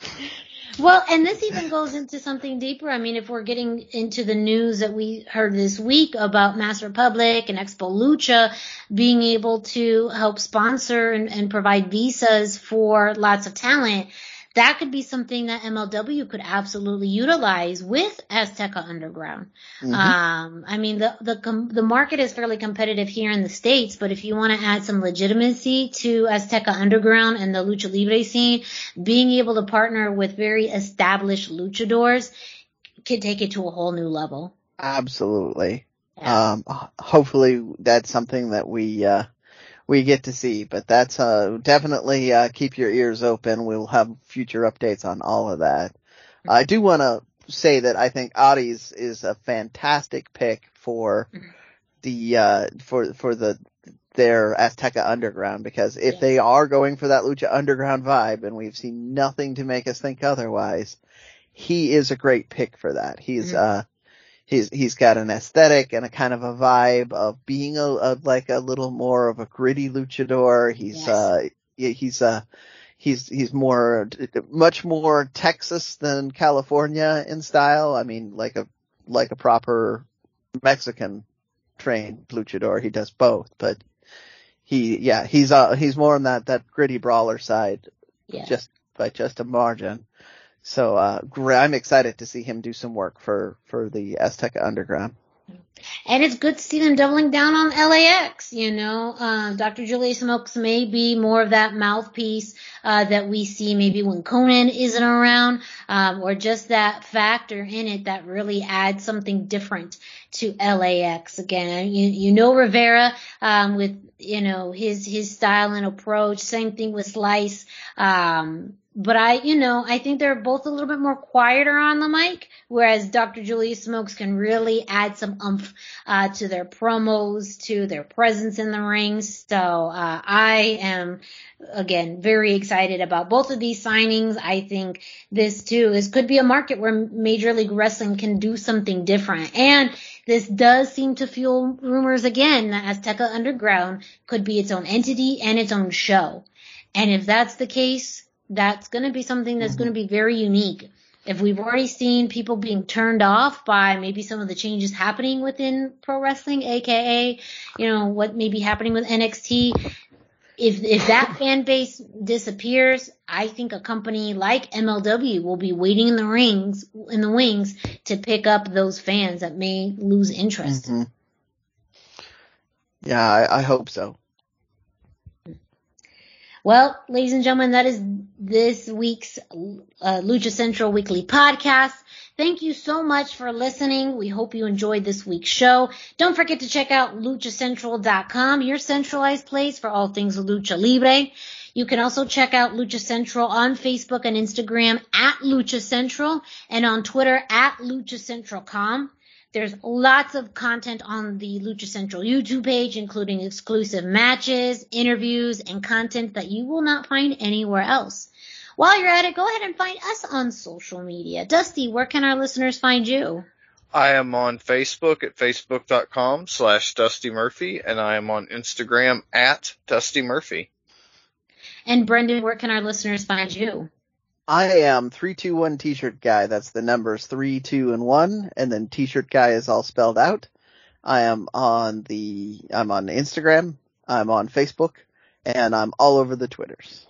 Well, and this even goes into something deeper. I mean, if we're getting into the news that we heard this week about Masked Republic and Expo Lucha being able to help sponsor and, and provide visas for lots of talent, that could be something that MLW could absolutely utilize with Azteca Underground. Mm-hmm. Um, I mean, the, the, the market is fairly competitive here in the States, but if you want to add some legitimacy to Azteca Underground and the Lucha Libre scene, being able to partner with very established luchadors could take it to a whole new level. Absolutely. Yeah. Um, hopefully that's something that we, uh, we get to see. But that's uh, definitely uh, keep your ears open. We'll have future updates on all of that. Mm-hmm. I do want to say that I think Arez is a fantastic pick for mm-hmm. the uh, for for the their Azteca Underground because if yeah. they are going for that Lucha Underground vibe, and we've seen nothing to make us think otherwise, he is a great pick for that. He's mm-hmm. uh he's he's got an aesthetic and a kind of a vibe of being a, a like a little more of a gritty luchador. He's yes. uh he's uh he's he's more much more Texas than California in style. I mean, like a like a proper Mexican trained luchador. He does both, but he yeah he's uh he's more on that that gritty brawler side, yeah. just by just a margin. So uh, I'm excited to see him do some work for for the Azteca Underground. And it's good to see them doubling down on LAX. You know, uh, Dr. Julius Smokes may be more of that mouthpiece uh, that we see maybe when Konnan isn't around, um, or just that factor in it that really adds something different to LAX. Again, you you know Rivera um, with you know his his style and approach. Same thing with Slice. Um, but I, you know, I think they're both a little bit more quieter on the mic, whereas Dr. Julius Smokes can really add some umph uh, to their promos, to their presence in the ring. So uh, I am again very excited about both of these signings. I think this too is could be a market where Major League Wrestling can do something different, and this does seem to fuel rumors again that Azteca Underground could be its own entity and its own show. And if that's the case, that's going to be something that's mm-hmm. going to be very unique. If we've already seen people being turned off by maybe some of the changes happening within pro wrestling, aka, you know, what may be happening with NXT, if if that fan base disappears, I think a company like MLW will be waiting in the rings in the wings to pick up those fans that may lose interest. Mm-hmm. Yeah, I, I hope so. Well, ladies and gentlemen, that is this week's uh, Lucha Central Weekly Podcast. Thank you so much for listening. We hope you enjoyed this week's show. Don't forget to check out luchacentral.com, your centralized place for all things Lucha Libre. You can also check out Lucha Central on Facebook and Instagram at Lucha Central and on Twitter at LuchaCentral.com. There's lots of content on the Lucha Central YouTube page, including exclusive matches, interviews, and content that you will not find anywhere else. While you're at it, go ahead and find us on social media. Dusty, where can our listeners find you? I am on Facebook at facebook.com slash Dusty Murphy, and I am on Instagram at Dusty Murphy. And Brendan, where can our listeners find you? I am three two one T-shirt guy. That's the numbers three, two, and one, and then T-shirt guy is all spelled out. I am on the I'm on Instagram. I'm on Facebook, and I'm all over the Twitters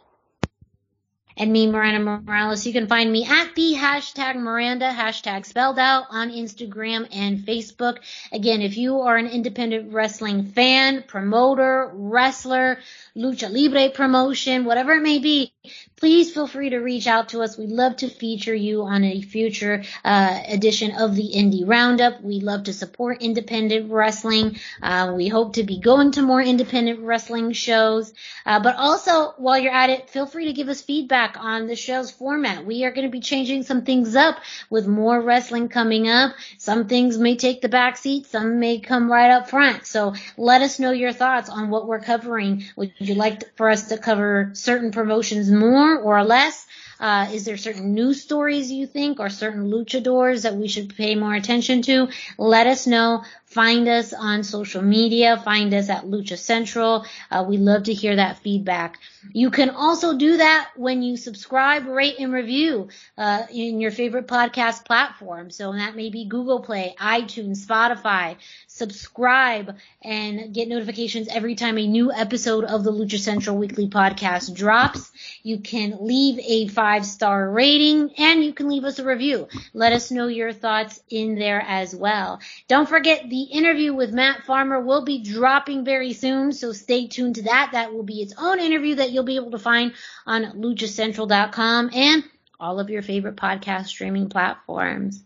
and me, Miranda Morales. You can find me at the hashtag Miranda, hashtag spelled out on Instagram and Facebook. Again, if you are an independent wrestling fan, promoter, wrestler, lucha libre promotion, whatever it may be, please feel free to reach out to us. We'd love to feature you on a future uh, edition of the Indie Roundup. We love to support independent wrestling. Uh, we hope to be going to more independent wrestling shows. Uh, but also, while you're at it, feel free to give us feedback on the show's format. We are going to be changing some things up with more wrestling coming up. Some things may take the back seat, some may come right up front. So let us know your thoughts on what we're covering. Would you like for us to cover certain promotions more or less? Uh, is there certain news stories you think or certain luchadors that we should pay more attention to? Let us know. Find us on social media. Find us at Lucha Central. Uh, we love to hear that feedback. You can also do that when you subscribe, rate, and review uh, in your favorite podcast platform. So that may be Google Play, iTunes, Spotify. Subscribe and get notifications every time a new episode of the Lucha Central Weekly Podcast drops. You can leave a five star rating and you can leave us a review. Let us know your thoughts in there as well. Don't forget the interview with Matt Farmer will be dropping very soon, so stay tuned to that. That will be its own interview that you'll be able to find on luchacentral.com and all of your favorite podcast streaming platforms.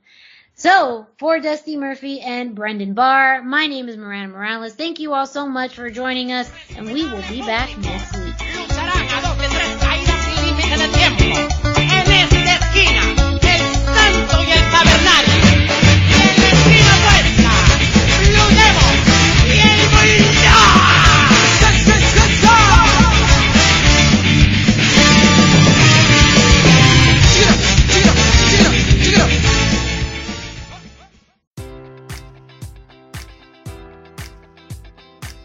So, for Dusty Murphy and Brendan Barr, my name is Miranda Morales. Thank you all so much for joining us, and we will be back next week.